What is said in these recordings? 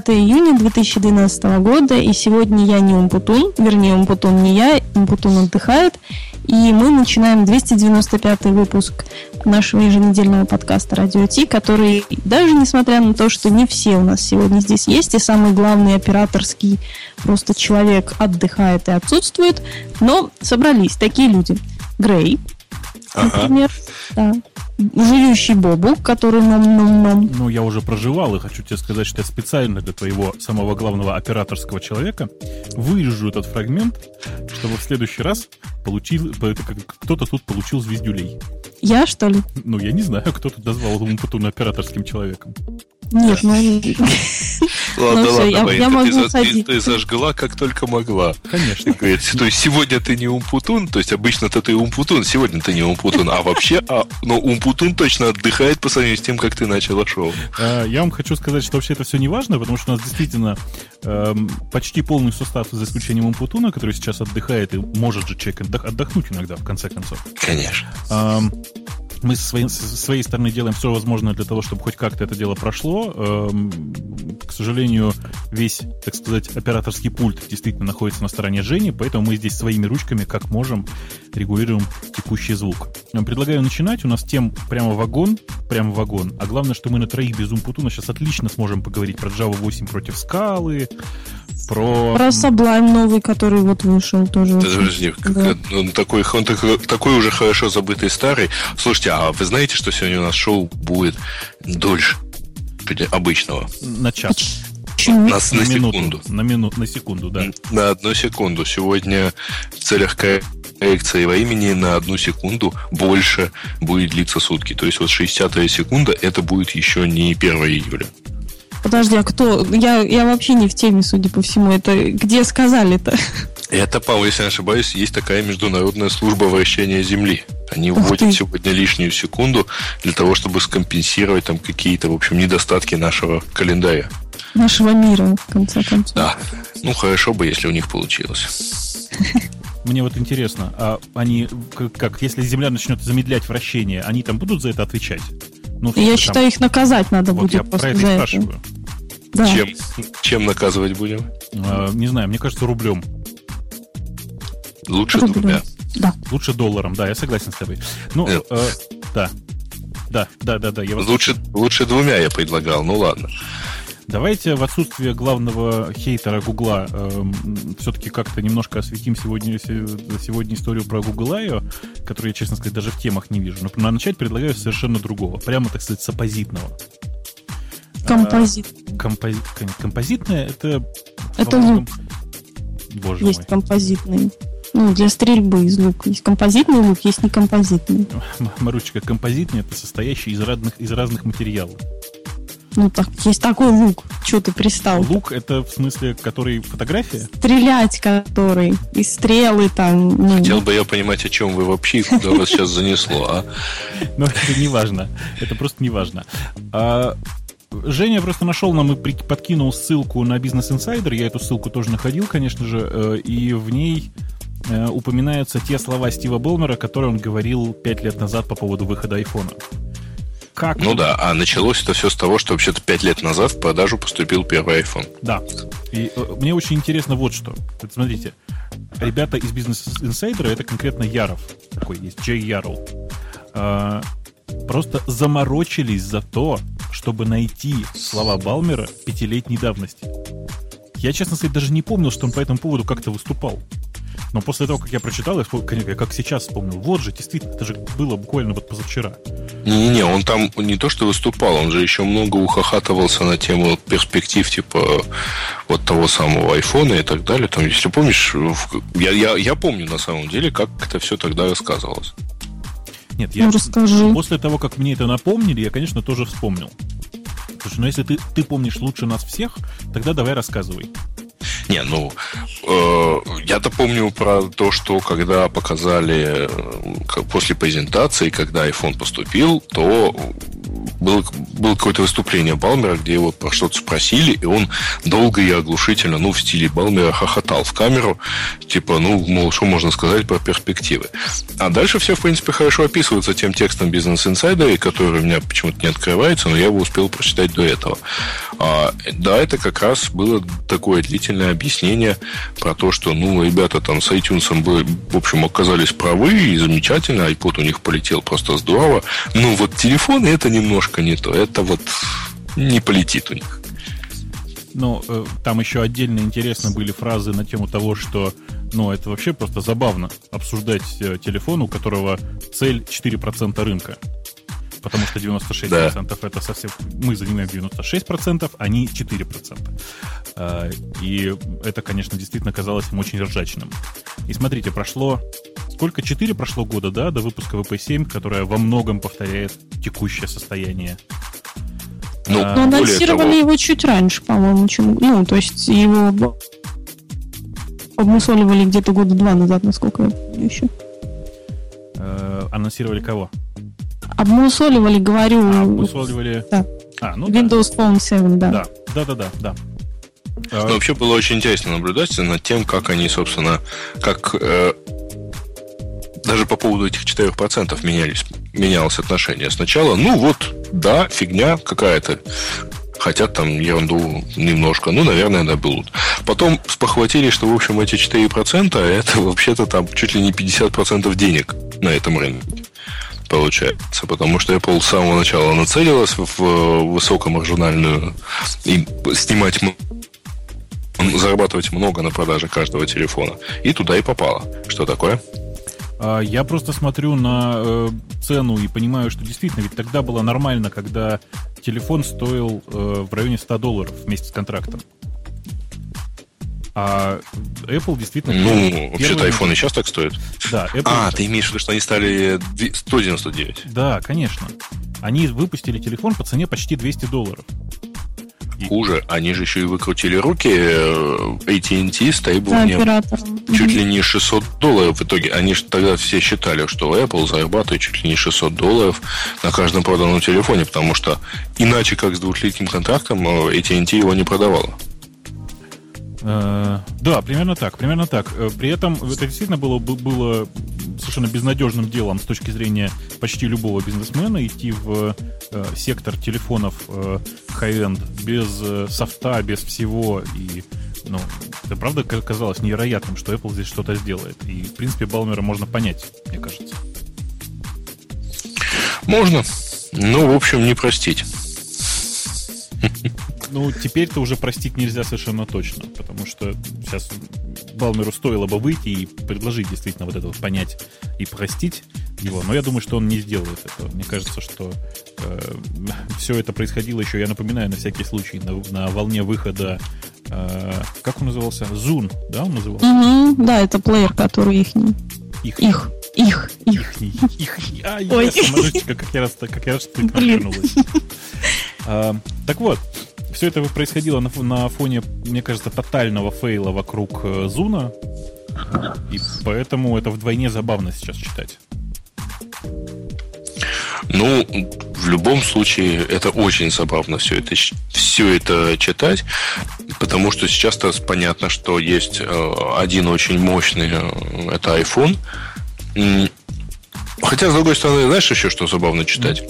30 июня 2012 года, и сегодня я не Умпутун, вернее, Умпутун не я, Умпутун отдыхает, и мы начинаем 295 выпуск нашего еженедельного подкаста «Радио Ти», который, даже несмотря на то, что не все у нас сегодня здесь есть, и самый главный операторский просто человек отдыхает и отсутствует, но собрались такие люди. Грей, например, ага. да жующий бобук, который нам нам нам. Ну, я уже проживал, и хочу тебе сказать, что я специально для твоего самого главного операторского человека вырежу этот фрагмент, чтобы в следующий раз получил, кто-то тут получил звездюлей. Я, что ли? Ну, я не знаю, кто тут назвал Умпутуна операторским человеком. Нет, ну... Ладно, ну, ладно, я, я могу ты, ты, ты зажгла как только могла. Конечно. Говорит, то есть сегодня ты не умпутун, то есть обычно-то ты умпутун, сегодня ты не умпутун, а вообще, а, но умпутун точно отдыхает по сравнению с тем, как ты начала шоу. А, я вам хочу сказать, что вообще это все не важно, потому что у нас действительно эм, почти полный состав, за исключением умпутуна, который сейчас отдыхает, и может же человек отдохнуть иногда, в конце концов. Конечно. Эм, мы со своей, со своей стороны делаем все возможное для того, чтобы хоть как-то это дело прошло. Эм, к сожалению, весь, так сказать, операторский пульт действительно находится на стороне Жени, поэтому мы здесь своими ручками, как можем, регулируем текущий звук. Предлагаю начинать. У нас тем прямо вагон, прямо вагон. А главное, что мы на троих без Умпутуна сейчас отлично сможем поговорить про Java 8 против скалы, про... Про Sublime новый, который вот вышел тоже. Подожди, да. он, такой, он такой, такой уже хорошо забытый старый. Слушайте, а вы знаете, что сегодня у нас шоу будет дольше обычного? На час. На, на, на секунду. На минуту, на секунду, да. На одну секунду. Сегодня в целях коррекции во имени на одну секунду больше будет длиться сутки. То есть вот 60 секунда это будет еще не 1 июля. Подожди, а кто? Я, я вообще не в теме, судя по всему. Это где сказали-то? Это, Павел, если я не ошибаюсь, есть такая международная служба вращения Земли. Они вводят сегодня лишнюю секунду для того, чтобы скомпенсировать там какие-то, в общем, недостатки нашего календаря. Нашего мира, в конце концов. Да. Ну, хорошо бы, если у них получилось. Мне вот интересно, а они, как, если Земля начнет замедлять вращение, они там будут за это отвечать? Ну, я там... считаю, их наказать надо вот будет я про это спрашиваю. Это. Да. Чем, чем наказывать будем? А, не знаю, мне кажется, рублем. Лучше рублем. двумя. Да. Лучше долларом, да, я согласен с тобой. Ну, э, да. Да, да, да, да. Я вас лучше, лучше двумя я предлагал, ну ладно. Давайте в отсутствие главного хейтера Гугла э, все-таки как-то немножко осветим сегодня, сегодня историю про Google I.O., которую я, честно сказать, даже в темах не вижу. Но начать предлагаю совершенно другого. Прямо, так сказать, с оппозитного. Композит. А, компози... Композитное это... Это лук. Боже есть мой. композитный. Ну, для стрельбы из лука. Есть композитный лук, есть некомпозитный. Маручка, композитный это состоящий из разных, из разных материалов. Ну, так, есть такой лук. Чего ты пристал? Лук это в смысле, который фотография? Стрелять который. И стрелы там. Ну. Хотел бы я понимать, о чем вы вообще, куда вас сейчас занесло, а? Ну, это не важно. Это просто не важно. А, Женя просто нашел нам и подкинул ссылку на Business Insider. Я эту ссылку тоже находил, конечно же, э, и в ней э, упоминаются те слова Стива Болмера, которые он говорил пять лет назад по поводу выхода айфона. Как? Ну да, а началось это все с того, что вообще-то пять лет назад в продажу поступил первый iPhone. Да. И э, мне очень интересно вот что. Вот смотрите, ребята из Business Insider, это конкретно Яров, такой есть, Джей Ярл, э, просто заморочились за то, чтобы найти слова Балмера пятилетней давности. Я, честно сказать, даже не помнил, что он по этому поводу как-то выступал. Но после того, как я прочитал, я как сейчас вспомнил. Вот же, действительно, это же было буквально вот позавчера. Не-не-не, он там не то что выступал, он же еще много ухахатывался на тему перспектив, типа вот того самого айфона и так далее. Там, если помнишь, я, я, я помню на самом деле, как это все тогда рассказывалось. Нет, я ну, расскажи. после того, как мне это напомнили, я, конечно, тоже вспомнил. Слушай, ну если ты, ты помнишь лучше нас всех, тогда давай рассказывай. Не, ну, э, я-то помню про то, что когда показали э, после презентации, когда iPhone поступил, то было, было какое-то выступление Балмера, где его про что-то спросили, и он долго и оглушительно, ну, в стиле Балмера хохотал в камеру, типа, ну, мол, что можно сказать про перспективы. А дальше все, в принципе, хорошо описываются тем текстом Business Insider, который у меня почему-то не открывается, но я его успел прочитать до этого. А, да, это как раз было такое длительное объяснение про то, что, ну, ребята там с iTunes, в общем, оказались правы и замечательно, iPod у них полетел просто здорово. Ну, вот телефоны это немножко не то. Это вот не полетит у них. Ну, э, там еще отдельно интересно были фразы на тему того, что, ну, это вообще просто забавно обсуждать э, телефон, у которого цель 4% рынка. Потому что 96% да. это совсем... Мы занимаем 96%, они 4%. Э, и это, конечно, действительно казалось им очень ржачным. И смотрите, прошло... Сколько? 4 прошло года, да, до выпуска VP7, которая во многом повторяет текущее состояние ну, а, Но анонсировали того... его чуть раньше, по-моему, чем... Ну, то есть его обмусоливали где-то года два назад, насколько я помню еще. Э, анонсировали кого? Обмусоливали, говорю. А, обмусоливали... Да. А, ну Windows да. Phone 7, да. Да, да, да, да, да. Но вообще было очень интересно наблюдать над тем, как они, собственно, как э, даже по поводу этих 4% менялись, менялось отношение. Сначала, ну вот, да, фигня какая-то. Хотят там ерунду немножко. Ну, наверное, добудут. Потом спохватили, что, в общем, эти 4% это вообще-то там чуть ли не 50% денег на этом рынке получается, потому что Apple с самого начала нацелилась в высокомаржинальную и снимать зарабатывать много на продаже каждого телефона. И туда и попало. Что такое? А, я просто смотрю на э, цену и понимаю, что действительно, ведь тогда было нормально, когда телефон стоил э, в районе 100 долларов вместе с контрактом. А Apple действительно... Ну, вообще-то iPhone и сейчас так стоит. Да, Apple... А, ты имеешь в виду, что они стали 199? Да, конечно. Они выпустили телефон по цене почти 200 долларов. Хуже, они же еще и выкрутили руки. Э, AT&T с требованием чуть ли не 600 долларов в итоге. Они же тогда все считали, что Apple зарабатывает чуть ли не 600 долларов на каждом проданном телефоне, потому что иначе как с двухлетним контрактом э, AT&T его не продавала. Э, да, примерно так, примерно так. Э, при этом это действительно было, было совершенно безнадежным делом с точки зрения почти любого бизнесмена идти в э, сектор телефонов high-end без софта, без всего. И, ну, это правда казалось невероятным, что Apple здесь что-то сделает. И, в принципе, Балмера можно понять, мне кажется. Можно. Ну, в общем, не простить. Ну, теперь-то уже простить нельзя совершенно точно, потому что сейчас Балмеру стоило бы выйти и предложить действительно вот это вот понять и простить его, но я думаю, что он не сделает этого. Мне кажется, что э, все это происходило еще, я напоминаю, на всякий случай, на, на волне выхода, э, как он назывался? Zoom, да, он назывался? Угу, да, это плеер, который их. Их. Их. Их. Их. Их. Их. А, Ой. я, как я раз, как я раз ты. А, так вот, все это происходило на, на фоне, мне кажется, тотального фейла вокруг э, Зуна. И поэтому это вдвойне забавно сейчас читать. Ну, в любом случае, это очень забавно все это, все это читать, потому что сейчас-то понятно, что есть э, один очень мощный, э, это iPhone. Хотя, с другой стороны, знаешь еще, что забавно читать?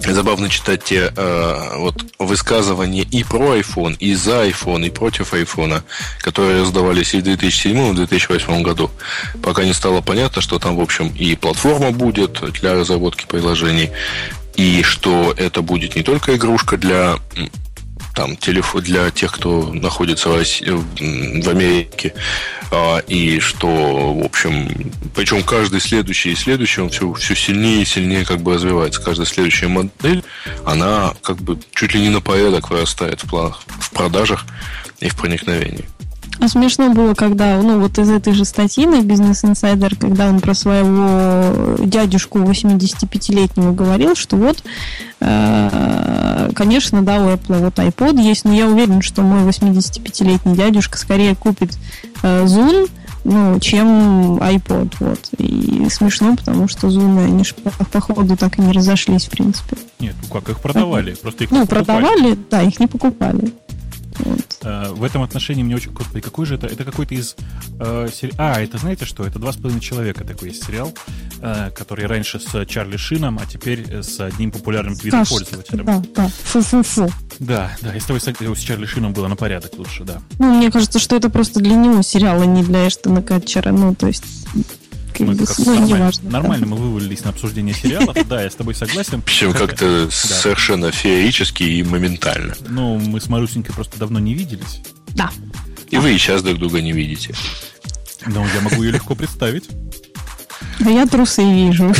Забавно читать те э, вот высказывания и про iPhone, и за iPhone, и против iPhone, которые раздавались и в 2007, и в 2008 году, пока не стало понятно, что там, в общем, и платформа будет для разработки приложений, и что это будет не только игрушка для там телефон для тех, кто находится в, Америке, а, и что, в общем, причем каждый следующий и следующий, он все, все сильнее и сильнее как бы развивается. Каждая следующая модель, она как бы чуть ли не на порядок вырастает в, планах, в продажах и в проникновении. А смешно было, когда, ну, вот из этой же статьи на Business Insider, когда он про своего дядюшку 85-летнего говорил, что вот, э, конечно, да, у Apple вот iPod есть, но я уверен, что мой 85-летний дядюшка скорее купит э, Zoom, ну, чем iPod, вот. И смешно, потому что Zoom, они же по, по ходу так и не разошлись, в принципе. Нет, ну как, их продавали, просто их Ну, продавали, да, их не покупали. Вот. Э, в этом отношении мне очень... Господи, какой же это? Это какой-то из... Э, сери... А, это знаете что? Это «Два с половиной человека» такой есть сериал, э, который раньше с Чарли Шином, а теперь с одним популярным твиттер-пользователем. Да, да. Фу-фу-фу. Да, да, и с тобой с Чарли Шином было на порядок лучше, да. Ну, мне кажется, что это просто для него сериал, а не для Эштона Катчера. Ну, то есть мы как ну, нормально, неважно, нормально да. мы вывалились на обсуждение сериалов. Да, я с тобой согласен. Причем как-то совершенно феерически и моментально. Ну, мы с Марусенькой просто давно не виделись. Да. И вы и сейчас друг друга не видите. Ну, я могу ее легко представить. Да я трусы вижу.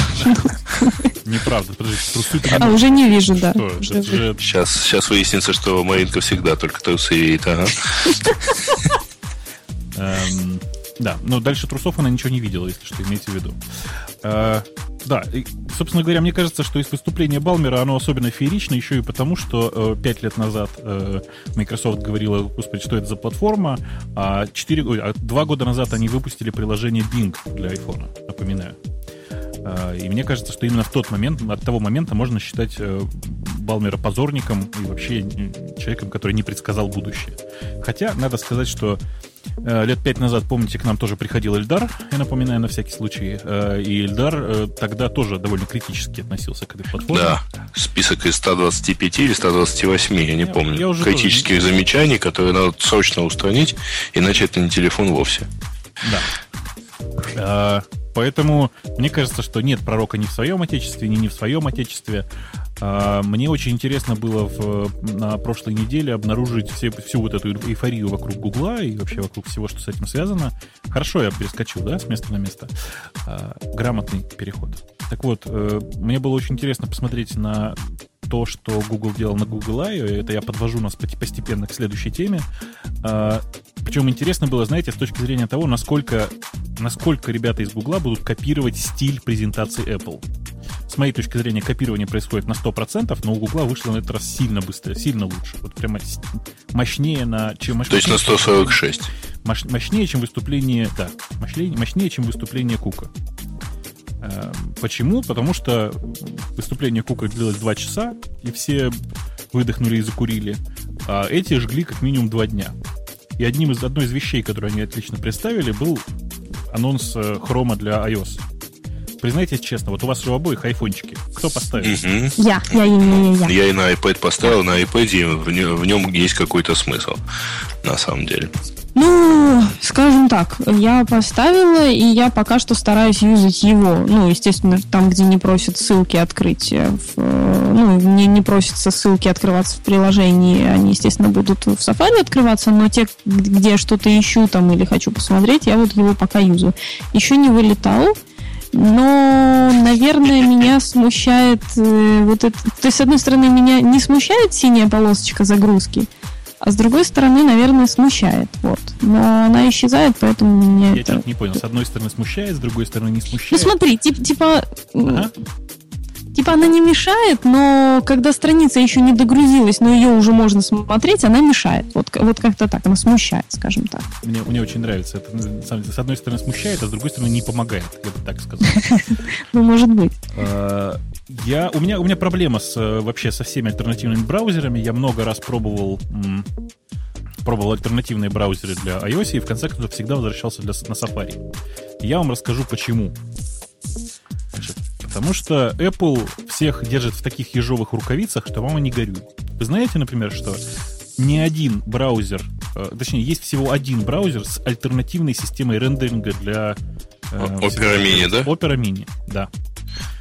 Неправда, подожди, трусы ты А, уже не вижу, да. Сейчас, сейчас выяснится, что Маринка всегда только трусы видит, ага. Да, но дальше трусов она ничего не видела, если что, имейте в виду. А, да, и, собственно говоря, мне кажется, что из выступления Балмера оно особенно феерично еще и потому, что э, 5 лет назад э, Microsoft говорила, господи, что это за платформа, а, 4, ой, а 2 года назад они выпустили приложение Bing для iPhone, напоминаю. А, и мне кажется, что именно в тот момент, от того момента можно считать э, Балмера позорником и вообще человеком, который не предсказал будущее. Хотя, надо сказать, что Э, лет пять назад, помните, к нам тоже приходил Эльдар, я напоминаю на всякий случай. Э, и Эльдар э, тогда тоже довольно критически относился к этой платформе. Да, список из 125 или 128, я не я, помню. Я уже Критических тоже... замечаний, которые надо срочно устранить, иначе это не телефон вовсе. Да. Поэтому мне кажется, что нет пророка ни в своем отечестве, ни не в своем отечестве. А, мне очень интересно было в, на прошлой неделе обнаружить все, всю вот эту эйфорию вокруг Гугла и вообще вокруг всего, что с этим связано. Хорошо я перескочил, да, с места на место. А, грамотный переход. Так вот, э, мне было очень интересно посмотреть на то, что Google делал на Google I, это я подвожу нас постепенно к следующей теме. А, причем интересно было, знаете, с точки зрения того, насколько, насколько ребята из Google будут копировать стиль презентации Apple с моей точки зрения, копирование происходит на 100%, но у Гугла вышло на этот раз сильно быстрее, сильно лучше. Вот прямо мощнее на... Чем мощнее, То есть на 146? Мощ, мощнее, чем выступление... Да, мощнее, мощнее, чем выступление Кука. Эм, почему? Потому что выступление Кука длилось 2 часа, и все выдохнули и закурили. А эти жгли как минимум 2 дня. И одним из, одной из вещей, которые они отлично представили, был анонс э, хрома для iOS признайтесь честно, вот у вас же у обоих айфончики. Кто поставил? Угу. Я, я, я, я, я. Я и на iPad поставил, на iPad в, в нем есть какой-то смысл, на самом деле. Ну, скажем так, я поставила, и я пока что стараюсь юзать его. Ну, естественно, там, где не просят ссылки открыть, э, в, э, ну, не, не просятся ссылки открываться в приложении, они, естественно, будут в Safari открываться, но те, где что-то ищу там или хочу посмотреть, я вот его пока юзаю. Еще не вылетал, но, наверное, меня смущает э, вот это... То есть, с одной стороны, меня не смущает синяя полосочка загрузки, а с другой стороны, наверное, смущает. Вот. Но она исчезает, поэтому меня Я это... не понял. С одной стороны смущает, с другой стороны не смущает. Ну смотри, тип, типа... Ага типа она не мешает, но когда страница еще не догрузилась, но ее уже можно смотреть, она мешает. Вот, вот как-то так, она смущает, скажем так. Мне, мне очень нравится. Это, с одной стороны, смущает, а с другой стороны, не помогает, я бы так сказал. Ну, может быть. А, я, у, меня, у меня проблема с, вообще со всеми альтернативными браузерами. Я много раз пробовал пробовал альтернативные браузеры для iOS и в конце концов всегда возвращался для, на Safari. Я вам расскажу почему. Значит, Потому что Apple всех держит в таких ежовых рукавицах, что мама не горюй. Вы знаете, например, что ни один браузер, э, точнее, есть всего один браузер с альтернативной системой рендеринга для... Э, Opera Mini, да? Opera Mini, да.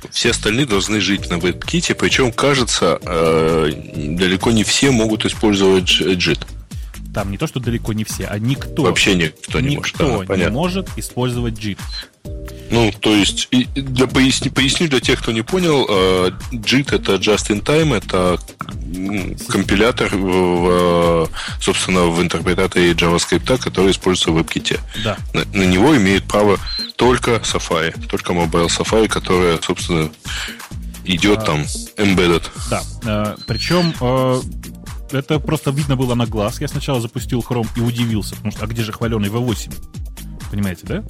Все остальные должны жить на WebKit, причем, кажется, э, далеко не все могут использовать JIT. Там не то, что далеко не все, а никто. Вообще никто не никто может. Никто не может использовать JIT. Ну, то есть, для, поясни, поясню для тех, кто не понял, э, JIT это Just in Time, это компилятор, в, собственно, в интерпретаторе JavaScript, который используется в WebKit. Да. На, на него имеет право только Safari, только Mobile Safari, которая, собственно, идет а, там embedded. Да. А, причем а, это просто видно было на глаз. Я сначала запустил Chrome и удивился, потому что а где же хваленый V8? Понимаете, да?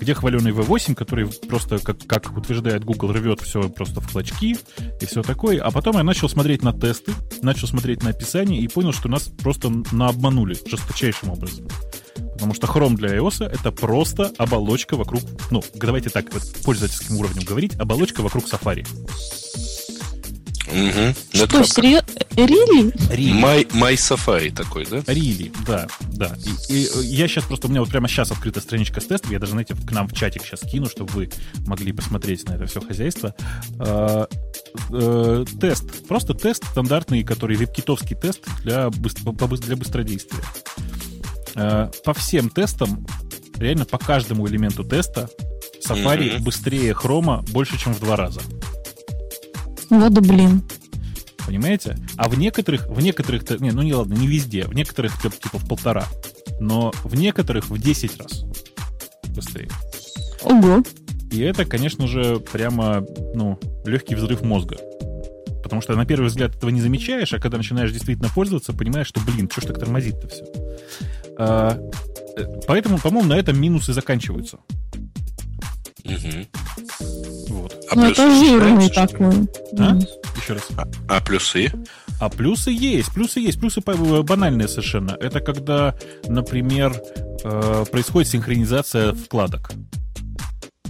Где хваленый V8, который просто, как, как утверждает Google, рвет все просто в клочки и все такое. А потом я начал смотреть на тесты, начал смотреть на описание и понял, что нас просто наобманули жесточайшим образом. Потому что Chrome для iOS это просто оболочка вокруг, ну, давайте так, вот, пользовательским уровнем говорить, оболочка вокруг Safari. Угу. Что, серьезно? Рили? My, My Safari такой, да? Рили, да, да. И, и я сейчас просто, у меня вот прямо сейчас открыта страничка с тестом, я даже, знаете, к нам в чатик сейчас кину, чтобы вы могли посмотреть на это все хозяйство. Э, э, тест, просто тест стандартный, который веб-китовский тест для, для быстродействия. Э, по всем тестам, реально по каждому элементу теста, Safari mm-hmm. быстрее хрома больше, чем в два раза. Вот да блин. Понимаете? А в некоторых, в некоторых, не, ну не ладно, не везде, в некоторых типа в полтора, но в некоторых в 10 раз быстрее. Ого. И это, конечно же, прямо, ну, легкий взрыв мозга. Потому что на первый взгляд этого не замечаешь, а когда начинаешь действительно пользоваться, понимаешь, что, блин, что ж так тормозит-то все. А, э, поэтому, по-моему, на этом минусы заканчиваются. Угу. А ну, это жирный такой. А? Еще раз. А, а плюсы? А плюсы есть, плюсы есть, плюсы банальные совершенно. Это когда, например, э, происходит синхронизация вкладок.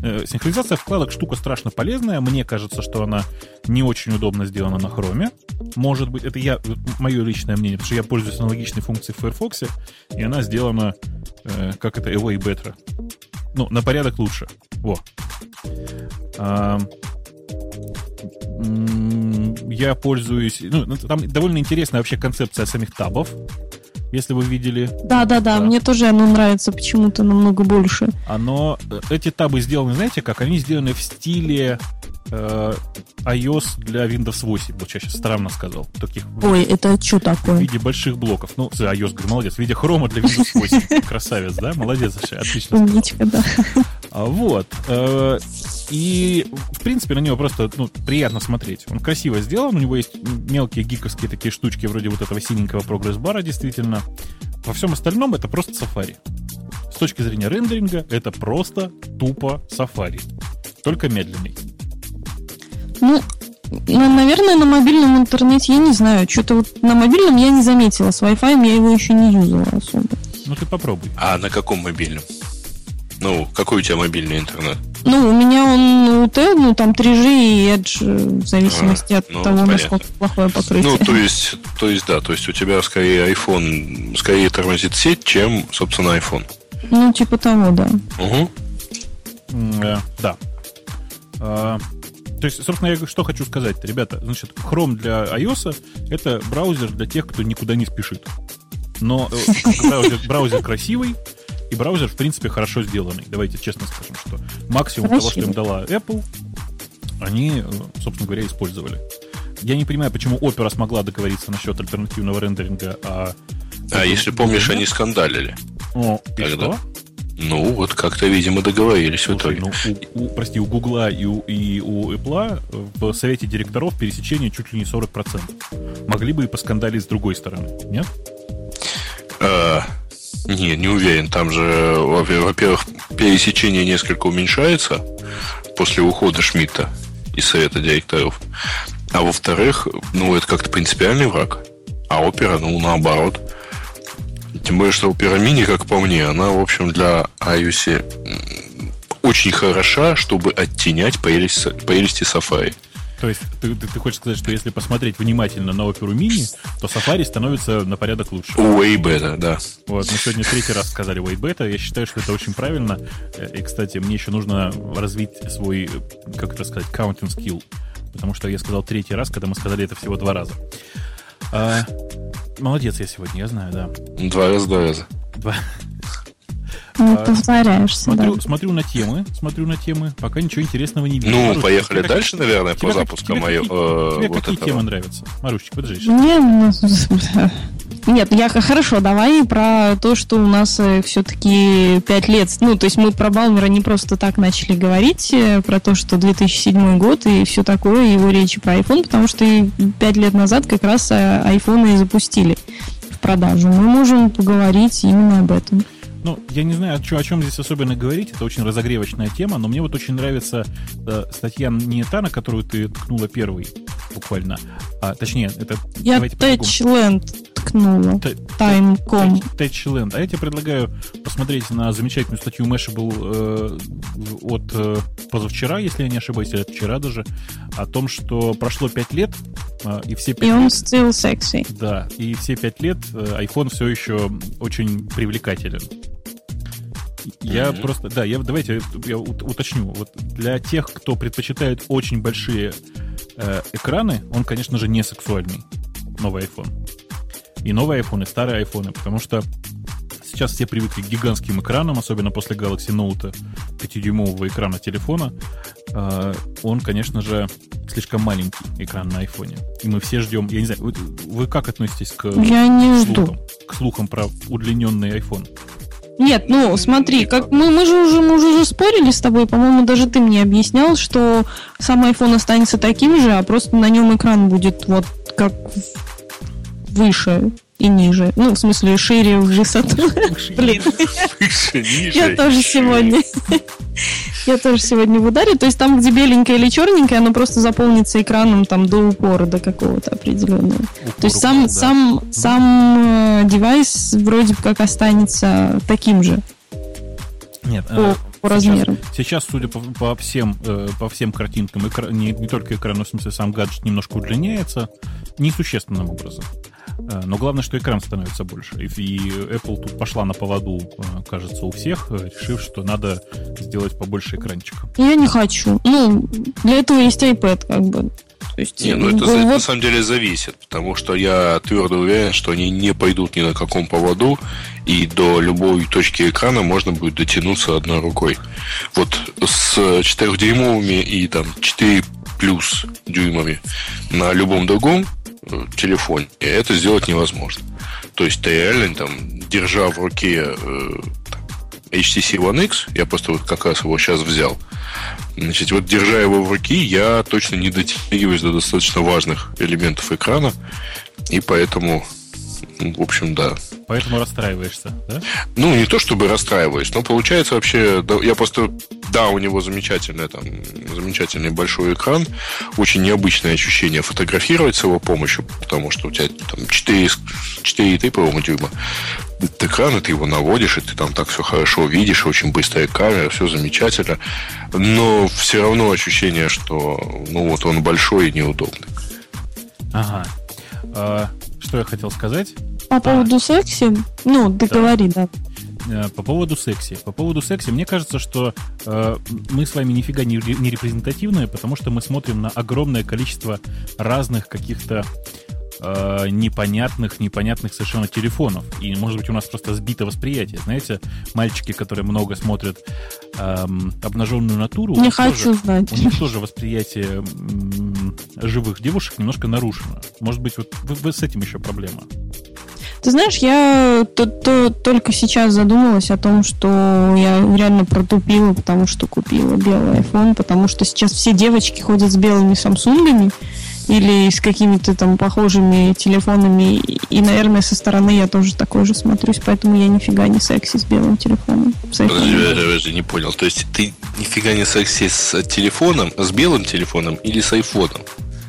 Э, синхронизация вкладок штука страшно полезная. Мне кажется, что она не очень удобно сделана на хроме. Может быть, это я, мое личное мнение, потому что я пользуюсь аналогичной функцией в Firefox, и она сделана, э, как это, way better ну, на порядок лучше. Во. А, я пользуюсь... Ну, ну, там довольно интересная вообще концепция самих табов, если вы видели. Да, да, да, мне тоже оно нравится почему-то намного больше. Оно... Э, эти табы сделаны, знаете как? Они сделаны в стиле iOS для Windows 8. Вот я сейчас странно сказал. Таких, Ой, это что такое? В виде больших блоков. Ну, iOS, говорю, молодец. В виде хрома для Windows 8. Красавец, да? Молодец, отлично. Умничка, да. А, вот. Э, и, в принципе, на него просто ну, приятно смотреть. Он красиво сделан, у него есть мелкие гиковские такие штучки, вроде вот этого синенького прогресс-бара, действительно. Во всем остальном это просто Safari. С точки зрения рендеринга, это просто тупо Safari. Только медленный. Ну, наверное, на мобильном интернете я не знаю. Что-то вот на мобильном я не заметила. С Wi-Fi я его еще не юзала особо. Ну ты попробуй. А на каком мобильном? Ну, какой у тебя мобильный интернет? Ну, у меня он УТ, ну, там 3G и Edge, в зависимости а, от ну, того, понятно. насколько плохое покрытие. Ну, то есть, то есть, да, то есть у тебя скорее iPhone, скорее тормозит сеть, чем, собственно, iPhone. Ну, типа того, да. Угу. Да. да. То есть, собственно, я что хочу сказать ребята. Значит, Chrome для iOS — это браузер для тех, кто никуда не спешит. Но э, браузер, браузер красивый, и браузер, в принципе, хорошо сделанный. Давайте честно скажем, что максимум Красиво. того, что им дала Apple, они, э, собственно говоря, использовали. Я не понимаю, почему Opera смогла договориться насчет альтернативного рендеринга, а... А если помнишь, они скандалили. О, и Тогда. что? Ну, вот как-то, видимо, договорились Слушай, в итоге. Ну, у, у, прости, у Гугла и у, и у Apple в совете директоров пересечение чуть ли не 40%. Могли бы и поскандалить с другой стороны, нет? А, не, не уверен. Там же, во-первых, пересечение несколько уменьшается после ухода Шмидта из совета директоров. А во-вторых, ну, это как-то принципиальный враг. А опера, ну, наоборот. Тем более, что Opera Mini, как по мне, она, в общем, для iOS очень хороша, чтобы оттенять прелести, прелести Safari. То есть ты, ты, ты хочешь сказать, что если посмотреть внимательно на оперу мини, то Safari становится на порядок лучше. Way better, да. Вот, мы сегодня третий раз сказали way better. Я считаю, что это очень правильно. И, кстати, мне еще нужно развить свой, как это сказать, counting skill. Потому что я сказал третий раз, когда мы сказали это всего два раза. А, молодец я сегодня, я знаю, да. Два раза, два раза. Два. Ну, а, повторяешься, смотрю, да. смотрю на темы, смотрю на темы, пока ничего интересного не вижу. Ну, Марусь, поехали тебе дальше, как, наверное, по запуску тебе мою. Какие, э, тебе вот какие этого. темы нравятся? Марусечка, подожди. Мне, нет, я хорошо, давай про то, что у нас э, все-таки 5 лет. Ну, то есть мы про Балмера не просто так начали говорить, э, про то, что 2007 год и все такое, его речи про iPhone, потому что 5 лет назад как раз iPhone и запустили в продажу. Мы можем поговорить именно об этом. Ну, я не знаю, о, чем здесь особенно говорить. Это очень разогревочная тема, но мне вот очень нравится э, статья не та, на которую ты ткнула первый, буквально. А, точнее, это... Я Touchland ткнула. Time.com. Touchland. А я тебе предлагаю посмотреть на замечательную статью Mashable э, от э, позавчера, если я не ошибаюсь, или от вчера даже, о том, что прошло 5 лет, э, и все 5 и лет... он still sexy. Да, и все 5 лет э, iPhone все еще очень привлекателен. Я mm-hmm. просто, да, я давайте я уточню. Вот для тех, кто предпочитает очень большие э, экраны, он, конечно же, не сексуальный новый iPhone. И новый iPhone, и старые iPhone, потому что сейчас все привыкли к гигантским экранам, особенно после Galaxy Note 5-дюймового экрана телефона. Э, он, конечно же, слишком маленький экран на iPhone. И мы все ждем. Я не знаю, вы, вы как относитесь к я не слухам, жду. к слухам про удлиненный iPhone? Нет, ну смотри, как мы, мы же уже мы уже спорили с тобой, по-моему, даже ты мне объяснял, что сам iPhone останется таким же, а просто на нем экран будет вот как выше и ниже. Ну, в смысле, шире в высоту. Блин. Я тоже сегодня. Я тоже сегодня в ударе. То есть там, где беленькое или черненькое, оно просто заполнится экраном там до упора, до какого-то определенного. То есть сам, сам, сам э, девайс вроде как останется таким же. Нет, по, э, размеру. Сейчас, сейчас, судя по, по всем э, по всем картинкам, экра, не, не только экран, но в смысле сам гаджет немножко удлиняется, несущественным образом. Э, но главное, что экран становится больше. И Apple тут пошла на поводу, э, кажется, у всех, э, решив, что надо сделать побольше экранчика. Я не хочу. Ну, для этого есть iPad, как бы. То есть, не, ну это вот... на самом деле зависит, потому что я твердо уверен, что они не пойдут ни на каком поводу, и до любой точки экрана можно будет дотянуться одной рукой. Вот с 4-дюймовыми и там 4 плюс дюймами на любом другом телефоне. Это сделать невозможно. То есть ты реально там, держа в руке э, HTC One X, я просто вот как раз его сейчас взял, значит, вот держа его в руке, я точно не дотягиваюсь до достаточно важных элементов экрана, и поэтому в общем, да. Поэтому расстраиваешься, да? Ну, не то чтобы расстраиваюсь, но получается вообще, да, я просто, да, у него замечательный там, замечательный большой экран, очень необычное ощущение фотографировать с его помощью, потому что у тебя там 4, 4,3, по-моему, дюйма экран, и ты его наводишь, и ты там так все хорошо видишь, очень быстрая камера, все замечательно, но все равно ощущение, что ну вот он большой и неудобный. Ага. А, что я хотел сказать? По поводу секси? Ну, договори, да. да. Э, по поводу секси. По поводу секси, мне кажется, что э, мы с вами нифига не, не репрезентативные, потому что мы смотрим на огромное количество разных каких-то э, непонятных, непонятных совершенно телефонов. И, может быть, у нас просто сбито восприятие. Знаете, мальчики, которые много смотрят э, обнаженную натуру... Не хочу тоже, знать. У них тоже восприятие э, живых девушек немножко нарушено. Может быть, вот вы, вы с этим еще проблема? Ты знаешь, я то, то, только сейчас задумалась о том, что я реально протупила, потому что купила белый iPhone, потому что сейчас все девочки ходят с белыми самсунгами, или с какими-то там похожими телефонами. И, наверное, со стороны я тоже такой же смотрюсь, поэтому я нифига не секси с белым телефоном. С подожди, подожди, не понял. То есть ты нифига не секси с телефоном, с белым телефоном или с айфоном?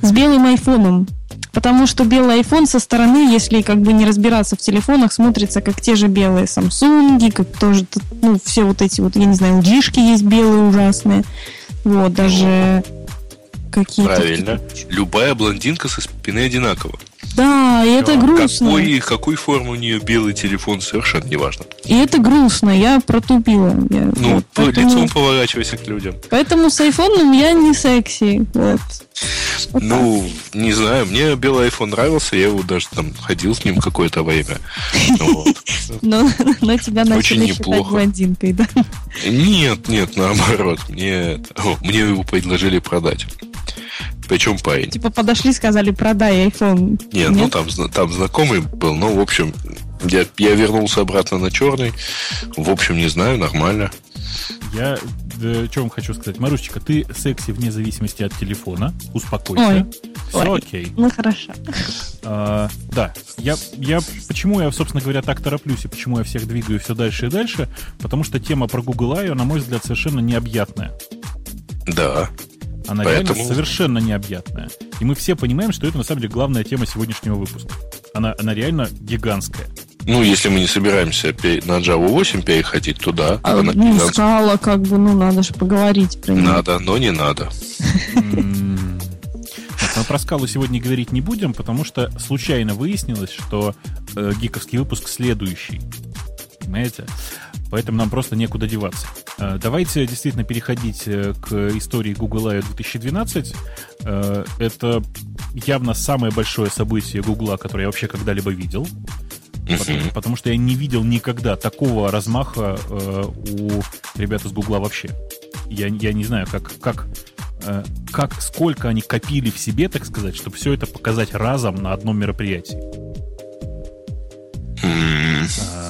С белым айфоном. Потому что белый iPhone со стороны, если как бы не разбираться в телефонах, смотрится как те же белые Samsung, как тоже, ну, все вот эти вот, я не знаю, LG есть белые ужасные. Вот, даже какие-то. Правильно. Любая блондинка со спины одинакова. Да, и это грустно. Какой, какой формы у нее белый телефон, совершенно неважно. И это грустно, я протупила. Я, ну, вот, поэтому... лицом поворачивайся к людям. Поэтому с айфоном я не секси. Вот. Вот ну, так. не знаю, мне белый iPhone нравился, я его даже там ходил с ним какое-то время. Но, тебя начали считать блондинкой, да? Нет, нет, наоборот. Мне, мне его предложили продать. Причем парень. Типа подошли, сказали, продай iPhone. Нет, ну, Нет? ну там, там знакомый был, ну, в общем, я, я вернулся обратно на черный. В общем, не знаю, нормально. Я да, что вам хочу сказать. Марусечка, ты секси вне зависимости от телефона. Успокойся. Ой. Все Ой. окей. Ну, хорошо. А, да, я, я, почему я, собственно говоря, так тороплюсь и почему я всех двигаю все дальше и дальше, потому что тема про Google I, на мой взгляд, совершенно необъятная. Да. Она Поэтому... реально совершенно необъятная. И мы все понимаем, что это на самом деле главная тема сегодняшнего выпуска. Она, она реально гигантская. Ну, если мы не собираемся на Java 8 переходить туда, а, она ну, гигантская. Скала, как бы, ну, надо же поговорить про нее. Надо, но не надо. Мы про скалу сегодня говорить не будем, потому что случайно выяснилось, что э, гиковский выпуск следующий. Понимаете? Поэтому нам просто некуда деваться. Э, давайте действительно переходить э, к истории Google I 2012. Э, это явно самое большое событие Google, которое я вообще когда-либо видел. Потому, потому что я не видел никогда такого размаха э, у ребят из Гугла вообще. Я, я не знаю, как, как, э, как, сколько они копили в себе, так сказать, чтобы все это показать разом на одном мероприятии.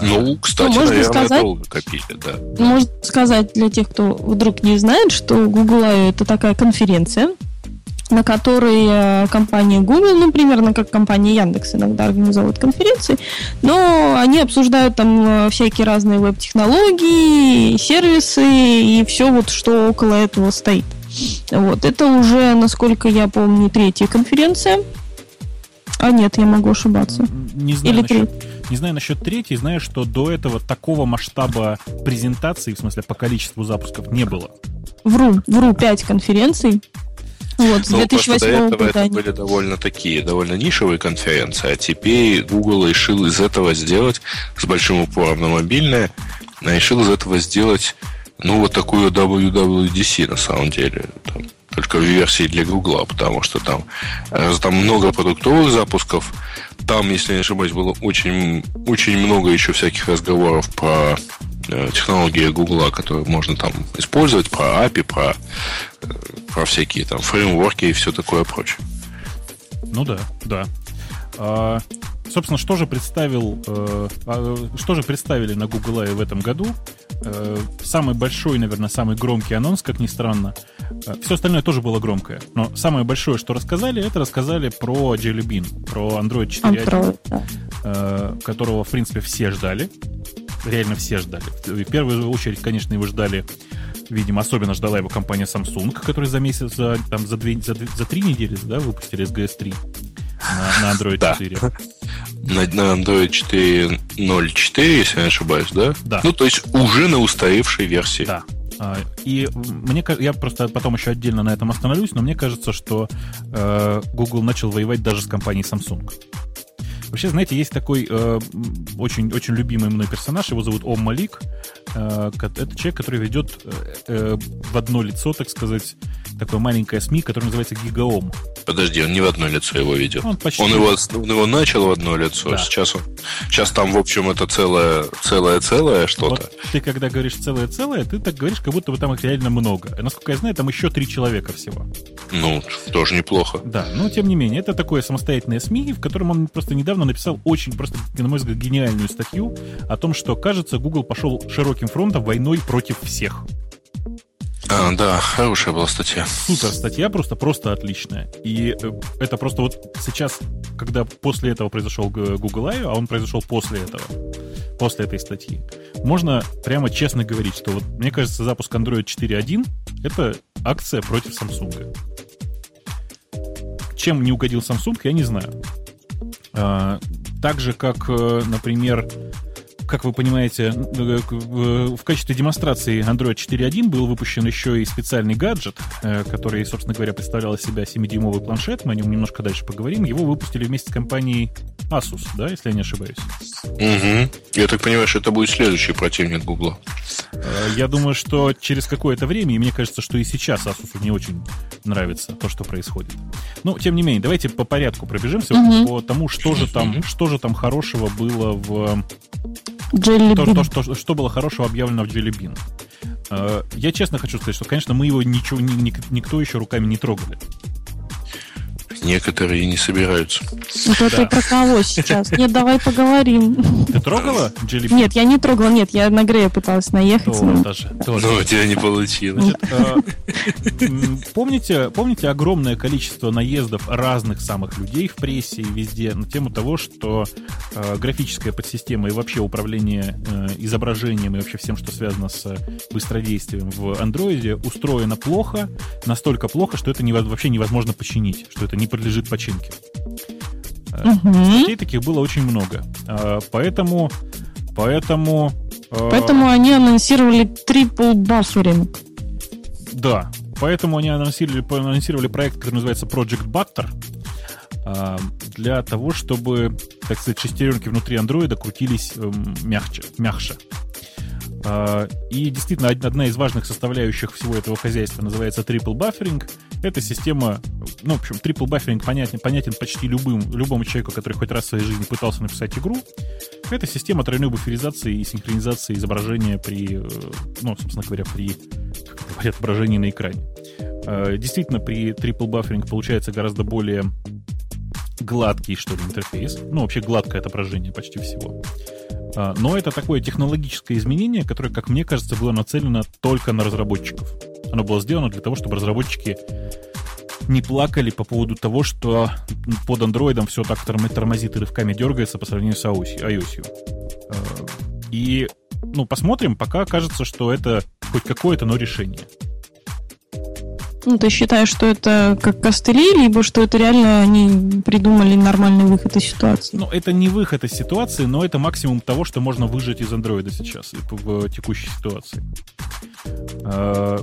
Ну, кстати, ну, можно наверное, сказать, долго копили, да. Можно сказать для тех, кто вдруг не знает, что Google I это такая конференция, на которой э, компания Google, ну, примерно как компания Яндекс иногда организовывает конференции, но они обсуждают там э, всякие разные веб-технологии, сервисы и все вот, что около этого стоит. Вот, это уже, насколько я помню, третья конференция. А нет, я могу ошибаться. Не знаю, Или насчет, не знаю насчет третьей, знаю, что до этого такого масштаба презентаций, в смысле по количеству запусков, не было. Вру, вру, пять конференций. Вот, с ну, 2008 до этого года это они... были довольно такие, довольно нишевые конференции, а теперь Google решил из этого сделать, с большим упором на мобильное, решил из этого сделать, ну, вот такую WWDC на самом деле. Там, только в версии для Гугла, потому что там, э, там много продуктовых запусков. Там, если не ошибаюсь, было очень, очень много еще всяких разговоров про э, технологии Гугла, которые можно там использовать, про API, про, э, про всякие там фреймворки и все такое прочее. Ну да, да. А, собственно, что же представил, э, а, что же представили на Google I в этом году? Э, самый большой, наверное, самый громкий анонс, как ни странно. Э, все остальное тоже было громкое. Но самое большое, что рассказали, это рассказали про Jelly Bean, про Android 4.1, да. Э, которого, в принципе, все ждали. Реально все ждали. В первую очередь, конечно, его ждали видимо, особенно ждала его компания Samsung, которая за месяц, за, там, за, две, за, за три недели да, выпустили SGS 3 на, на Android 4. На, на Android 4.0.4, если я не ошибаюсь, да? Да. Ну, то есть уже на устаревшей версии. Да. А, и мне я просто потом еще отдельно на этом остановлюсь, но мне кажется, что э, Google начал воевать даже с компанией Samsung. Вообще, знаете, есть такой э, очень, очень любимый мной персонаж, его зовут Ом Малик. Э, это человек, который ведет э, э, в одно лицо, так сказать, такое маленькое СМИ, которое называется Гигаом. Подожди, он не в одно лицо его ведет. Он, почти... он, его, он его начал в одно лицо. Да. Сейчас, он, сейчас там, в общем, это целое, целое, целое что-то. Вот ты когда говоришь целое, целое, ты так говоришь, как будто бы там их реально много. Насколько я знаю, там еще три человека всего. Ну, тоже неплохо. Да, но тем не менее, это такое самостоятельное СМИ, в котором он просто недавно написал очень просто, на мой взгляд, гениальную статью о том, что, кажется, Google пошел широким фронтом войной против всех. А, да, хорошая была статья. Супер статья, просто, просто отличная. И э, это просто вот сейчас, когда после этого произошел Google I, а он произошел после этого, после этой статьи, можно прямо честно говорить, что вот мне кажется, запуск Android 4.1 это акция против Samsung. Чем не угодил Samsung, я не знаю. А, так же, как, э, например, как вы понимаете, э, в качестве демонстрации Android 4.1 был выпущен еще и специальный гаджет, э, который, собственно говоря, представлял из себя 7-дюймовый планшет. Мы о нем немножко дальше поговорим. Его выпустили вместе с компанией Asus, да, если я не ошибаюсь. Угу. Я так понимаю, что это будет следующий противник Google. Э, я думаю, что через какое-то время, и мне кажется, что и сейчас Asus не очень нравится то, что происходит. Но, тем не менее, давайте по порядку пробежимся угу. по тому, что же там, что же там хорошего было в Jelly то, то, что, что было хорошего объявлено в Jelly Bean. Э, я честно хочу сказать, что, конечно, мы его ничего, ни, никто еще руками не трогали. Некоторые не собираются. Вот это ты про кого сейчас? Нет, давай поговорим. Ты трогала Jelly Нет, я не трогала, нет, я на Грея пыталась наехать. Тоже, тоже. Ну, у тебя не получилось. Значит, помните, помните огромное количество наездов разных самых людей в прессе и везде на тему того, что э, графическая подсистема и вообще управление э, изображением и вообще всем, что связано с быстродействием в андроиде, устроено плохо, настолько плохо, что это вообще невозможно починить, что это не подлежит починке. Угу. Статей таких было очень много. Э, поэтому... Поэтому... Э, поэтому они анонсировали трипл бафферинг. Да, поэтому они анонсировали, анонсировали проект, который называется Project Butter, для того, чтобы, так сказать, шестеренки внутри андроида крутились эм, мягче, мягче. А, и действительно, одна из важных составляющих всего этого хозяйства называется triple buffering. Это система, ну, в общем, triple buffering понятен, понятен почти любым, любому человеку, который хоть раз в своей жизни пытался написать игру. Это система тройной буферизации и синхронизации изображения при, э, ну, собственно говоря, при отображении на экране. А, действительно, при triple buffering получается гораздо более гладкий, что ли, интерфейс. Ну, вообще гладкое отображение почти всего. А, но это такое технологическое изменение, которое, как мне кажется, было нацелено только на разработчиков. Оно было сделано для того, чтобы разработчики не плакали по поводу того, что под андроидом все так тормозит и рывками дергается по сравнению с iOS. А, и, ну, посмотрим, пока кажется, что это хоть какое-то, но решение. Ну, ты считаешь, что это как костыли, либо что это реально они придумали нормальный выход из ситуации? Ну, это не выход из ситуации, но это максимум того, что можно выжать из андроида сейчас в текущей ситуации. А,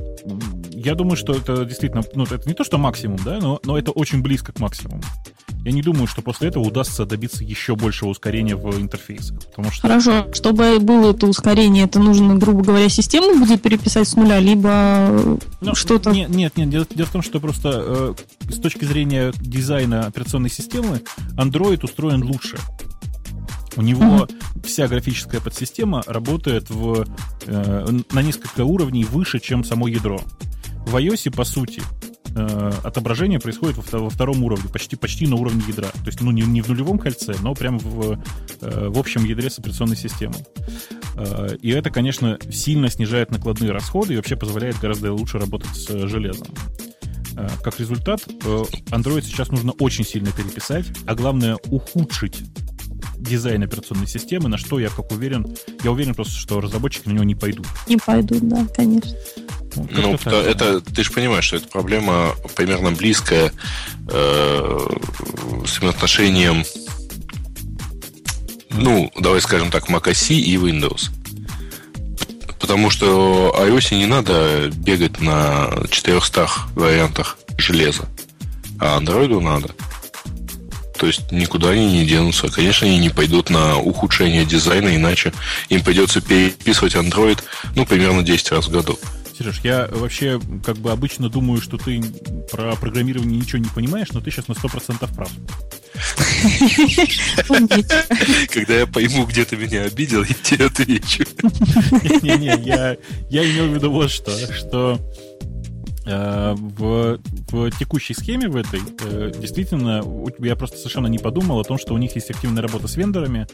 я думаю, что это действительно, ну, это не то, что максимум, да, но, но это очень близко к максимуму. Я не думаю, что после этого удастся добиться еще большего ускорения в интерфейсах. Потому что... Хорошо, чтобы было это ускорение, это нужно, грубо говоря, систему будет переписать с нуля, либо ну, что-то... Нет, нет, нет. Дело, дело в том, что просто э, с точки зрения дизайна операционной системы Android устроен лучше. У него uh-huh. вся графическая подсистема работает в, э, на несколько уровней выше, чем само ядро. В iOS, по сути, э, отображение происходит во, во втором уровне, почти, почти на уровне ядра. То есть, ну, не, не в нулевом кольце, но прямо в, э, в общем ядре с операционной системой. Э, и это, конечно, сильно снижает накладные расходы и вообще позволяет гораздо лучше работать с железом. Как результат, э, Android сейчас нужно очень сильно переписать, а главное ухудшить дизайн операционной системы, на что я как уверен, я уверен просто, что разработчики на него не пойдут. Не пойдут, да, конечно. Ну, ну это, это ты же понимаешь, что эта проблема примерно близкая э, с отношением, ну, давай скажем так, macOS и Windows. Потому что iOS не надо бегать на 400 вариантах железа, а Android надо. То есть никуда они не денутся. Конечно, они не пойдут на ухудшение дизайна, иначе им придется переписывать Android, ну, примерно 10 раз в году. Сереж, я вообще как бы обычно думаю, что ты про программирование ничего не понимаешь, но ты сейчас на 100% прав. Когда я пойму, где ты меня обидел, я тебе отвечу. Не-не, я имел в виду вот что, что в, в текущей схеме в этой э, действительно я просто совершенно не подумал о том, что у них есть активная работа с вендорами,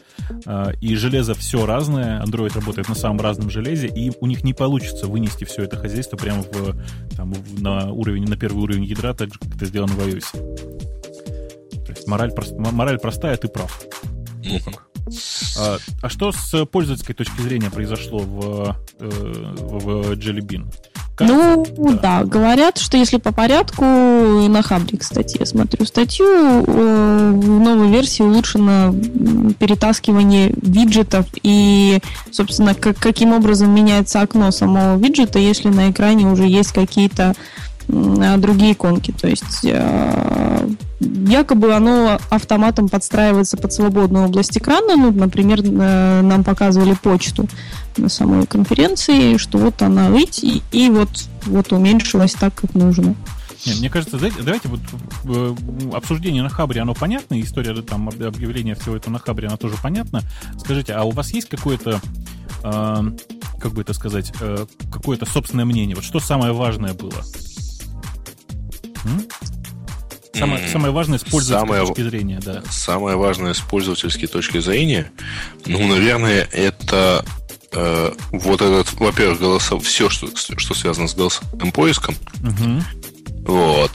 э, и железо все разное, Android работает на самом разном железе, и у них не получится вынести все это хозяйство прямо в, там, на уровень, на первый уровень ядра, так же, как это сделано в iOS. То есть мораль, прост, мораль простая, ты прав. А, а что с пользовательской точки зрения произошло в, в Jelly Bean? Ну, да. да, говорят, что если по порядку, на Хабре, кстати, я смотрю статью, в новой версии улучшено перетаскивание виджетов и, собственно, как, каким образом меняется окно самого виджета, если на экране уже есть какие-то другие иконки. То есть э, якобы оно автоматом подстраивается под свободную область экрана. Ну, например, э, нам показывали почту на самой конференции, что вот она выйти и вот, вот уменьшилась так, как нужно. Нет, мне кажется, давайте вот э, обсуждение на Хабре, оно понятно, история там объявления всего этого на Хабре, она тоже понятна. Скажите, а у вас есть какое-то, э, как бы это сказать, э, какое-то собственное мнение? Вот что самое важное было? М? Самое, mm. самое важное с пользовательской самое, точки зрения, да. Самое важное с пользовательской точки зрения, ну, наверное, это э, вот этот, во-первых, голосов, все, что, что связано с голосовым поиском. Угу. Вот.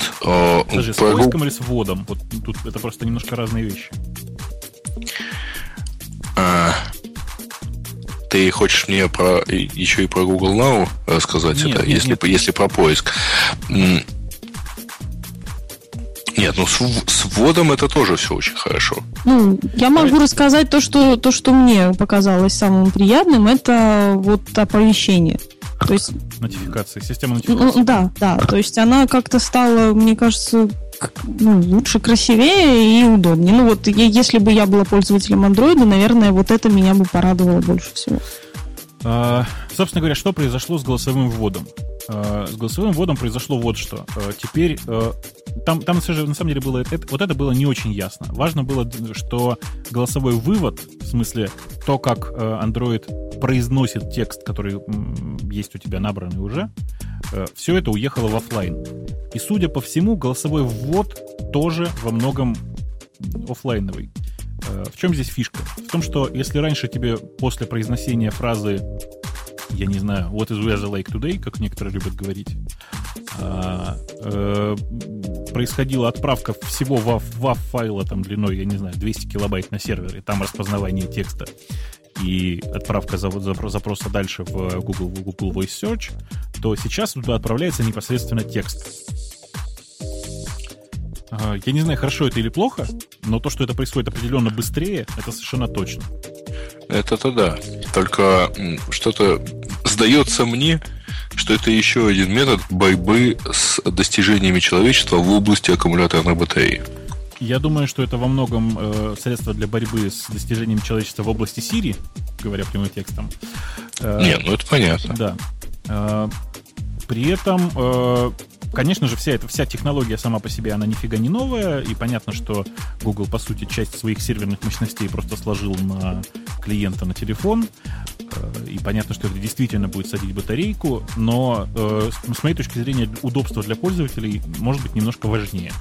Подожди, с поиском или с вводом? Вот тут это просто немножко разные вещи. А, ты хочешь мне про еще и про Google Now рассказать нет, это, нет, если, нет. если про поиск? Нет, ну с, с вводом это тоже все очень хорошо. Ну, я могу рассказать то, что, то, что мне показалось самым приятным, это вот оповещение. То есть... Нотификации, система нотификации. Ну, да, да. То есть она как-то стала, мне кажется, ну, лучше, красивее и удобнее. Ну вот, если бы я была пользователем Android, наверное, вот это меня бы порадовало больше всего. Собственно говоря, что произошло с голосовым вводом? А, с голосовым вводом произошло вот что. А, теперь а, там, там на самом деле было это, вот это было не очень ясно. Важно было, что голосовой вывод, в смысле то, как Android произносит текст, который есть у тебя набранный уже, все это уехало в офлайн. И, судя по всему, голосовой ввод тоже во многом офлайновый. Э, в чем здесь фишка? В том, что если раньше тебе после произношения фразы я не знаю, what is weather like today, как некоторые любят говорить, а, э, происходила отправка всего WAV, файла там длиной, я не знаю, 200 килобайт на сервере, там распознавание текста и отправка запроса дальше в Google, в Google Voice Search, то сейчас туда отправляется непосредственно текст. Я не знаю, хорошо это или плохо, но то, что это происходит определенно быстрее, это совершенно точно. Это-то да. Только что-то сдается мне, что это еще один метод борьбы с достижениями человечества в области аккумуляторной батареи. Я думаю, что это во многом э, средство для борьбы с достижением человечества в области Сирии, говоря прямым текстом. Э, Нет, ну это понятно. Да. Э, при этом э, Конечно же, вся эта вся технология сама по себе, она нифига не новая, и понятно, что Google, по сути, часть своих серверных мощностей просто сложил на клиента на телефон, э, и понятно, что это действительно будет садить батарейку, но э, с моей точки зрения удобство для пользователей может быть немножко важнее.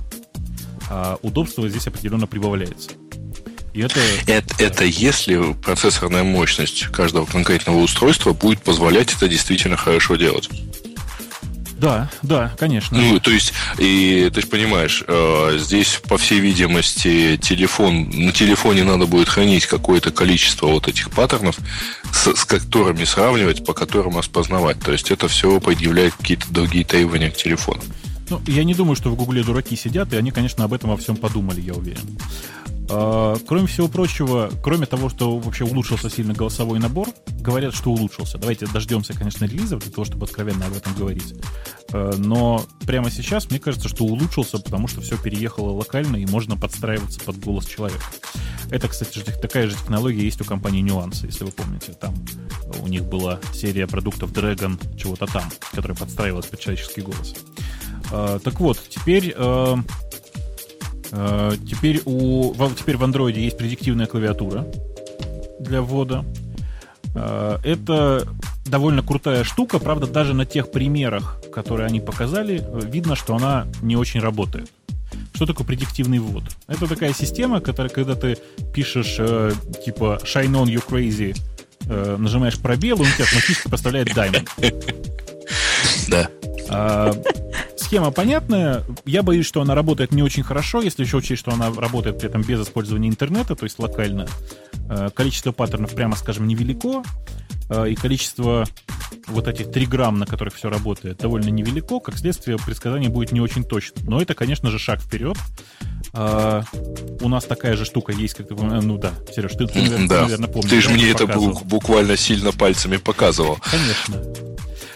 А удобство здесь определенно прибавляется. И это... Это, это если процессорная мощность каждого конкретного устройства будет позволять это действительно хорошо делать. Да, да, конечно. Ну, то есть, и ты же понимаешь, э, здесь, по всей видимости, телефон, на телефоне надо будет хранить какое-то количество вот этих паттернов, с, с которыми сравнивать, по которым распознавать. То есть это все предъявляет какие-то другие требования к телефону. Ну, я не думаю, что в Гугле дураки сидят, и они, конечно, об этом во всем подумали, я уверен. А, кроме всего прочего, кроме того, что вообще улучшился сильно голосовой набор, говорят, что улучшился. Давайте дождемся, конечно, релизов для того, чтобы откровенно об этом говорить. А, но прямо сейчас мне кажется, что улучшился, потому что все переехало локально и можно подстраиваться под голос человека. Это, кстати, такая же технология есть у компании Nuance, если вы помните. Там у них была серия продуктов Dragon, чего-то там, которая подстраивалась под человеческий голос. Так вот, теперь Э, теперь, у, теперь в Android есть предиктивная клавиатура для ввода. Э, это довольно крутая штука, правда, даже на тех примерах, которые они показали, видно, что она не очень работает. Что такое предиктивный ввод? Это такая система, которая, когда ты пишешь э, типа Shine on you crazy, э, нажимаешь пробел, он тебе автоматически поставляет diamond. Да. Схема понятная. Я боюсь, что она работает не очень хорошо, если еще учесть, что она работает при этом без использования интернета, то есть локально. А, количество паттернов, прямо скажем, невелико. А, и количество вот этих 3 грамм, на которых все работает, довольно невелико. Как следствие, предсказание будет не очень точно. Но это, конечно же, шаг вперед. Uh, у нас такая же штука есть, как ты Ну да, Сереж, ты, ты, наверное, да. наверное помнишь. Ты же мне это буквально сильно пальцами показывал. Конечно.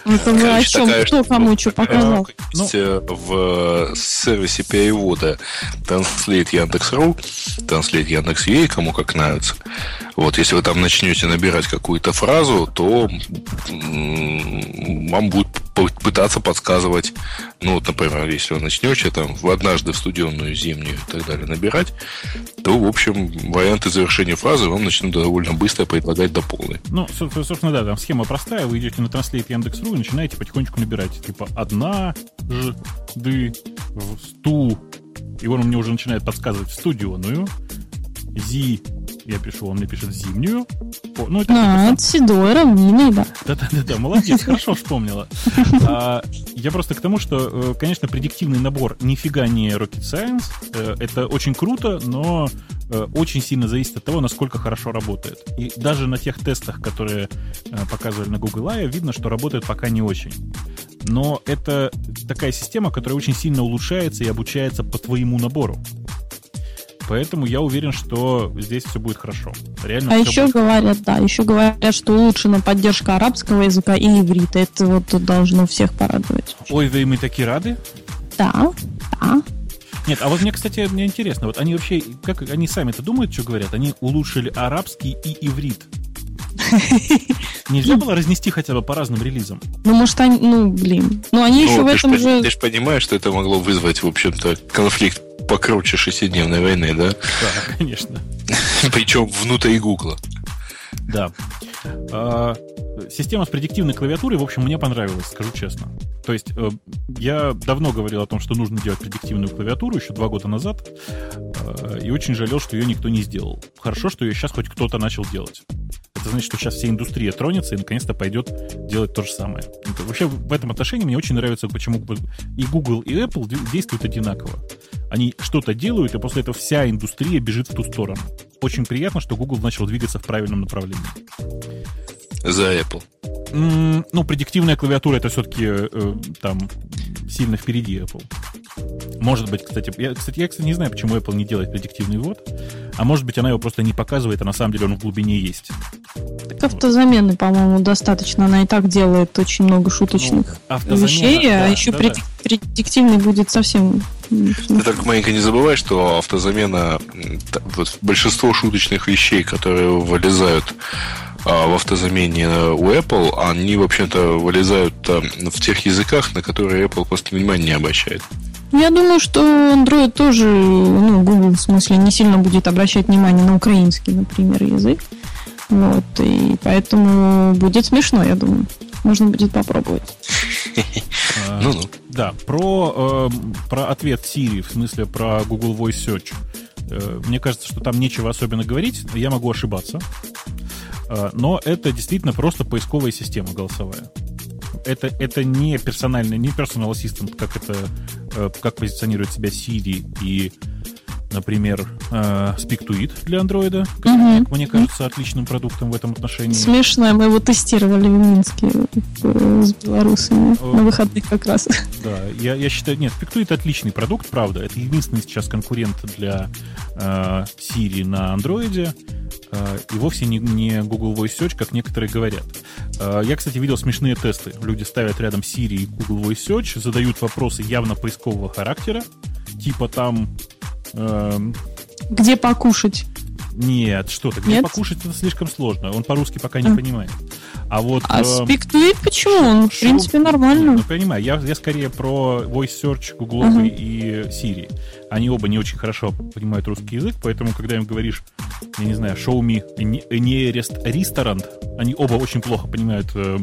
Это вы о чем? Такая, Кто кому что показал? Ну. Э, в сервисе перевода Translate Яндекс.ру, Translate Яндекс.ua, кому как нравится. Вот, если вы там начнете набирать какую-то фразу, то вам будет пытаться подсказывать, ну, вот, например, если вы начнете там в однажды в студенную зимнюю и так далее набирать, то, в общем, варианты завершения фразы вам начнут довольно быстро предлагать до полной. Ну, собственно, да, там схема простая, вы идете на Translate Яндекс.ру и начинаете потихонечку набирать, типа, одна, ж, ды, сту, И он мне уже начинает подсказывать студионную, Зи я пишу, он мне пишет зимнюю. О, ну, это а, типа, седой, равнинный, да. Да-да-да, молодец, хорошо вспомнила. А, я просто к тому, что, э, конечно, предиктивный набор нифига не rocket science. Э, это очень круто, но э, очень сильно зависит от того, насколько хорошо работает. И даже на тех тестах, которые показывали на Google I, видно, что работает пока не очень. Но это такая система, которая очень сильно улучшается и обучается по твоему набору. Поэтому я уверен, что здесь все будет хорошо. Реально а еще будет... говорят, да, еще говорят, что улучшена поддержка арабского языка и иврита. Это вот должно всех порадовать. Ой, да и мы такие рады. Да, да. Нет, а вот мне, кстати, мне интересно, вот они вообще, как они сами-то думают, что говорят? Они улучшили арабский и иврит. Нельзя было разнести хотя бы по разным релизам? Ну, может, они, ну, блин. Ну, они ну, еще в этом же... Ты же понимаешь, что это могло вызвать, в общем-то, конфликт покруче шестидневной войны, да? Да, конечно. Причем внутри Гугла. Да. А, система с предиктивной клавиатурой, в общем, мне понравилась, скажу честно. То есть э, я давно говорил о том, что нужно делать предиктивную клавиатуру, еще два года назад, э, и очень жалел, что ее никто не сделал. Хорошо, что ее сейчас хоть кто-то начал делать. Это значит, что сейчас вся индустрия тронется и наконец-то пойдет делать то же самое. Это, вообще в этом отношении мне очень нравится, почему и Google, и Apple действуют одинаково. Они что-то делают, и после этого вся индустрия бежит в ту сторону. Очень приятно, что Google начал двигаться в правильном направлении. За Apple. Mm, ну, предиктивная клавиатура это все-таки э, там сильно впереди Apple. Может быть, кстати, я, кстати, я, кстати, не знаю, почему Apple не делает предиктивный ввод, а может быть, она его просто не показывает, а на самом деле он в глубине есть. Так автозамены, по-моему, достаточно. Она и так делает очень много шуточных ну, вещей, а да, а еще да, предик- да. предиктивный будет совсем... Ты только маленько не забывай, что автозамена, вот большинство шуточных вещей, которые вылезают в автозамене у Apple, они, в общем-то, вылезают в тех языках, на которые Apple просто внимания не обращает. Я думаю, что Android тоже, ну, Google в смысле, не сильно будет обращать внимание на украинский, например, язык. Вот, и поэтому будет смешно, я думаю. Можно будет попробовать. Ну, ну. Да, про, эм, про ответ Siri, в смысле про Google Voice Search. Э, мне кажется, что там нечего особенно говорить, я могу ошибаться. Э, но это действительно просто поисковая система голосовая. Это, это не персональный, не personal assistant, как это, э, как позиционирует себя Siri и, например, э, Speak to It для андроида, который, угу. мне кажется, отличным продуктом в этом отношении. Смешно, мы его тестировали в Минске э, с белорусами на выходных как раз. Да, я, я считаю, нет, Speak to It отличный продукт, правда, это единственный сейчас конкурент для э, Siri на. Э, и вовсе не, не Google Voice Search, как некоторые говорят. Э, я, кстати, видел смешные тесты. Люди ставят рядом Siri и Google Voice Search, задают вопросы явно поискового характера, типа там... Эм... Где покушать? Нет, что то Где Нет? покушать это слишком сложно. Он по-русски пока не а. понимает. А вот... А э, Speak to it почему? Он, в принципе, нормально. Ну, понимаю. Я, я скорее про Voice Search, Google uh-huh. и Siri. Они оба не очень хорошо понимают русский язык, поэтому, когда им говоришь, я не знаю, show me nearest restaurant, они оба очень плохо понимают... Э,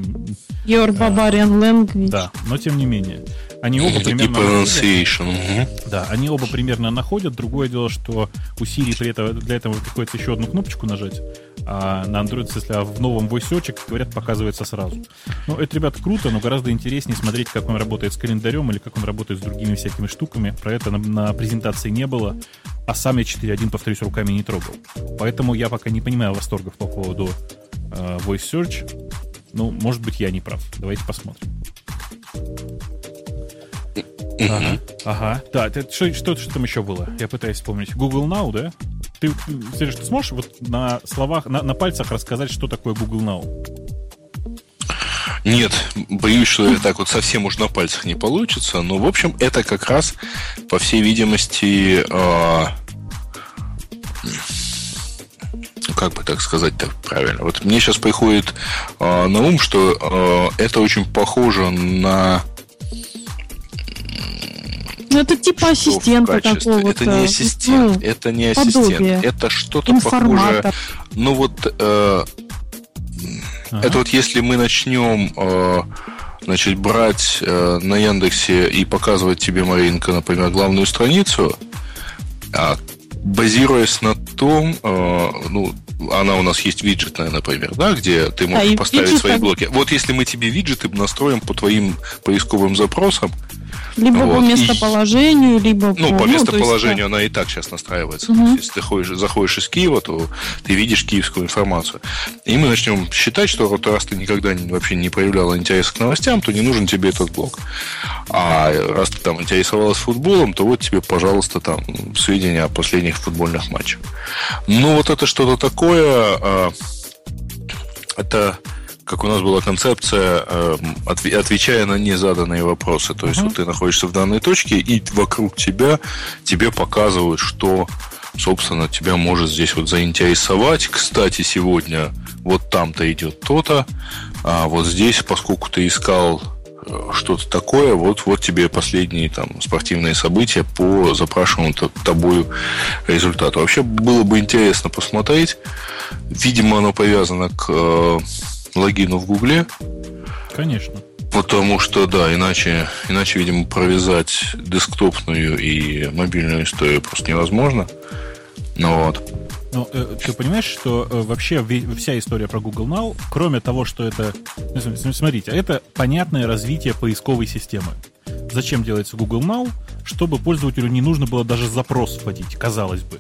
Your barbarian э, language. Да, но тем не менее. Они оба примерно... Находят, да, они оба примерно находят. Другое дело, что у Siri при этом, для этого приходится еще одну кнопочку нажать, а на Android, если в новом voice говорят, показывается сразу. Ну, это, ребят, круто, но гораздо интереснее смотреть, как он работает с календарем или как он работает с другими всякими штуками. Про это на, на презентации не было, а сам я 4.1, повторюсь, руками не трогал. Поэтому я пока не понимаю восторгов по поводу э, Voice Search. Ну, может быть, я не прав. Давайте посмотрим. Ага, ага. Да, это, что, что, что там еще было? Я пытаюсь вспомнить. Google Now, да? Ты, Сереж, ты сможешь вот на словах, на, на пальцах рассказать, что такое Google Now? Нет, боюсь, что это так вот совсем уж на пальцах не получится. Но, в общем, это как раз, по всей видимости, э, как бы так сказать так правильно. Вот мне сейчас приходит э, на ум, что э, это очень похоже на ну, это типа ассистента какого-то. Это не ассистент, ну, это не ассистент. Подобие. Это что-то похожее. Ну вот, э, ага. это вот если мы начнем э, значит, брать э, на Яндексе и показывать тебе, Маринка, например, главную страницу, А базируясь на том, э, ну, она у нас есть виджетная, например, да, где ты можешь а поставить свои блоки. Вот если мы тебе виджеты настроим по твоим поисковым запросам, либо вот. по местоположению, либо ну, по... Ну, по местоположению есть, она и так сейчас настраивается. Угу. Есть, если ты ходишь, заходишь из Киева, то ты видишь киевскую информацию. И мы начнем считать, что вот раз ты никогда вообще не проявляла интерес к новостям, то не нужен тебе этот блок. А раз ты там интересовалась футболом, то вот тебе, пожалуйста, там сведения о последних футбольных матчах. Ну, вот это что-то такое... А, это как у нас была концепция, э, отвечая на незаданные вопросы. То есть uh-huh. вот ты находишься в данной точке, и вокруг тебя тебе показывают, что, собственно, тебя может здесь вот заинтересовать. Кстати, сегодня вот там-то идет то-то, а вот здесь, поскольку ты искал э, что-то такое, вот, вот тебе последние там спортивные события по запрашиваемому тобою результату. Вообще было бы интересно посмотреть. Видимо, оно повязано к э, логину в Гугле. Конечно. Потому что, да, иначе, иначе, видимо, провязать десктопную и мобильную историю просто невозможно. Ну вот. Ну, ты понимаешь, что э, вообще вся история про Google Now, кроме того, что это... Ну, смотрите, это понятное развитие поисковой системы. Зачем делается Google Now? Чтобы пользователю не нужно было даже запрос вводить, казалось бы.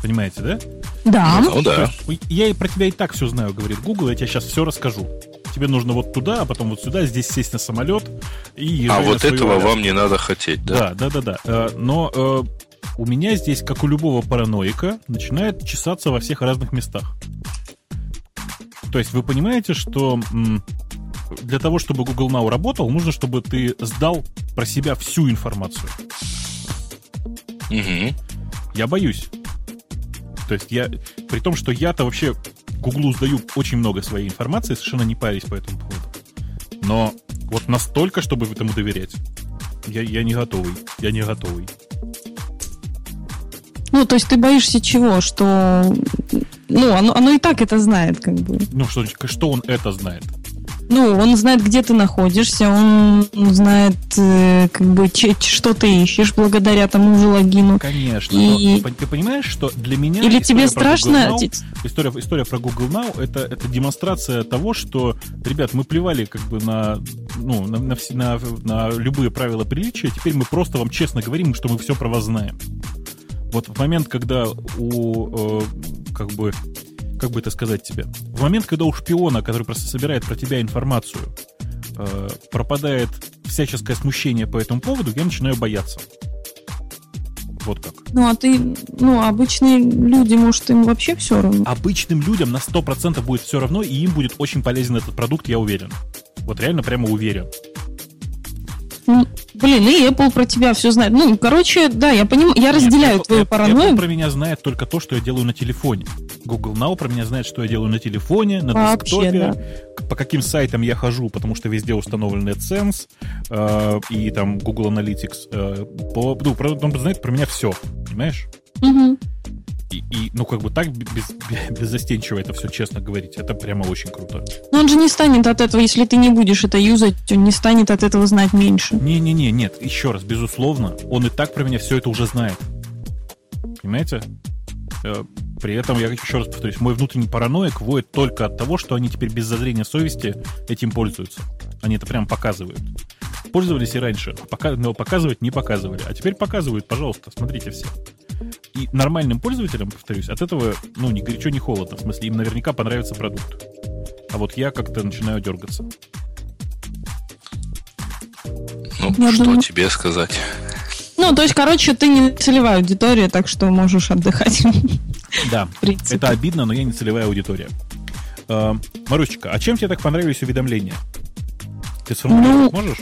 Понимаете, да? Да. Ну да. Я и про тебя и так все знаю, говорит Google, я тебе сейчас все расскажу. Тебе нужно вот туда, а потом вот сюда, здесь сесть на самолет и А вот этого аляску. вам не надо хотеть, да? Да, да, да, да. Э, но э, у меня здесь, как у любого параноика, начинает чесаться во всех разных местах. То есть вы понимаете, что для того, чтобы Google Now работал, нужно, чтобы ты сдал про себя всю информацию. Угу. Я боюсь. То есть я, при том, что я-то вообще Гуглу сдаю очень много своей информации, совершенно не парюсь по этому поводу. Но вот настолько, чтобы этому доверять, я, я не готовый. Я не готовый. Ну, то есть ты боишься чего? Что... Ну, оно, оно и так это знает, как бы. Ну, что, что он это знает? Ну, он знает, где ты находишься, он знает, э, как бы, что ты ищешь благодаря тому же логину. Конечно. И... Но ты понимаешь, что для меня... Или тебе страшно... Now, история, история про Google Now это, это демонстрация того, что, ребят, мы плевали как бы на, ну, на, на, на, на любые правила приличия, теперь мы просто вам честно говорим, что мы все про вас знаем. Вот в момент, когда у, э, как бы, как бы это сказать тебе, в момент, когда у шпиона, который просто собирает про тебя информацию, э, пропадает всяческое смущение по этому поводу, я начинаю бояться. Вот как. Ну, а ты, ну, обычные люди, может, им вообще все равно? Обычным людям на 100% будет все равно, и им будет очень полезен этот продукт, я уверен. Вот реально прямо уверен. Ну, блин, и Apple про тебя все знает. Ну, короче, да, я понимаю, я разделяю Нет, твою Apple, паранойю. Apple про меня знает только то, что я делаю на телефоне. Google Now про меня знает, что я делаю на телефоне, на Вообще, десктопе, да. по каким сайтам я хожу, потому что везде установлен AdSense э, и там Google Analytics. Э, по, ну, он знает про меня все, понимаешь? Угу. И, и, ну, как бы так без, беззастенчиво это все честно говорить. Это прямо очень круто. Но он же не станет от этого, если ты не будешь это юзать, он не станет от этого знать меньше. Не-не-не, нет, еще раз, безусловно, он и так про меня все это уже знает. Понимаете? Э, при этом, я еще раз повторюсь, мой внутренний параноик воет только от того, что они теперь без зазрения совести этим пользуются. Они это прям показывают. Пользовались и раньше, но показывать не показывали. А теперь показывают, пожалуйста, смотрите все. И нормальным пользователям, повторюсь, от этого, ну, ни горячо, ни холодно. В смысле, им наверняка понравится продукт. А вот я как-то начинаю дергаться. Ну, я что думаю... тебе сказать? Ну, то есть, короче, ты не целевая аудитория, так что можешь отдыхать. Да, это обидно, но я не целевая аудитория. Э, Марусечка, а чем тебе так понравились уведомления? Ты сформулировать ну, можешь?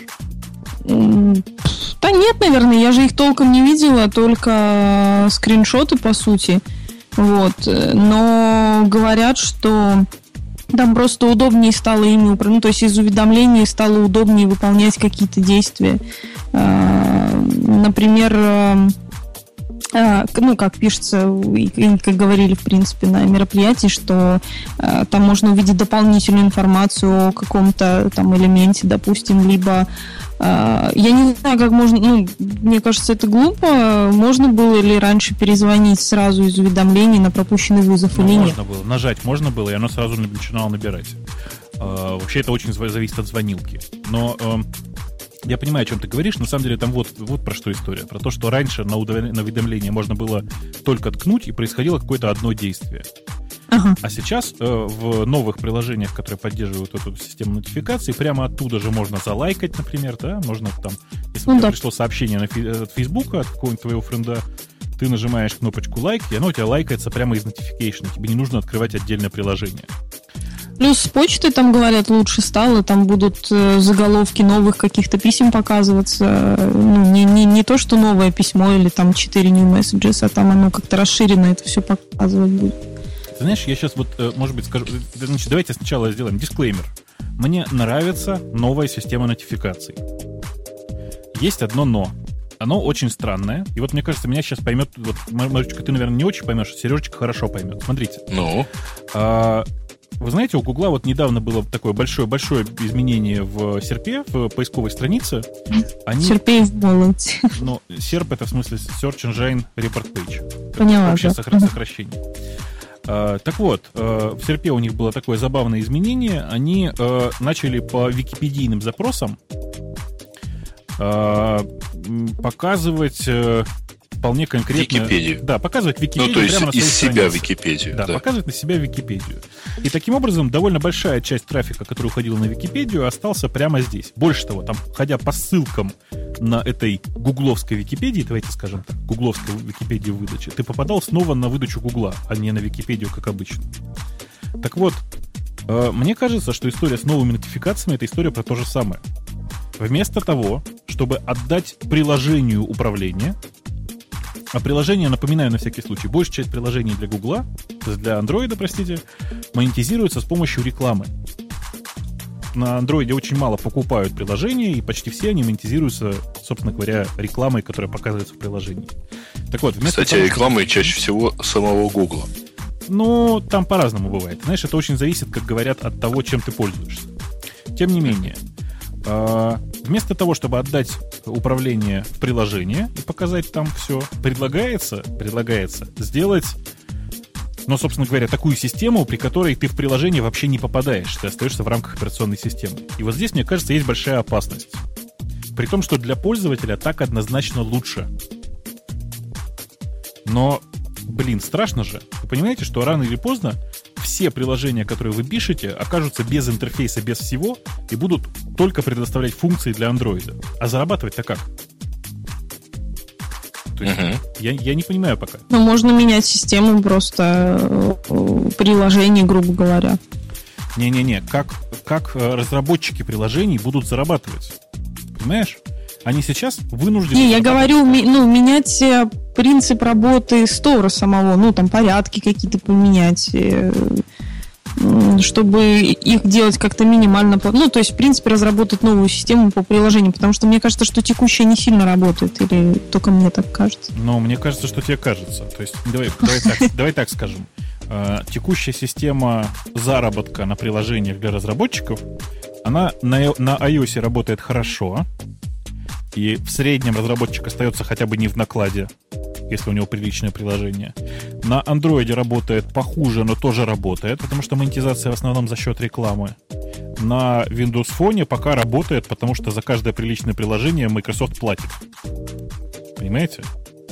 Да нет, наверное, я же их толком не видела, только скриншоты, по сути. Вот. Но говорят, что там просто удобнее стало ими управлять. Ну, то есть из уведомлений стало удобнее выполнять какие-то действия. А, например, а, ну, как пишется, и, как говорили, в принципе, на мероприятии, что э, там можно увидеть дополнительную информацию о каком-то там элементе, допустим, либо э, я не знаю, как можно, ну, мне кажется, это глупо. Можно было ли раньше перезвонить сразу из уведомлений на пропущенный вызов ну, или можно нет? Можно было, нажать можно было, и оно сразу начинало набирать. Э, вообще это очень зависит от звонилки. Но э, я понимаю, о чем ты говоришь. На самом деле там вот, вот про что история. Про то, что раньше на уведомление можно было только ткнуть, и происходило какое-то одно действие. Ага. А сейчас э, в новых приложениях, которые поддерживают эту систему нотификации, прямо оттуда же можно залайкать, например, да, можно там, если ну, да. пришло сообщение на фи- от Фейсбука, от какого-нибудь твоего френда, ты нажимаешь кнопочку лайк, и оно у тебя лайкается прямо из notification. Тебе не нужно открывать отдельное приложение. Плюс с почтой там говорят лучше стало, там будут э, заголовки новых каких-то писем показываться. Ну, не, не, не то, что новое письмо или там 4 new messages, а там оно как-то расширено это все показывать будет. Ты знаешь, я сейчас вот, э, может быть, скажу... Э, значит, давайте сначала сделаем дисклеймер. Мне нравится новая система нотификаций. Есть одно но. Оно очень странное. И вот мне кажется, меня сейчас поймет... Вот, Марочка, ты, наверное, не очень поймешь, а Сережечка хорошо поймет. Смотрите. Ну? А, вы знаете, у Гугла вот недавно было такое большое-большое изменение в серпе, в поисковой странице. Они... Серпе в молодь. Ну, серп это в смысле Search Engine Report Page. Поняла. Общее да. сокращение. Uh, так вот, uh, в серпе у них было такое забавное изменение. Они uh, начали по википедийным запросам показывать вполне конкретно... Википедию. Да, показывать Википедию. Ну, то есть прямо из себя странице. Википедию. Да, да, показывать на себя Википедию. И таким образом довольно большая часть трафика, который уходил на Википедию, остался прямо здесь. Больше того, там, ходя по ссылкам на этой гугловской Википедии, давайте скажем так, гугловской Википедии выдачи, ты попадал снова на выдачу Гугла, а не на Википедию, как обычно. Так вот, э, мне кажется, что история с новыми нотификациями — это история про то же самое. Вместо того, чтобы отдать приложению управления, а приложение, напоминаю на всякий случай, большая часть приложений для Гугла, для Андроида, простите, монетизируется с помощью рекламы. На андроиде очень мало покупают приложения, и почти все они монетизируются, собственно говоря, рекламой, которая показывается в приложении. Так вот, Кстати, того, рекламой чаще всего самого Гугла. Ну, там по-разному бывает. Знаешь, это очень зависит, как говорят, от того, чем ты пользуешься. Тем не менее, а, вместо того, чтобы отдать управление в приложение и показать там все, предлагается, предлагается сделать но, собственно говоря, такую систему, при которой ты в приложение вообще не попадаешь, ты остаешься в рамках операционной системы. И вот здесь, мне кажется, есть большая опасность. При том, что для пользователя так однозначно лучше. Но, блин, страшно же. Вы понимаете, что рано или поздно все приложения, которые вы пишете, окажутся без интерфейса, без всего, и будут только предоставлять функции для андроида. А зарабатывать-то как? То есть, uh-huh. я, я не понимаю пока. Ну, можно менять систему просто э, приложений, грубо говоря. Не-не-не, как, как э, разработчики приложений будут зарабатывать? Понимаешь? Они сейчас вынуждены... Не, я говорю, ну, менять э, принцип работы стора самого, ну, там, порядки какие-то поменять, э, чтобы их делать как-то минимально... Ну, то есть, в принципе, разработать новую систему по приложению, потому что мне кажется, что текущая не сильно работает, или только мне так кажется? Ну, мне кажется, что тебе кажется. То есть, давай, давай, так, давай так скажем. Э, текущая система заработка на приложениях для разработчиков, она на, на iOS работает хорошо, и в среднем разработчик остается хотя бы не в накладе, если у него приличное приложение. На андроиде работает похуже, но тоже работает, потому что монетизация в основном за счет рекламы. На Windows Phone пока работает, потому что за каждое приличное приложение Microsoft платит. Понимаете?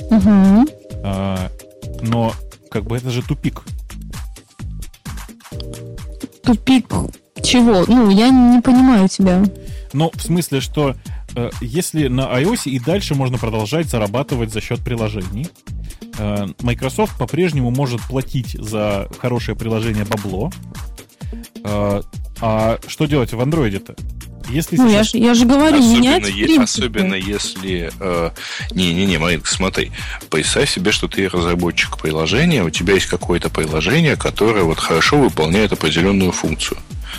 Угу. А, но как бы это же тупик. Тупик чего? Ну, я не понимаю тебя. Ну, в смысле, что если на iOS и дальше можно продолжать зарабатывать за счет приложений, э, Microsoft по-прежнему может платить за хорошее приложение бабло. Э, а что делать в андроиде-то? Если ну, сейчас... я, же, я же говорю, особенно, менять е- Особенно если... Не-не-не, э, смотри. Представь себе, что ты разработчик приложения, у тебя есть какое-то приложение, которое вот хорошо выполняет определенную функцию.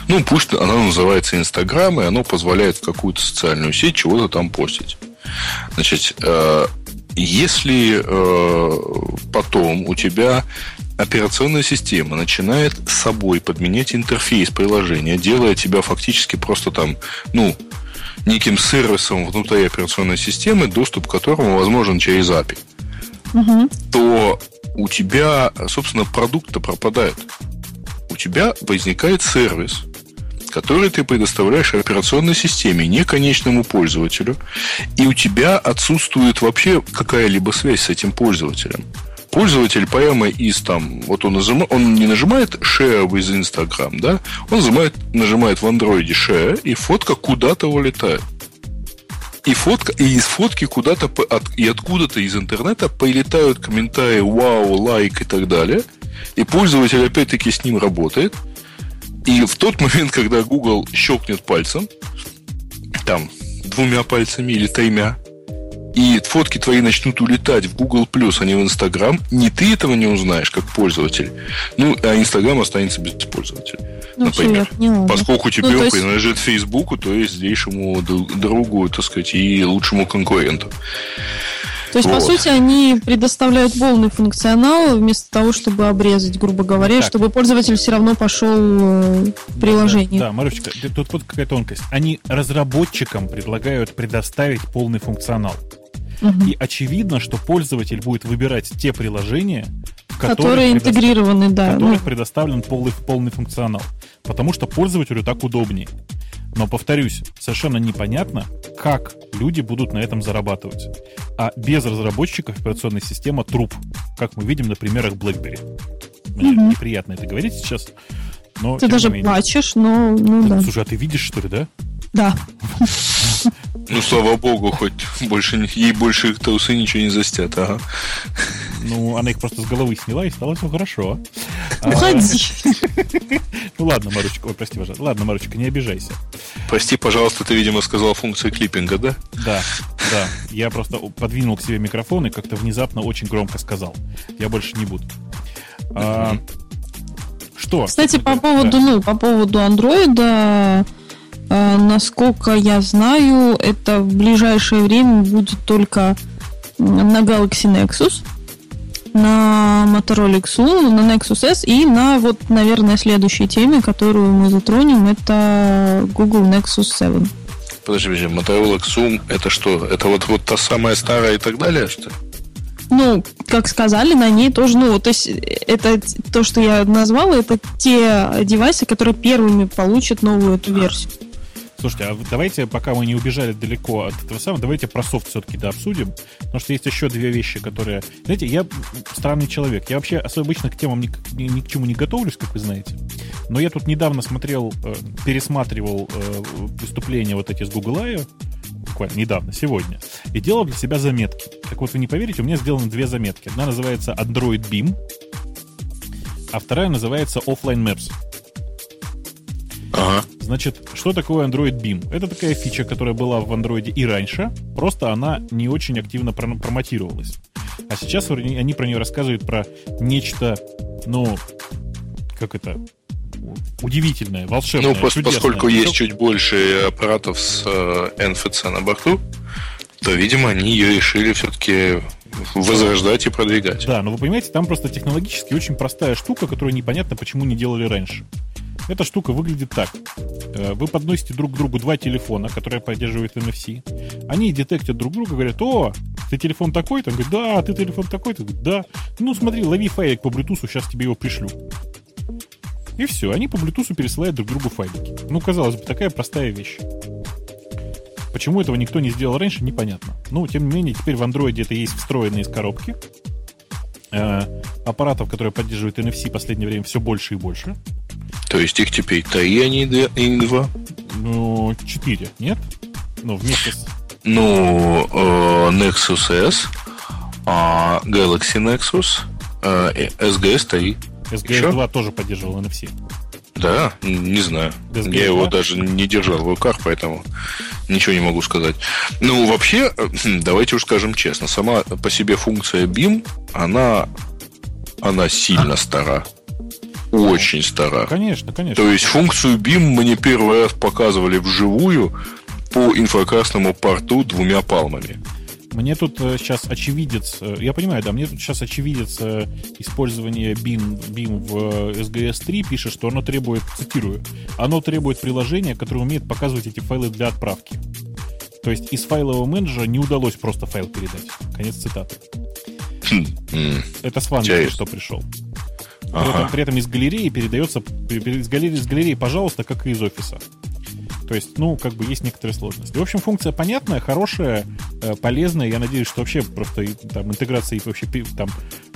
Ну, пусть оно называется Инстаграм, и оно позволяет в какую-то социальную сеть чего-то там постить. Значит, э, если э, потом у тебя операционная система начинает с собой подменять интерфейс приложения, делая тебя фактически просто там, ну, неким сервисом внутри операционной системы, доступ к которому возможен через API, угу. то у тебя, собственно, продукт-то пропадает. У тебя возникает сервис, который ты предоставляешь операционной системе, не конечному пользователю, и у тебя отсутствует вообще какая-либо связь с этим пользователем. Пользователь прямо из там, вот он, нажимает, он не нажимает share with Instagram, да, он нажимает, нажимает в андроиде share, и фотка куда-то улетает. И фотка, и из фотки куда-то от, и откуда-то из интернета прилетают комментарии вау, лайк и так далее. И пользователь опять-таки с ним работает. И в тот момент, когда Google щелкнет пальцем, там, двумя пальцами или тремя, и фотки твои начнут улетать в Google а не в Instagram, не ты этого не узнаешь как пользователь. Ну, а Instagram останется без пользователя. Ну, например. Все, Поскольку тебе ну, он есть... принадлежит Фейсбуку, то есть злейшему другу, так сказать, и лучшему конкуренту. То есть, вот. по сути, они предоставляют полный функционал вместо того, чтобы обрезать, грубо говоря, так. чтобы пользователь все равно пошел э, в приложение. Да, да Марусечка, тут вот какая тонкость. Они разработчикам предлагают предоставить полный функционал. Угу. И очевидно, что пользователь будет выбирать те приложения, которые интегрированы, да. В которых ну. предоставлен полный, полный функционал. Потому что пользователю так удобнее. Но, повторюсь, совершенно непонятно, как люди будут на этом зарабатывать. А без разработчиков операционная система труп, как мы видим на примерах BlackBerry. Мне угу. неприятно это говорить сейчас, но... Ты даже плачешь, но... Ну, да. Слушай, а ты видишь, что ли, да? Да. Ну, слава богу, хоть больше ей больше трусы ничего не застят, ага. Ну, она их просто с головы сняла, и стало все хорошо. Уходи. Ну ладно, Маручка, ой, прости, пожалуйста. Ладно, Маручка, не обижайся. Прости, пожалуйста, ты, видимо, сказал функцию клиппинга, да? Да, да. Я просто подвинул к себе микрофон и как-то внезапно очень громко сказал. Я больше не буду. А, что? Кстати, по поводу, ну, по поводу андроида, Э, насколько я знаю, это в ближайшее время будет только на Galaxy Nexus, на Motorola Xoom, на Nexus S и на вот, наверное, следующей теме, которую мы затронем, это Google Nexus 7. Подожди, подожди, Motorola Xoom это что? Это вот, вот та самая старая и так далее, что ли? Ну, как сказали, на ней тоже, ну, то есть это то, что я назвала, это те девайсы, которые первыми получат новую эту версию. Слушайте, а давайте, пока мы не убежали далеко от этого самого, давайте про софт все-таки да, обсудим. Потому что есть еще две вещи, которые... Знаете, я странный человек. Я вообще обычно к темам ни, ни, ни к чему не готовлюсь, как вы знаете. Но я тут недавно смотрел, э, пересматривал э, выступления вот эти с Google I, буквально недавно, сегодня, и делал для себя заметки. Так вот, вы не поверите, у меня сделаны две заметки. Одна называется Android Beam, а вторая называется Offline Maps. Ага. Значит, что такое Android Beam? Это такая фича, которая была в Android и раньше, просто она не очень активно промотировалась. А сейчас они про нее рассказывают про нечто, ну, как это, удивительное, волшебное, Ну, пос- поскольку есть чуть больше аппаратов с э, NFC на борту, то, видимо, они ее решили все-таки возрождать и продвигать. Да, но вы понимаете, там просто технологически очень простая штука, которую непонятно, почему не делали раньше. Эта штука выглядит так. Э, вы подносите друг к другу два телефона, которые поддерживают NFC. Они детектят друг друга, говорят, о, ты телефон такой-то? Он говорит, да, ты телефон такой-то? Да. Ну, смотри, лови файлик по Bluetooth, сейчас тебе его пришлю. И все, они по Bluetooth пересылают друг другу файлики. Ну, казалось бы, такая простая вещь. Почему этого никто не сделал раньше, непонятно. Ну, тем не менее, теперь в Android это есть встроенные из коробки. Э, аппаратов, которые поддерживают NFC, в последнее время все больше и больше. То есть их теперь три, а не два? Ну, четыре, нет? Ну, вместе с... Ну, э, Nexus S, э, Galaxy Nexus, э, SGS 3. SGS Еще? 2 тоже поддерживал NFC. Да, не знаю. SGS Я 2? его даже не держал в руках, поэтому ничего не могу сказать. Ну, вообще, э, давайте уж скажем честно, сама по себе функция BIM, она, она сильно стара. Очень стара. Конечно, конечно. То есть функцию BIM мне первый раз показывали вживую по инфракрасному порту двумя палмами. Мне тут сейчас очевидец, я понимаю, да, мне тут сейчас очевидец использования BIM, BIM в SGS 3 пишет, что оно требует, цитирую, оно требует приложения, которое умеет показывать эти файлы для отправки. То есть из файлового менеджера не удалось просто файл передать. Конец цитаты. Хм, Это с вами что пришел. При, ага. этом, при этом из галереи передается из галереи, из галереи, пожалуйста, как и из офиса. То есть, ну, как бы есть некоторые сложности. В общем, функция понятная, хорошая, э, полезная. Я надеюсь, что вообще просто там интеграция и вообще там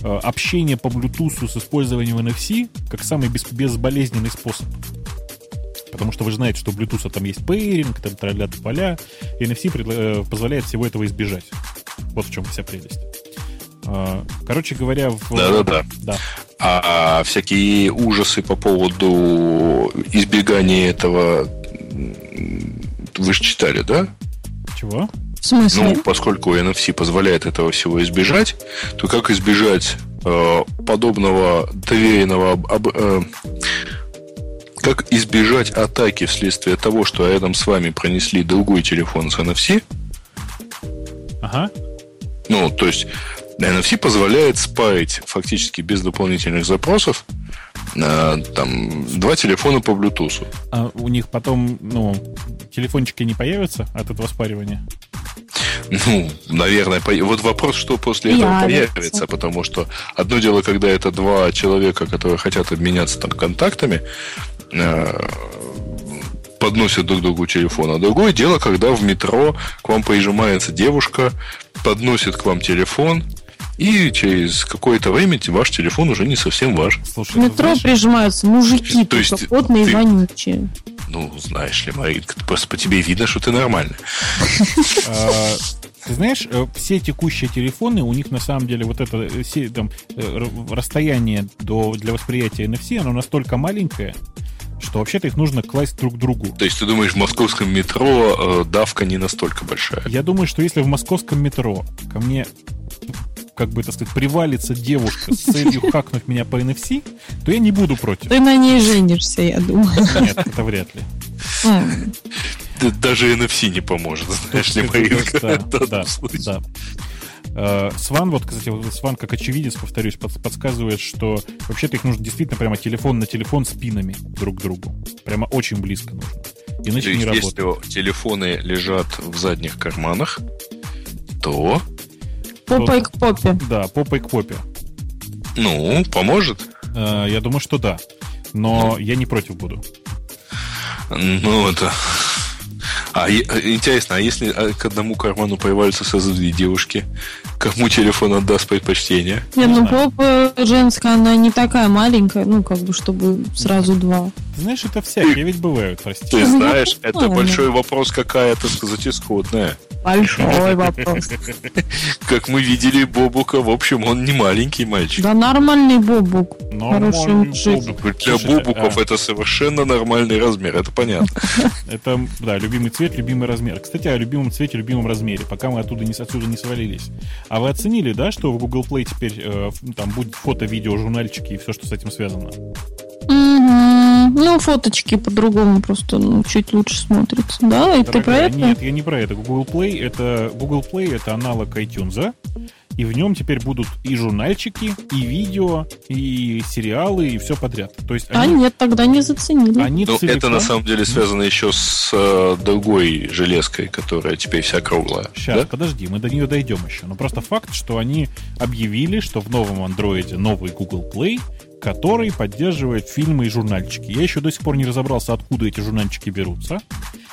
э, общение по Bluetooth с использованием NFC как самый без, безболезненный способ. Потому что вы же знаете, что у Bluetooth там есть пейринг, там тролля поля, и NFC э, позволяет всего этого избежать. Вот в чем вся прелесть. А, короче говоря, в... Да-да-да. Да. А, а всякие ужасы по поводу избегания этого вы же читали, да? Чего? В смысле? Ну, поскольку NFC позволяет этого всего избежать, то как избежать э, подобного доверенного об, э, как избежать атаки вследствие того, что рядом с вами пронесли другой телефон с NFC? Ага. Ну, то есть NFC позволяет спарить фактически без дополнительных запросов там два телефона по Bluetooth. А у них потом, ну, телефончики не появятся от этого спаривания? Ну, наверное, по... вот вопрос, что после этого Появится. появится, потому что одно дело, когда это два человека, которые хотят обменяться там контактами, э, подносят друг другу телефон. А другое дело, когда в метро к вам прижимается девушка, подносит к вам телефон, и через какое-то время ваш телефон уже не совсем ваш. Слушай, в метро знаешь, прижимаются мужики, то есть потные ты, вонючие. Ну, знаешь ли, Маринка, просто по тебе видно, что ты нормальный. А, ты знаешь, э, все текущие телефоны, у них на самом деле вот это э, там, э, расстояние до, для восприятия NFC, оно настолько маленькое, что вообще-то их нужно класть друг к другу. То есть ты думаешь, в московском метро э, давка не настолько большая? Я думаю, что если в московском метро ко мне как бы, так сказать, привалится девушка с целью хакнуть меня по NFC, то я не буду против. Ты на ней женишься, я думаю. Нет, это вряд ли. Даже NFC не поможет, знаешь ли. Да, да, да. Сван, вот, кстати, Сван, как очевидец, повторюсь, подсказывает, что вообще-то их нужно действительно прямо телефон на телефон с пинами друг к другу. Прямо очень близко нужно. Иначе не работает. Если телефоны лежат в задних карманах, то Попой к попе. Да, попой к попе. Ну, поможет? Э, я думаю, что да. Но я не против буду. Ну, это... А интересно, а если а, к одному карману появляются сразу две девушки, кому телефон отдаст предпочтение? Не, ну попа женская, она не такая маленькая, ну, как бы, чтобы сразу два. Знаешь, это всякие ведь бывают, прости. Ты знаешь, это большой вопрос, какая, так сказать, исходная. Большой вопрос. Как мы видели Бобука, в общем, он не маленький мальчик. Да нормальный Бобук. Хороший мужик. Для Бобуков а. это совершенно нормальный размер, это понятно. Это, да, любимый цвет, любимый размер. Кстати, о любимом цвете, любимом размере, пока мы оттуда не, отсюда не свалились. А вы оценили, да, что в Google Play теперь э, там будет фото, видео, журнальчики и все, что с этим связано? Ну, фоточки по-другому просто ну, чуть лучше смотрятся. Да, и ты про это? Нет, я не про это. Google Play это Google Play это аналог iTunes, и в нем теперь будут и журнальчики, и видео, и сериалы, и все подряд. То есть а они, а нет, тогда не заценили. Они ну, целиком... это на самом деле связано еще с э, другой железкой, которая теперь вся круглая. Сейчас, да? подожди, мы до нее дойдем еще. Но просто факт, что они объявили, что в новом андроиде новый Google Play который поддерживает фильмы и журнальчики. Я еще до сих пор не разобрался, откуда эти журнальчики берутся.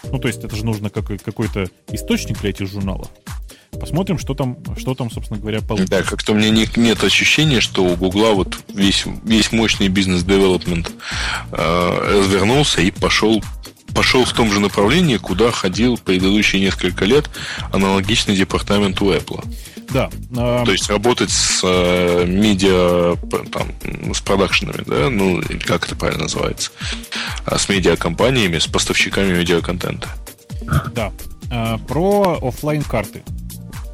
Ну, то есть это же нужно какой-то источник для этих журналов. Посмотрим, что там, что там, собственно говоря, получится. Да, как-то у меня не, нет ощущения, что у Гугла вот весь, весь мощный бизнес-девелопмент э, развернулся и пошел пошел в том же направлении, куда ходил предыдущие несколько лет аналогичный департамент у Apple. Да. То есть работать с э, медиа, там, с продакшенами, да, ну, как это правильно называется, а с медиакомпаниями, с поставщиками медиаконтента. Да. А, про офлайн карты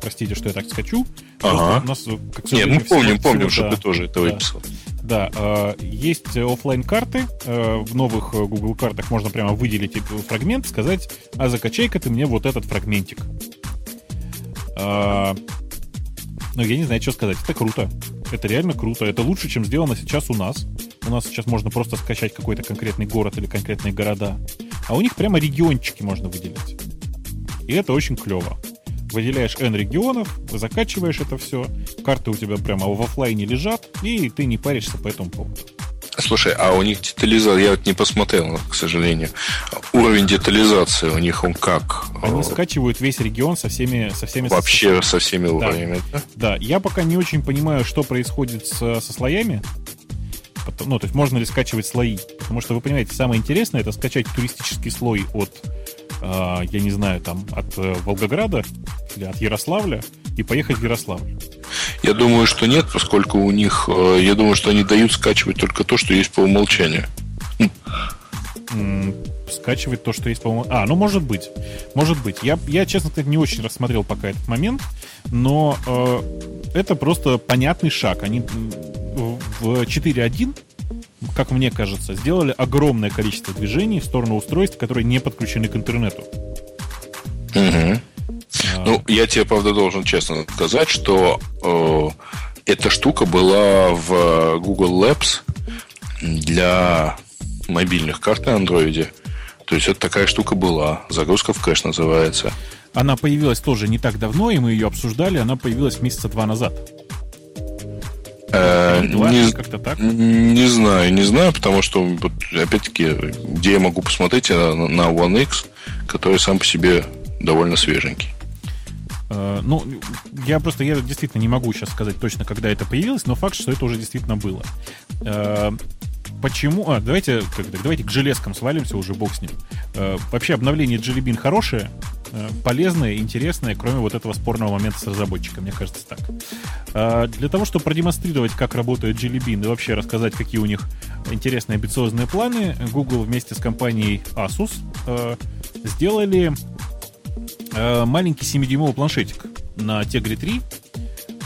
Простите, что я так скачу. Ага. У нас, как Нет, мы помним, всего, помним, что да, ты тоже это да. выписал. Да, э, есть офлайн карты э, в новых Google картах можно прямо выделить фрагмент, сказать, а закачай-ка ты мне вот этот фрагментик. Ну, я не знаю, что сказать. Это круто. Это реально круто. Это лучше, чем сделано сейчас у нас. У нас сейчас можно просто скачать какой-то конкретный город или конкретные города. А у них прямо региончики можно выделять. И это очень клево. Выделяешь N регионов, закачиваешь это все, карты у тебя прямо в офлайне лежат, и ты не паришься по этому поводу. Слушай, а у них детализация, я вот не посмотрел, к сожалению. Уровень детализации у них он как? Они скачивают весь регион со всеми... Со всеми Вообще со, со всеми да. уровнями, да? Да, я пока не очень понимаю, что происходит с, со слоями. Ну, то есть можно ли скачивать слои? Потому что, вы понимаете, самое интересное это скачать туристический слой от, э, я не знаю, там, от э, Волгограда или от Ярославля и поехать в Ярославль. Я думаю, что нет, поскольку у них, э, я думаю, что они дают скачивать только то, что есть по умолчанию. Скачивать то, что есть по умолчанию. А, ну может быть. Может быть. Я, я честно сказать, не очень рассмотрел пока этот момент, но э, это просто понятный шаг. Они в 4.1 как мне кажется, сделали огромное количество движений в сторону устройств, которые не подключены к интернету. Угу. А... Ну, я тебе, правда, должен честно сказать, что э, эта штука была в Google Labs для мобильных карт на Android. То есть это такая штука была. Загрузка в кэш называется. Она появилась тоже не так давно, и мы ее обсуждали. Она появилась месяца два назад. Э, не, как-то так? Не знаю, не знаю, потому что, опять-таки, где я могу посмотреть на, на One X, который сам по себе довольно свеженький. Э, ну, я просто, я действительно не могу сейчас сказать точно, когда это появилось, но факт, что это уже действительно было. Э, почему? А, давайте, давайте к железкам свалимся, уже бог с ним. Э, вообще обновление Jelly Bean хорошее, полезное, интересное, кроме вот этого спорного момента с разработчиком, мне кажется так. Для того, чтобы продемонстрировать, как работает Jelly Bean и вообще рассказать, какие у них интересные амбициозные планы, Google вместе с компанией Asus сделали Э, маленький 7-дюймовый планшетик на Tigre 3.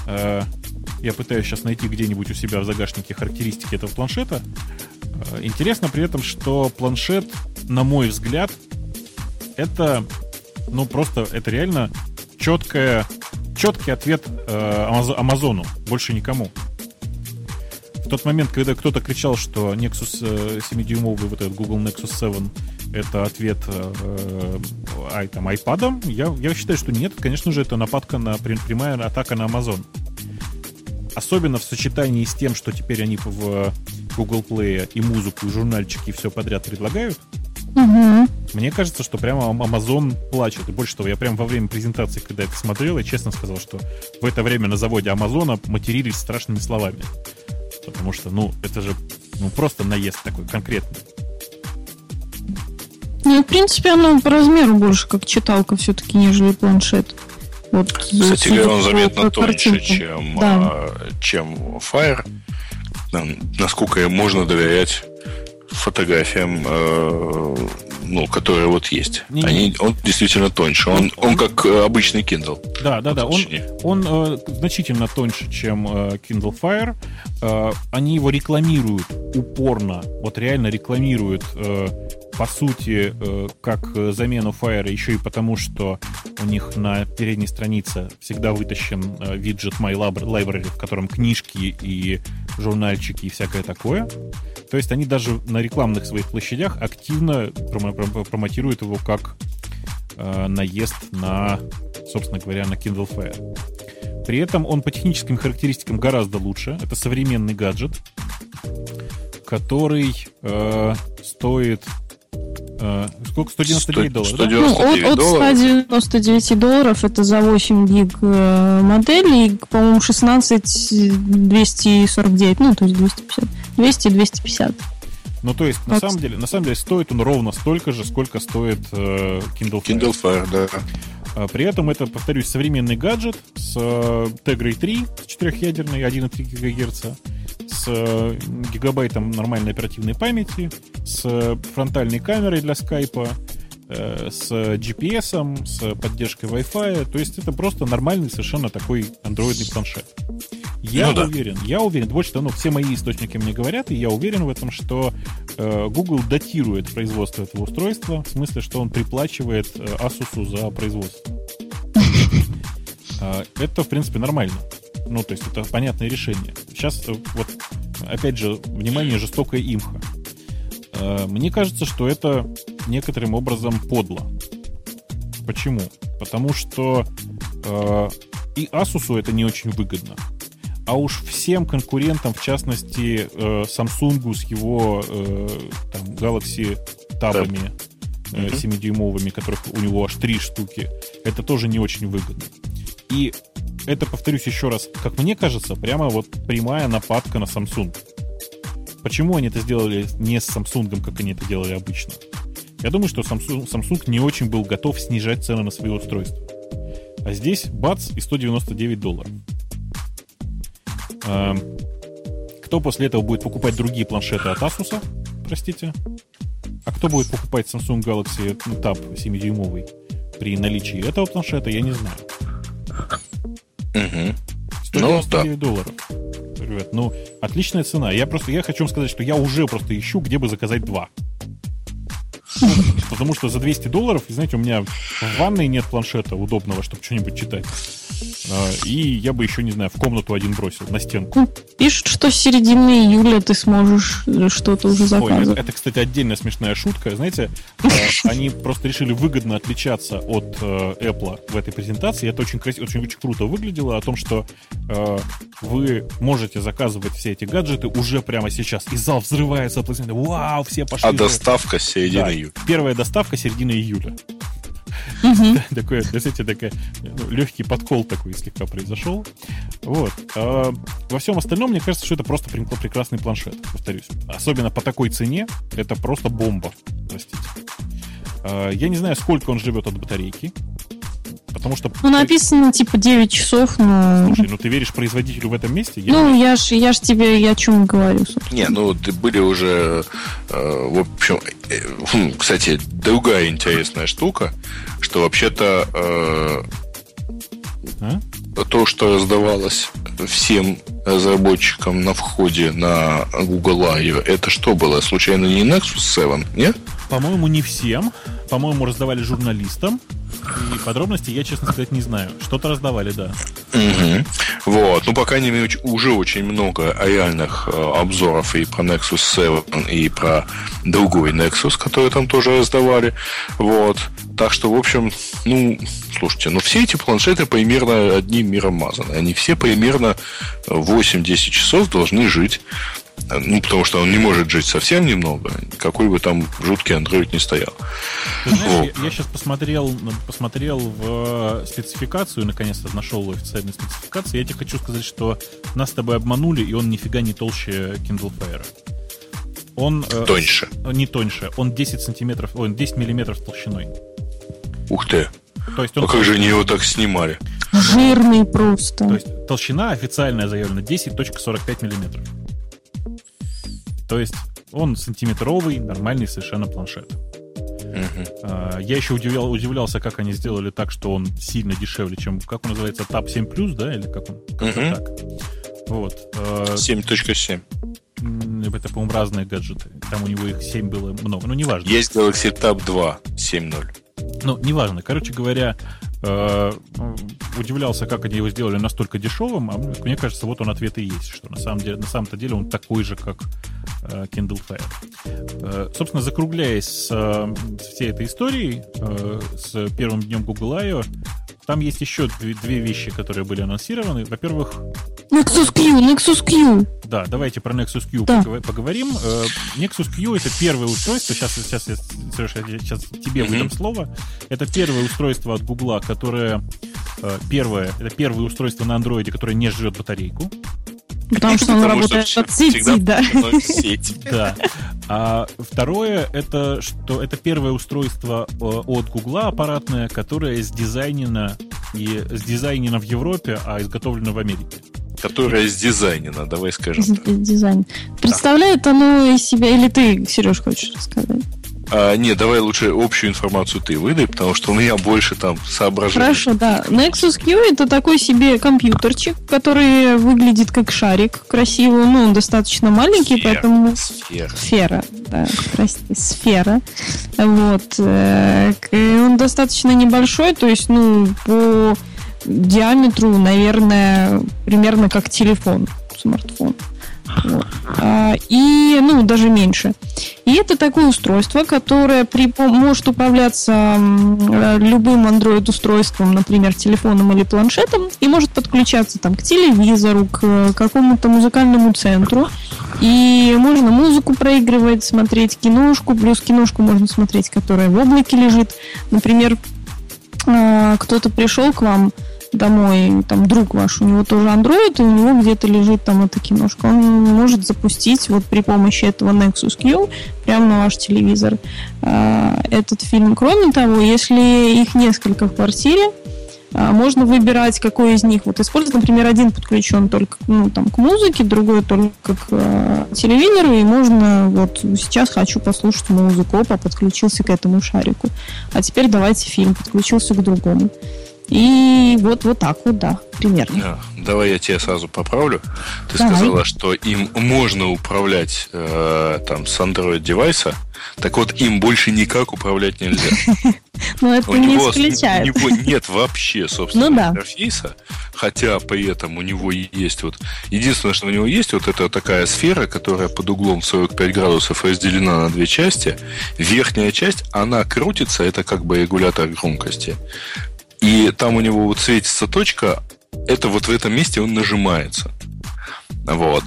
Э, я пытаюсь сейчас найти где-нибудь у себя в загашнике характеристики этого планшета. Э, интересно при этом, что планшет, на мой взгляд, это, ну, просто, это реально четкая, четкий ответ Амазону, больше никому. В тот момент, когда кто-то кричал, что Nexus 7-дюймовый, вот этот Google Nexus 7, это ответ э, э, там, iPad, я, я считаю, что нет. Конечно же, это нападка на прямая атака на Amazon. Особенно в сочетании с тем, что теперь они в Google Play и музыку, и журнальчики, и все подряд предлагают. Угу. Мне кажется, что прямо Amazon плачет. И больше того, я прямо во время презентации, когда это смотрел, я честно сказал, что в это время на заводе Амазона матерились страшными словами. Потому что, ну, это же ну, просто наезд такой конкретный. Ну, в принципе, оно по размеру больше как читалка все-таки, нежели планшет. Вот, Кстати говоря, он заметно тоньше, чем, да. А, чем Fire. Насколько можно доверять фотографиям, э, ну, которые вот есть. Не, Они, не. Он действительно тоньше. Он, он, как э, обычный Kindle. Да, да, да. Он, он э, значительно тоньше, чем э, Kindle Fire. Э, они его рекламируют упорно. Вот реально рекламируют э, по сути, э, как замену Fire, еще и потому, что у них на передней странице всегда вытащен э, виджет My Library, в котором книжки и журнальчики и всякое такое. То есть они даже на рекламных своих площадях активно промотируют его как э, наезд на, собственно говоря, на Kindle Fire. При этом он по техническим характеристикам гораздо лучше. Это современный гаджет, который э, стоит Э, сколько? 199 долларов? 199 ну, от, от 199 долларов это за 8 гиг э, модели, и, по-моему, 16 249, ну, то есть 250. 200 250. Ну, то есть, на самом деле, на самом деле, стоит он ровно столько же, сколько стоит э, Kindle Fire. Kindle Fire, да. А, при этом это, повторюсь, современный гаджет с э, Tegra 3, с четырехъядерной, 1,3 ГГц, с э, гигабайтом нормальной оперативной памяти, с фронтальной камерой для скайпа, э, с GPS, с поддержкой Wi-Fi. То есть это просто нормальный совершенно такой андроидный планшет. Я ну, уверен, да. я уверен, больше того, ну, все мои источники мне говорят, и я уверен в этом, что э, Google датирует производство этого устройства, в смысле, что он приплачивает э, Asus за производство. А, это, в принципе, нормально. Ну, то есть это понятное решение. Сейчас, э, вот, опять же, внимание, жестокая имха. А, мне кажется, что это некоторым образом подло. Почему? Потому что э, и Asus это не очень выгодно. А уж всем конкурентам, в частности, э, Samsung с его э, там, Galaxy табами э, 7-дюймовыми, которых у него аж три штуки, это тоже не очень выгодно. И это, повторюсь еще раз, как мне кажется, прямо вот прямая нападка на Samsung. Почему они это сделали не с Samsung, как они это делали обычно? Я думаю, что Samsung, Samsung не очень был готов снижать цены на свои устройства. А здесь бац и 199 долларов. Эм, кто после этого будет покупать другие планшеты от Asus? Простите. А кто будет покупать Samsung Galaxy Tab 7-дюймовый при наличии этого планшета, я не знаю. Угу. 199 ну, да. долларов. Ребят, ну, отличная цена. Я просто, я хочу вам сказать, что я уже просто ищу, где бы заказать два. Потому что за 200 долларов, знаете, у меня в ванной нет планшета удобного, чтобы что-нибудь читать. А, и я бы еще, не знаю, в комнату один бросил, на стенку. Ну, пишут, что с середины июля ты сможешь э, что-то уже заказывать. Ой, это, это, кстати, отдельная смешная шутка. Знаете, э, они просто решили выгодно отличаться от э, Apple в этой презентации. Это очень красиво, очень, очень круто выглядело о том, что вы можете заказывать все эти гаджеты уже прямо сейчас. И зал взрывается аплодисменты. Вау, все пошли. А доставка середины июля. Первая доставка середина июля. Такой, знаете, ну, легкий подкол такой слегка произошел. Вот. А во всем остальном, мне кажется, что это просто прекрасный планшет, повторюсь. Особенно по такой цене, это просто бомба, простите. А, я не знаю, сколько он живет от батарейки. Потому что... Ну, написано, типа, 9 часов, но... Слушай, ну ты веришь производителю в этом месте? Я ну, я ж, я ж тебе, я о чем говорю, собственно. Не, ну, были уже, э, в общем, э, кстати, другая интересная штука, что вообще-то э, а? то, что раздавалось всем разработчикам на входе на Google I.O., это что было? Случайно не Nexus 7, нет? По-моему, не всем. По-моему, раздавали журналистам. И подробности я, честно сказать, не знаю. Что-то раздавали, да. Угу. Вот. Ну, по крайней мере, уже очень много реальных э, обзоров и про Nexus 7, и про другой Nexus, который там тоже раздавали. Вот. Так что, в общем, ну, слушайте, ну все эти планшеты примерно одним миром мазаны. Они все примерно 8-10 часов должны жить ну, потому что он не может жить совсем немного, какой бы там жуткий Android не стоял. Ты знаешь, я, я сейчас посмотрел, посмотрел в спецификацию, наконец-то нашел официальную спецификацию. Я тебе хочу сказать, что нас с тобой обманули, и он нифига не толще Kindle Fire. Он... Э, тоньше. Э, не тоньше. Он 10 сантиметров, ой, 10 миллиметров толщиной. Ух ты. То есть он... А как же они его так снимали? Жирный просто. То есть толщина официальная заявлена 10.45 миллиметров. То есть он сантиметровый, нормальный совершенно планшет. Uh-huh. Я еще удивлял, удивлялся, как они сделали так, что он сильно дешевле, чем, как он называется, Tab 7 Plus, да, или как он? Как uh-huh. так. Вот. 7.7. А, это, по-моему, разные гаджеты. Там у него их 7 было много. Ну, неважно. Есть Galaxy Tab 2 7.0. Ну, неважно. Короче говоря, э, удивлялся, как они его сделали настолько дешевым, а мне кажется, вот он ответ и есть, что на самом деле, на самом-то деле он такой же, как э, Kindle Fire. Э, собственно, закругляясь с, с всей этой историей, с первым днем Google I.O., там есть еще две, две вещи, которые были анонсированы. Во-первых... Nexus Q, Nexus Q. Да, давайте про Nexus Q да. поговорим. Э, Nexus Q это первое устройство. Сейчас, сейчас, я, Сереж, я сейчас тебе mm-hmm. выдам слово. Это первое устройство от Гугла, которое э, первое, это первое устройство на андроиде, которое не жрет батарейку. Потому что он работает от сети, да. Да. А второе, это что это первое устройство э, от Гугла аппаратное, которое сдизайнено и сдизайнено в Европе, а изготовлено в Америке. Которое сдизайнено, давай скажем так. Дизайн. Представляет оно из себя, или ты, Сереж, хочешь рассказать? А, не, давай лучше общую информацию ты выдай, потому что у меня больше там соображений. Хорошо, да. Nexus Q это такой себе компьютерчик, который выглядит как шарик красивый, ну, он достаточно маленький, сфера. поэтому... Сфера. Сфера, да, простите, сфера. Вот. Э, он достаточно небольшой, то есть, ну, по диаметру, наверное, примерно как телефон, смартфон. А, и, ну, даже меньше. И это такое устройство, которое при, может управляться любым Android-устройством, например, телефоном или планшетом, и может подключаться там, к телевизору, к какому-то музыкальному центру. И можно музыку проигрывать, смотреть киношку, плюс киношку можно смотреть, которая в облаке лежит. Например, а, кто-то пришел к вам, домой, там друг ваш, у него тоже Android, и у него где-то лежит там эта киношка. Он может запустить вот при помощи этого Nexus Q прямо на ваш телевизор э, этот фильм. Кроме того, если их несколько в квартире, э, можно выбирать, какой из них вот использовать. Например, один подключен только ну, там, к музыке, другой только к э, телевизору, и можно вот сейчас хочу послушать музыку, опа, подключился к этому шарику. А теперь давайте фильм, подключился к другому. И вот, вот так вот, да, примерно. Да, давай я тебя сразу поправлю. Ты давай. сказала, что им можно управлять э, там с Android девайса. Так вот, им больше никак управлять нельзя. Ну, это не исключает. У него нет вообще собственного ну интерфейса, хотя при этом у него есть вот... Единственное, что у него есть, вот эта такая сфера, которая под углом 45 градусов разделена на две части. Верхняя часть, она крутится, это как бы регулятор громкости. И там у него вот светится точка, это вот в этом месте он нажимается. Вот.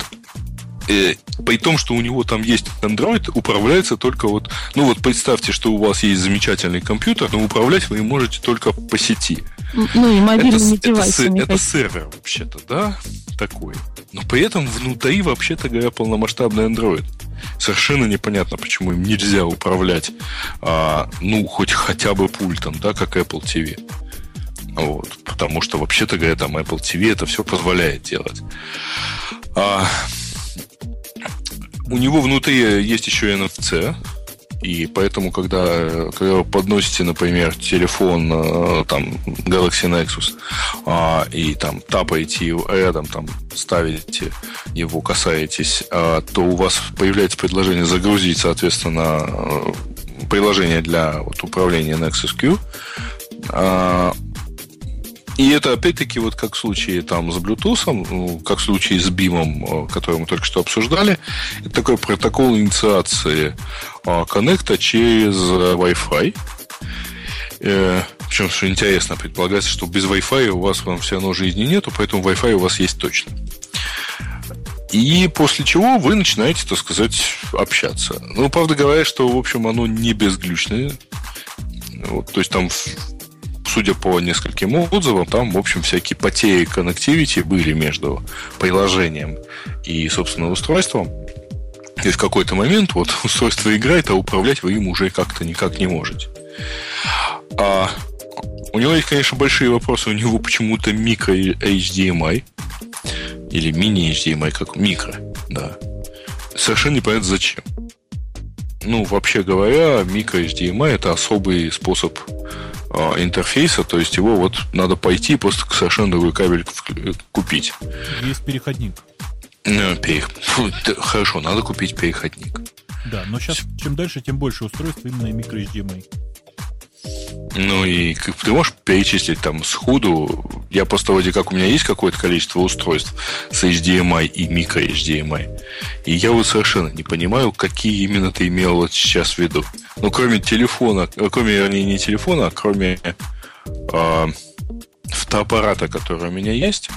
И, при том, что у него там есть Android, управляется только вот... Ну вот представьте, что у вас есть замечательный компьютер, но управлять вы можете только по сети. Ну и мобильными это, девайсами. Это, это сервер вообще-то, да, такой. Но при этом внутри, вообще-то говоря, полномасштабный Android. Совершенно непонятно, почему им нельзя управлять, а, ну, хоть хотя бы пультом, да, как Apple TV. Вот, потому что, вообще-то говоря, там Apple TV это все позволяет делать. А, у него внутри есть еще NFC, и поэтому, когда, когда вы подносите, например, телефон э, там, Galaxy Nexus а, и там тапаете его рядом, там ставите его, касаетесь, а, то у вас появляется предложение загрузить, соответственно, э, приложение для вот, управления Nexus Q. А, и это опять-таки вот как в случае там с Bluetooth, ну, как в случае с BIM, э, который мы только что обсуждали, это такой протокол инициации а, коннекта через Wi-Fi. Э, причем, что интересно, предполагается, что без Wi-Fi у вас вам все равно жизни нету, поэтому Wi-Fi у вас есть точно. И после чего вы начинаете, так сказать, общаться. Ну, правда говоря, что, в общем, оно не безглючное. Вот, то есть там судя по нескольким отзывам, там, в общем, всякие потери коннективити были между приложением и, собственно, устройством. И в какой-то момент вот устройство играет, а управлять вы им уже как-то никак не можете. А у него есть, конечно, большие вопросы. У него почему-то микро HDMI или мини HDMI, как микро, да. Совершенно непонятно зачем. Ну, вообще говоря, микро HDMI это особый способ интерфейса, то есть его вот надо пойти просто совершенно другой кабель купить. Есть переходник. Ну, перех... Фу, хорошо, надо купить переходник. Да, но сейчас чем дальше, тем больше устройств именно микро HDMI. Ну и ты можешь перечислить там сходу, я просто вроде как у меня есть какое-то количество устройств с HDMI и микро HDMI. И я вот совершенно не понимаю, какие именно ты имел вот сейчас в виду. Ну, кроме телефона, э, кроме, вернее, не телефона, а кроме э, фотоаппарата, который у меня есть,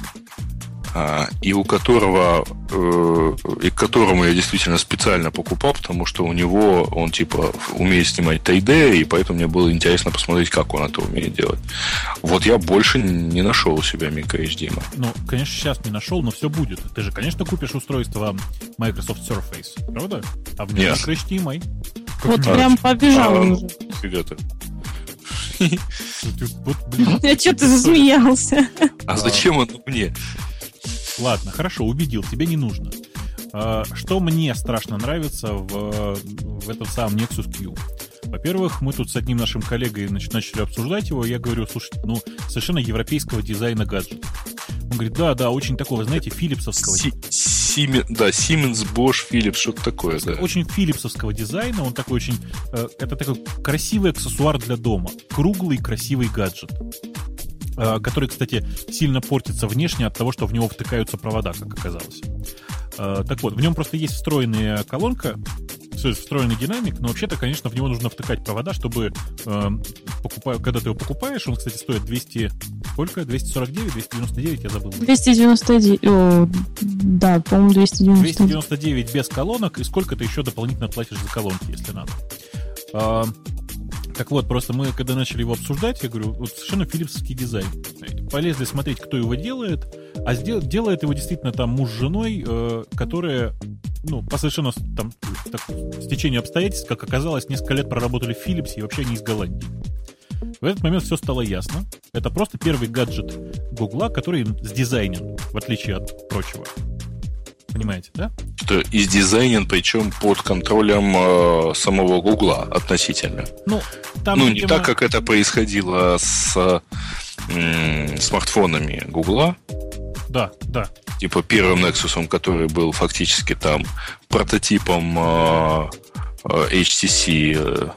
и у которого э, и к которому я действительно специально покупал, потому что у него он типа умеет снимать 3D, и поэтому мне было интересно посмотреть, как он это умеет делать. Вот я больше не нашел у себя микро HDMI. Ну, конечно, сейчас не нашел, но все будет. Ты же, конечно, купишь устройство Microsoft Surface, правда? А в нем Нет. микро HDMI. Вот а, прям побежал а, уже. Фига ты. Я что-то засмеялся. А зачем он мне? Ладно, хорошо, убедил, тебе не нужно. А, что мне страшно нравится в, в этом самом Nexus Q? Во-первых, мы тут с одним нашим коллегой начали обсуждать его, я говорю, слушай, ну, совершенно европейского дизайна гаджет. Он говорит, да, да, очень такого, знаете, филипсовского. Си- Симен, да, Siemens, Bosch, Philips, что-то такое, да. Очень филипсовского дизайна, он такой очень... Э, это такой красивый аксессуар для дома. Круглый, красивый гаджет. Э, который, кстати, сильно портится внешне от того, что в него втыкаются провода, как оказалось. Э, так вот, в нем просто есть встроенная колонка, встроенный динамик, но вообще-то, конечно, в него нужно втыкать провода, чтобы э, покупая, когда ты его покупаешь, он, кстати, стоит 200, сколько? 249, 299, я забыл. 299, о, да, по-моему, 299. 299 без колонок, и сколько ты еще дополнительно платишь за колонки, если надо. Так вот, просто мы, когда начали его обсуждать, я говорю, вот совершенно филипсовский дизайн. Полезли смотреть, кто его делает, а сдел, делает его действительно там муж с женой, э, которые, ну, по совершенно там, так, стечению обстоятельств, как оказалось, несколько лет проработали в Philips и вообще не из Голландии. В этот момент все стало ясно. Это просто первый гаджет Гугла, который сдизайнен, в отличие от прочего. Понимаете, да? Что из дизайнен, причем под контролем э, самого Гугла относительно. Ну, там, ну видимо... не так, как это происходило с э, смартфонами Гугла. Да, да. Типа первым Nexus, который был фактически там прототипом э, э HTC э,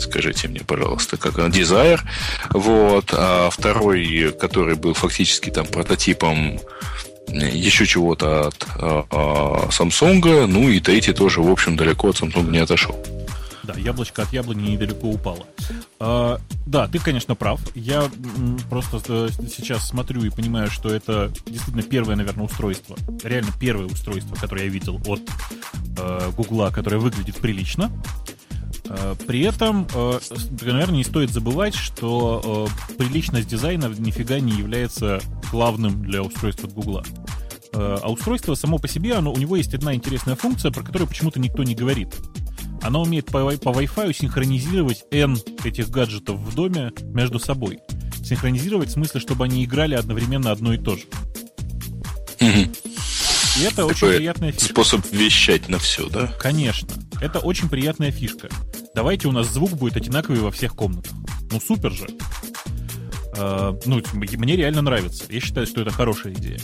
скажите мне, пожалуйста, как он, Desire, вот, а второй, который был фактически там прототипом еще чего-то от а, а, Samsung, ну и третий тоже, в общем, далеко от Samsung не отошел. Да, яблочко от яблони недалеко упало. А, да, ты, конечно, прав. Я просто э, сейчас смотрю и понимаю, что это действительно первое, наверное, устройство. Реально первое устройство, которое я видел от э, Гугла, которое выглядит прилично. Э, при этом, э, наверное, не стоит забывать, что э, приличность дизайна нифига не является главным для устройства от Гугла. А устройство само по себе, оно, у него есть одна интересная функция, про которую почему-то никто не говорит. Оно умеет по, по Wi-Fi синхронизировать N этих гаджетов в доме между собой. Синхронизировать в смысле, чтобы они играли одновременно одно и то же. И это Такой очень приятная фишка. Способ вещать на все, да? Конечно. Это очень приятная фишка. Давайте у нас звук будет одинаковый во всех комнатах. Ну супер же. Э, ну, мне реально нравится. Я считаю, что это хорошая идея.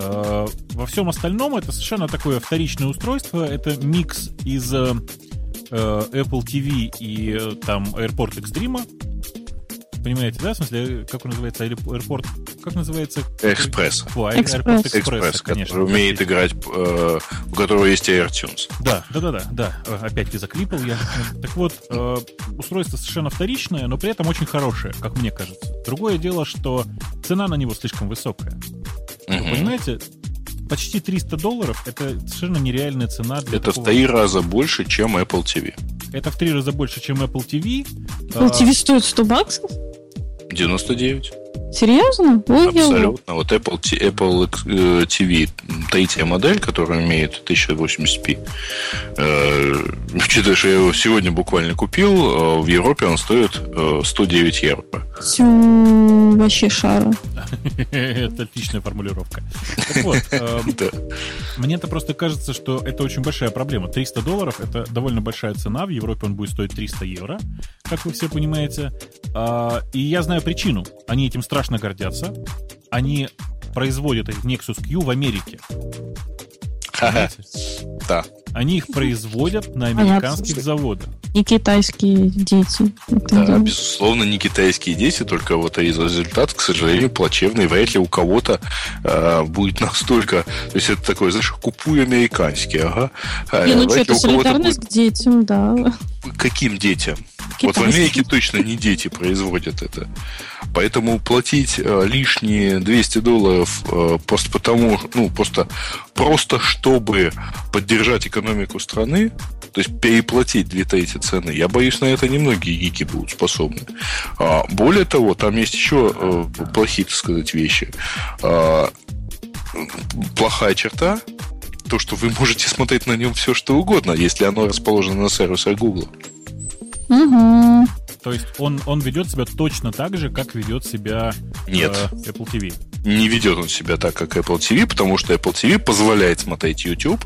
Э, во всем остальном это совершенно такое вторичное устройство. Это микс из э, Apple TV и э, там AirPort Extreme Понимаете, да? В смысле, как он называется? Аэропорт? Как называется? Экспресс. О, Экспресс. Экспресс, конечно. Который умеет играть, э, у которого есть AirTunes. Да, да, да, да, да. Опять ты заклипал я. Так вот, э, устройство совершенно вторичное, но при этом очень хорошее, как мне кажется. Другое дело, что цена на него слишком высокая. Вы понимаете, почти 300 долларов это совершенно нереальная цена для Это такого... в три раза больше, чем Apple TV. Это в три раза больше, чем Apple TV. Apple TV стоит 100 баксов? 99. Серьезно? Ой, Абсолютно. Вот Apple, Apple э, TV, третья модель, которая имеет 1080p, э, учитывая, что я его сегодня буквально купил, э, в Европе он стоит 109 евро. Все, вообще шара. Это отличная формулировка. Эм, мне это просто кажется, что это очень большая проблема. 300 долларов — это довольно большая цена. В Европе он будет стоить 300 евро, как вы все понимаете. А, и я знаю причину. Они этим страшно гордятся. Они производят этот Nexus Q в Америке. Да. Они их производят на американских заводах. Не китайские дети. Это да, безусловно, не китайские дети, только вот из результат, к сожалению, плачевный. Вряд ли у кого-то э, будет настолько... То есть это такое, знаешь, купуй американский, ага. Не, ну что, это солидарность будет... к детям, да. Каким детям? Вот в Америке точно не дети производят это. Поэтому платить э, лишние 200 долларов э, просто потому, ну, просто, просто чтобы поддержать экономику страны, то есть переплатить две трети цены, я боюсь, на это немногие гики будут способны. А, более того, там есть еще э, плохие, так сказать, вещи. А, плохая черта, то, что вы можете смотреть на нем все, что угодно, если оно расположено на сервисах Google. Угу. То есть он, он ведет себя точно так же, как ведет себя Нет. Э, Apple TV. Не ведет он себя так, как Apple TV, потому что Apple TV позволяет смотреть YouTube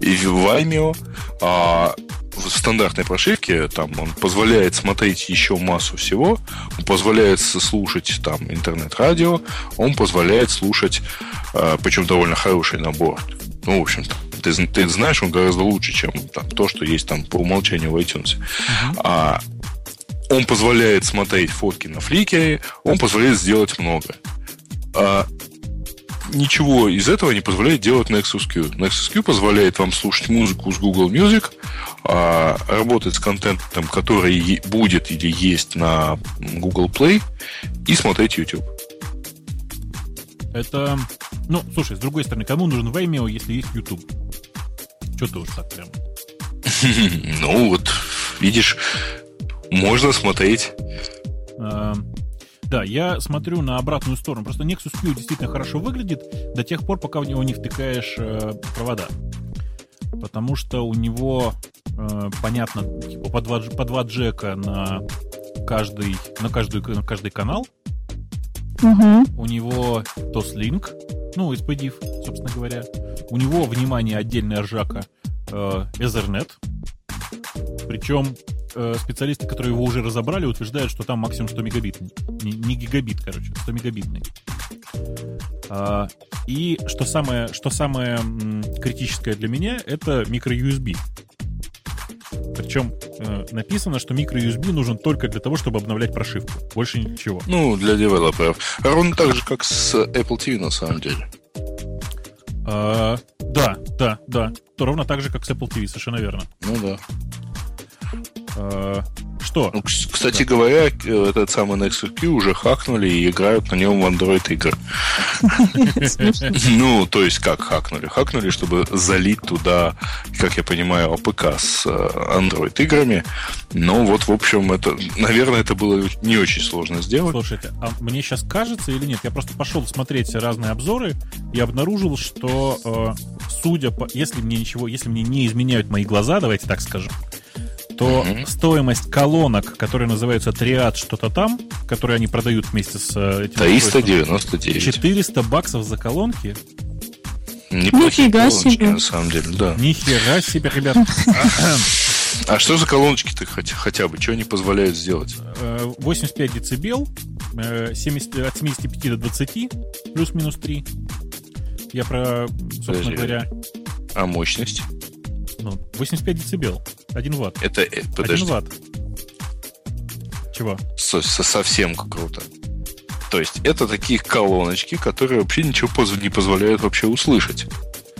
и Vimeo, а в стандартной прошивке там он позволяет смотреть еще массу всего, он позволяет слушать там интернет-радио, он позволяет слушать, э, причем довольно хороший набор. Ну, в общем-то, ты, ты знаешь, он гораздо лучше, чем там, то, что есть там по умолчанию в iTunes. Uh-huh. А он позволяет смотреть фотки на фликере, он позволяет сделать много. А ничего из этого не позволяет делать Nexus Q. Nexus Q позволяет вам слушать музыку с Google Music, а, работать с контентом, который будет или есть на Google Play, и смотреть YouTube. Это, ну, слушай, с другой стороны, кому нужен Vimeo, если есть YouTube? Что ты уж так прям? Ну, вот, видишь, можно смотреть. А, да, я смотрю на обратную сторону. Просто Nexus Q действительно хорошо выглядит до тех пор, пока в него не втыкаешь э, провода. Потому что у него, э, понятно, типа по два, по два джека на каждый, на, каждую, на каждый канал. Угу. У него TOS-Link, ну, SPDIF, собственно говоря. У него, внимание, отдельная ржака э, Ethernet. Причем э, специалисты, которые его уже разобрали, утверждают, что там максимум 100 мегабитный. Не, не гигабит, короче, 100 мегабитный. А, и что самое, что самое критическое для меня, это micro-USB. Причем э, написано, что micro-USB нужен только для того, чтобы обновлять прошивку. Больше ничего. Ну, для девелоперов. Ровно так же, как с Apple TV, на самом деле. А, да, да, да. То ровно так же, как с Apple TV, совершенно верно. Ну да. Что? Ну, кстати да. говоря, этот самый Nexus Q уже хакнули и играют на нем в Android игры. Ну, то есть как хакнули? Хакнули, чтобы залить туда, как я понимаю, APK с э, Android играми. Но вот, в общем, это, наверное, это было не очень сложно сделать. Слушайте, а мне сейчас кажется или нет? Я просто пошел смотреть разные обзоры и обнаружил, что э, судя по... Если мне ничего, если мне не изменяют мои глаза, давайте так скажем, то mm-hmm. стоимость колонок, которые называются Triad что-то там, которые они продают вместе с э, этим 399. 400 баксов за колонки. Неплохие Нифига колоночки, себе. на самом деле, да. Нихера себе, ребят. А что за колоночки-то хотя, хотя бы? Что они позволяют сделать? 85 э, децибел, 70, э, от 75 до 20, плюс-минус 3. Я про, собственно Подожди. говоря... А мощность? Ну, 85 децибел. 1 ватт. Это, э, подожди. 1 ватт. Чего? Со -со Совсем круто. То есть это такие колоночки, которые вообще ничего не позволяют вообще услышать.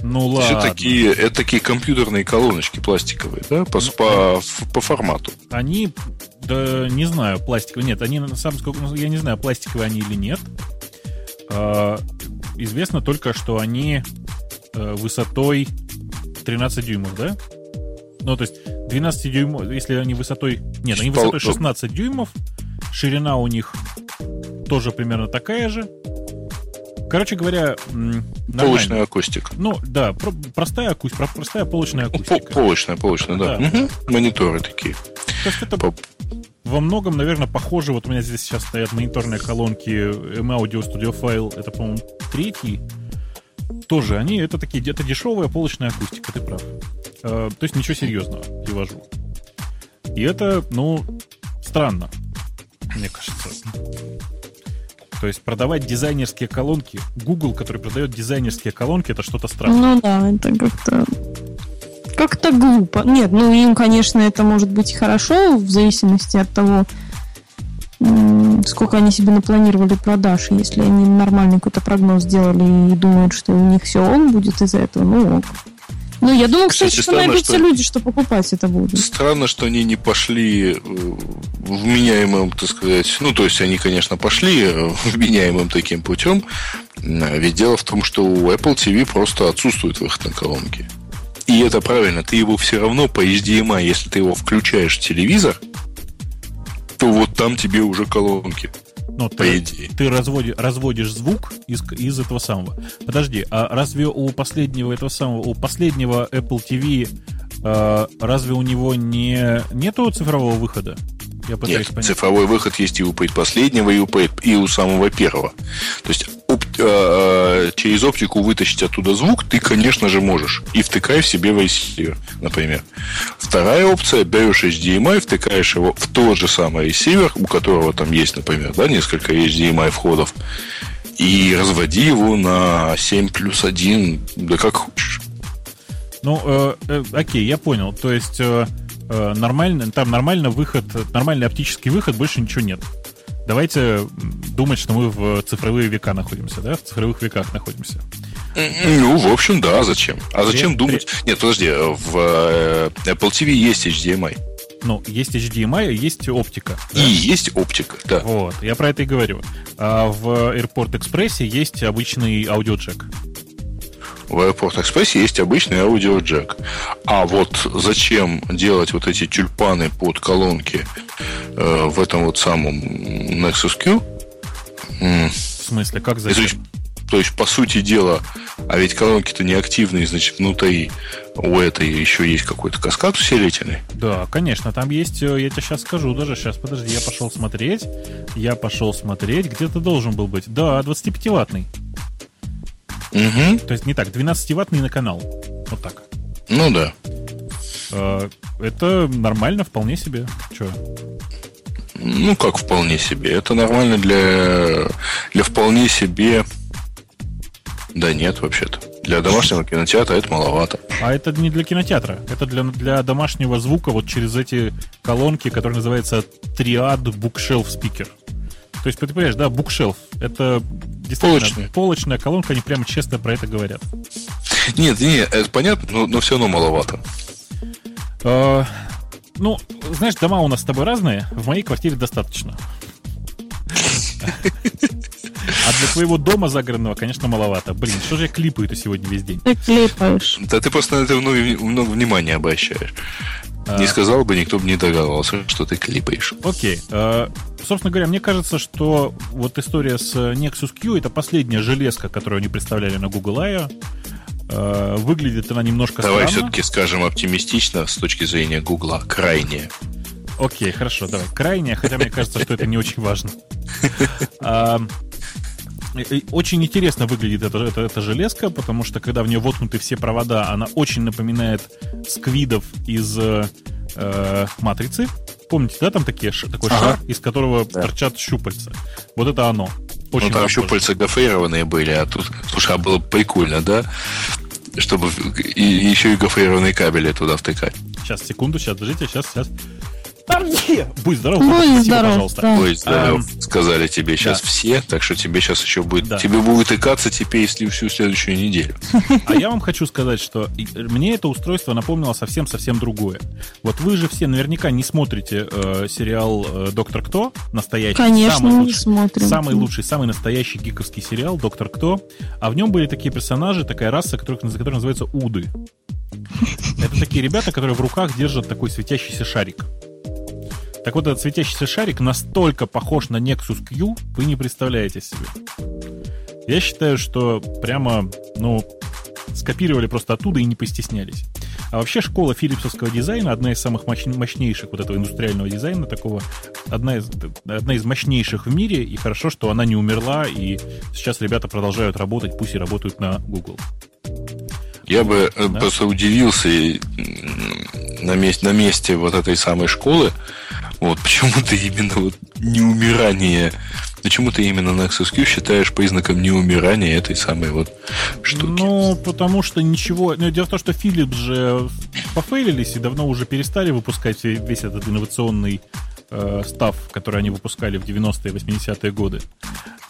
Ну ладно. Это такие, это такие компьютерные колоночки пластиковые, да, по, ну, по, по формату. Они, да, не знаю, пластиковые. Нет, они на самом деле, я не знаю, пластиковые они или нет. А, известно только, что они а, высотой 13 дюймов, да? Ну, то есть 12 дюймов, если они высотой... Нет, они высотой 16 дюймов, ширина у них тоже примерно такая же. Короче говоря, Полочная акустика. Ну, да, про- простая акустика, простая полочная акустика. Полочная, полочная, да. да. Угу. Мониторы такие. То есть это По... во многом, наверное, похоже. Вот у меня здесь сейчас стоят мониторные колонки M-Audio Studio File. Это, по-моему, третий тоже они, это такие, это дешевая полочная акустика, ты прав. Э, то есть ничего серьезного привожу. И это, ну, странно, мне кажется. То есть продавать дизайнерские колонки, Google, который продает дизайнерские колонки, это что-то странное. Ну да, это как-то как-то глупо. Нет, ну им, конечно, это может быть хорошо в зависимости от того, сколько они себе напланировали продаж. Если они нормальный какой-то прогноз сделали и думают, что у них все он будет из-за этого, ну ок. Ну, я думаю, кстати, кстати что найдутся что... люди, что покупать это будут. Странно, что они не пошли э, вменяемым, так сказать, ну, то есть они, конечно, пошли э, вменяемым таким путем, ведь дело в том, что у Apple TV просто отсутствует выход на колонки. И это правильно, ты его все равно по HDMI, если ты его включаешь в телевизор, то вот там тебе уже колонки. Ну, по ты, идее. Ты разводи, разводишь звук из, из этого самого. Подожди, а разве у последнего этого самого, у последнего Apple TV э, разве у него не нету цифрового выхода? Я Нет, понять. цифровой выход есть и у последнего, и у, и у самого первого. То есть оп, э, через оптику вытащить оттуда звук ты, конечно же, можешь. И втыкай в себе ресивер, например. Вторая опция, берешь HDMI, втыкаешь его в тот же самый ресивер, у которого там есть, например, да, несколько HDMI входов, и разводи его на 7 плюс 1, да как хочешь. Ну, э, э, окей, я понял. То есть... Э э, нормально, там нормально выход, нормальный оптический выход, больше ничего нет. Давайте думать, что мы в цифровые века находимся, да? В цифровых веках находимся. Ну, в общем, да, зачем? А зачем При- думать? Нет, подожди, в э, Apple TV есть HDMI. Ну, есть HDMI, а есть оптика. И есть оптика, да. Вот, я про это и говорю. А в Airport Express есть обычный аудиоджек. В Airport Express есть обычный аудиоджек. А вот зачем делать вот эти тюльпаны под колонки э, в этом вот самом Nexus Q? М, В смысле, как зачем? то есть, по сути дела, а ведь колонки-то не активные, значит, внутри у этой еще есть какой-то каскад усилительный. Да, конечно, там есть, э, я тебе сейчас скажу даже, сейчас, подожди, я пошел смотреть, я пошел смотреть, где-то должен был быть, да, 25-ваттный, Угу. то есть не так, 12-ваттный на канал, вот так. Ну да. Э, Это нормально, вполне себе. Че? Ну, как вполне себе. Это нормально для, для вполне себе... Да нет, вообще-то. Для домашнего кинотеатра это маловато. А это не для кинотеатра, это для, для домашнего звука вот через эти колонки, которые называются Triad Bookshelf Speaker. То есть, ты понимаешь, да, Bookshelf, это действительно Полочная. полочная колонка, они прямо честно про это говорят. Нет, нет, это понятно, но, но все равно маловато. Э, Ну, знаешь, дома у нас с тобой разные, в моей квартире достаточно. А для твоего дома загородного, конечно, маловато. Блин, что же я клипаю-то сегодня весь день? Ты клепаешь. Да ты просто на это много, много внимания обращаешь. А. Не сказал бы, никто бы не догадывался, что ты клипаешь. Окей. Э, Собственно говоря, мне кажется, что вот история с Nexus Q это последняя железка, которую они представляли на Google I.O. Э, Выглядит она немножко Давай странно. все-таки скажем оптимистично с точки зрения Гугла. Крайне. Окей, хорошо, давай. Крайняя, хотя мне кажется, что это не очень важно. Очень интересно выглядит эта, эта, эта железка, потому что когда в нее воткнуты все провода, она очень напоминает сквидов из э, э, матрицы. Помните, да, там такие, такой Ага. шар, из которого Да. торчат щупальца. Вот это оно. Очень ну, там похоже. щупальца гофрированные были, а тут, слушай, а было бы прикольно, да? Чтобы и, еще и гофрированные кабели туда втыкать. Сейчас, секунду, сейчас, подождите, сейчас, сейчас. Будь здоров, Будь спасибо, здоров, пожалуйста. да. Ой, здоров, Эм, сказали тебе сейчас да. все, так что тебе сейчас еще будет, Да. тебе будет икаться теперь если всю следующую неделю. А я вам хочу сказать, что и- мне это устройство напомнило совсем-совсем другое. Вот вы же все наверняка не смотрите э, сериал э, «Доктор Кто», настоящий, Конечно, самый не лучший, смотрим. самый лучший, самый настоящий гиковский сериал «Доктор Кто», а в нем были такие персонажи, такая раса, которых, которая называется Уды. Это такие ребята, которые в руках держат такой светящийся шарик. Так вот, этот светящийся шарик настолько похож на Nexus Q, вы не представляете себе. Я считаю, что прямо, ну, скопировали просто оттуда и не постеснялись. А вообще школа филипсовского дизайна, одна из самых мощ- мощнейших вот этого индустриального дизайна такого, одна из, одна из мощнейших в мире, и хорошо, что она не умерла, и сейчас ребята продолжают работать, пусть и работают на Google. Я бы э, Да. просто удивился на месте, на месте вот этой самой школы, вот почему-то именно вот неумирание, почему ты именно Nexus Q считаешь признаком неумирания этой самой вот штуки? Ну, потому что ничего... Ну, дело в том, что Philips же пофейлились и давно уже перестали выпускать весь этот инновационный э, став, который они выпускали в 90-е, 80-е годы.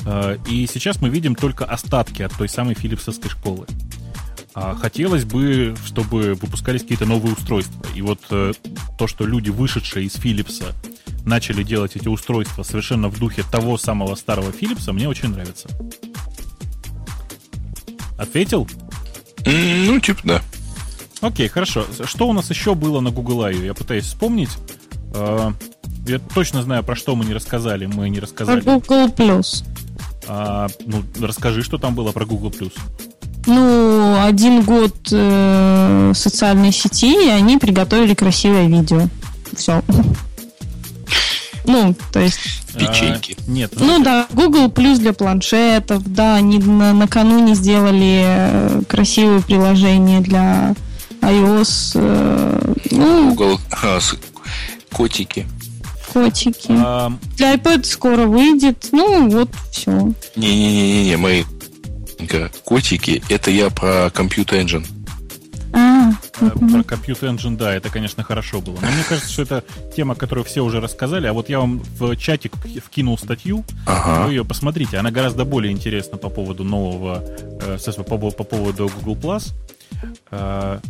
Э, и сейчас мы видим только остатки от той самой филипсовской школы. А хотелось бы, чтобы выпускались какие-то новые устройства. И вот э, то, что люди, вышедшие из Philips'а, начали делать эти устройства совершенно в духе того самого старого Philips'а, мне очень нравится. Ответил? Ну, типа, да. Окей, хорошо. Что у нас еще было на Google I.O.? Я пытаюсь вспомнить. Э, Я точно знаю, про что мы не рассказали. Мы не Про рассказали. Google Plus. А, ну, расскажи, что там было про Google+. Ну, один год э, социальной сети, и они приготовили красивое видео. Все. Ну, то есть, Печеньки. А, нет. ну да, Google Plus для планшетов, да, они на- накануне сделали э, красивое приложение для iOS, э, ну, Google, а, с- котики. котики. а, Для iPad скоро выйдет, ну, вот, все. Не-не-не-не, мои котики, это я про Compute Engine. А, Про Compute Engine, да, это, конечно, хорошо было. Но мне кажется, что это тема, которую все уже рассказали. А вот я вам в чатик вкинул статью. Ага. Вы ее посмотрите. Она гораздо более интересна по поводу нового, э, по, по поводу Google Plus. Э,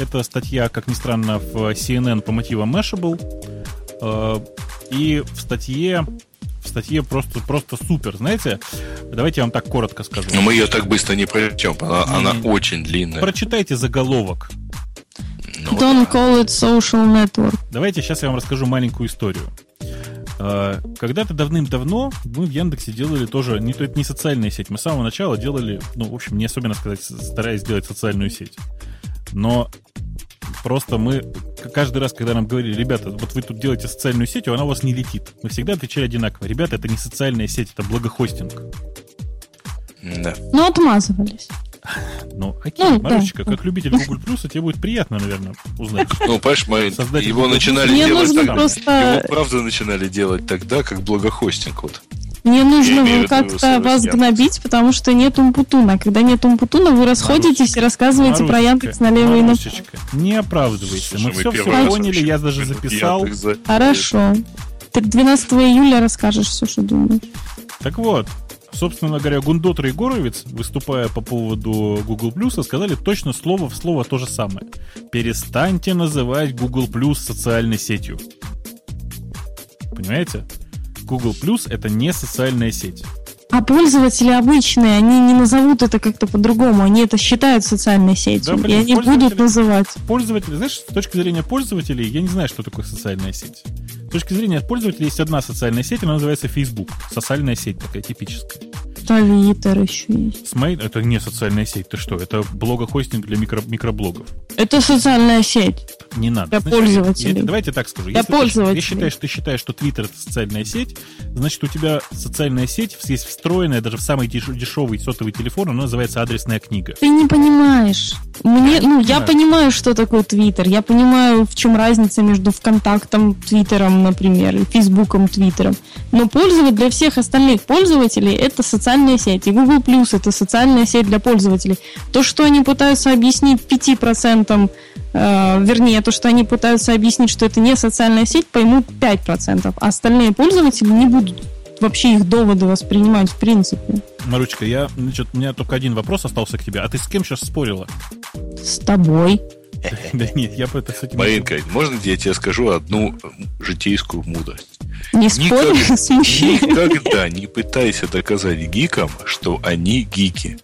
это статья, как ни странно, в CNN по мотивам Mashable. Э, и в статье в статье просто, просто супер. Знаете, давайте я вам так коротко скажу. Но мы ее так быстро не прочтем, она, она очень длинная. Прочитайте заголовок. Ну, Don't да. call it social network. Давайте сейчас я вам расскажу маленькую историю. А, когда-то давным-давно мы в Яндексе делали тоже, не, это не социальная сеть, мы с самого начала делали, ну, в общем, не особенно сказать, стараясь сделать социальную сеть. Но Просто мы каждый раз, когда нам говорили, ребята, вот вы тут делаете социальную сеть, она у вас не летит. Мы всегда отвечали одинаково. Ребята, это не социальная сеть, это благохостинг. Да. Ну, отмазывались. Ну, окей, ну, Марусечка, да. как любитель Google Plus, тебе будет приятно, наверное, узнать. Ну, понимаешь, мы Создать его начинали Мне делать так, просто... его правда начинали делать тогда, как благохостинг вот. Мне нужно как-то вас гнобить, потому что нет умпутуна. Когда нет умпутуна, вы расходитесь и рассказываете про Яндекс налево и направо. Не оправдывайся. Мы все, все поняли, я даже записал. Хорошо. Ты 12 июля расскажешь все, что думаешь. Так вот, собственно говоря, Гундотр и Горовец, выступая по поводу Google Plus, сказали точно слово в слово то же самое. Перестаньте называть Google Plus социальной сетью. Понимаете? Google Plus это не социальная сеть. А пользователи обычные, они не назовут это как-то по-другому, они это считают социальной сетью, да, блин, и они будут называть. Пользователи, знаешь, с точки зрения пользователей, я не знаю, что такое социальная сеть. С точки зрения пользователей есть одна социальная сеть, она называется Facebook. Социальная сеть такая типическая. Твиттер еще есть. Смей, это не социальная сеть, ты что? Это блогохостинг для микро, микроблогов. Это социальная сеть. Не надо. Для значит, пользователей. Я, давайте так скажу. Для Если пользователей. Ты, считаешь, ты считаешь, что Твиттер это социальная сеть, значит, у тебя социальная сеть есть встроенная даже в самый дешевый сотовый телефон, она называется адресная книга. Ты не понимаешь. Мне, ну, я понимаю, что такое Твиттер. Я понимаю, в чем разница между ВКонтактом, Твиттером, например, и Фейсбуком, Твиттером. Но пользовать для всех остальных пользователей это социальная социальная сеть, и Google Plus это социальная сеть для пользователей. То, что они пытаются объяснить 5%, э, вернее, то, что они пытаются объяснить, что это не социальная сеть, поймут 5%, а остальные пользователи не будут вообще их доводы воспринимать в принципе. Маручка, я, значит, у меня только один вопрос остался к тебе. А ты с кем сейчас спорила? С тобой. Да нет, я бы это с этим... Маринка, можно я тебе скажу одну житейскую мудрость? Не спорь с мужчиной. Никогда не пытайся доказать гикам, что они гики.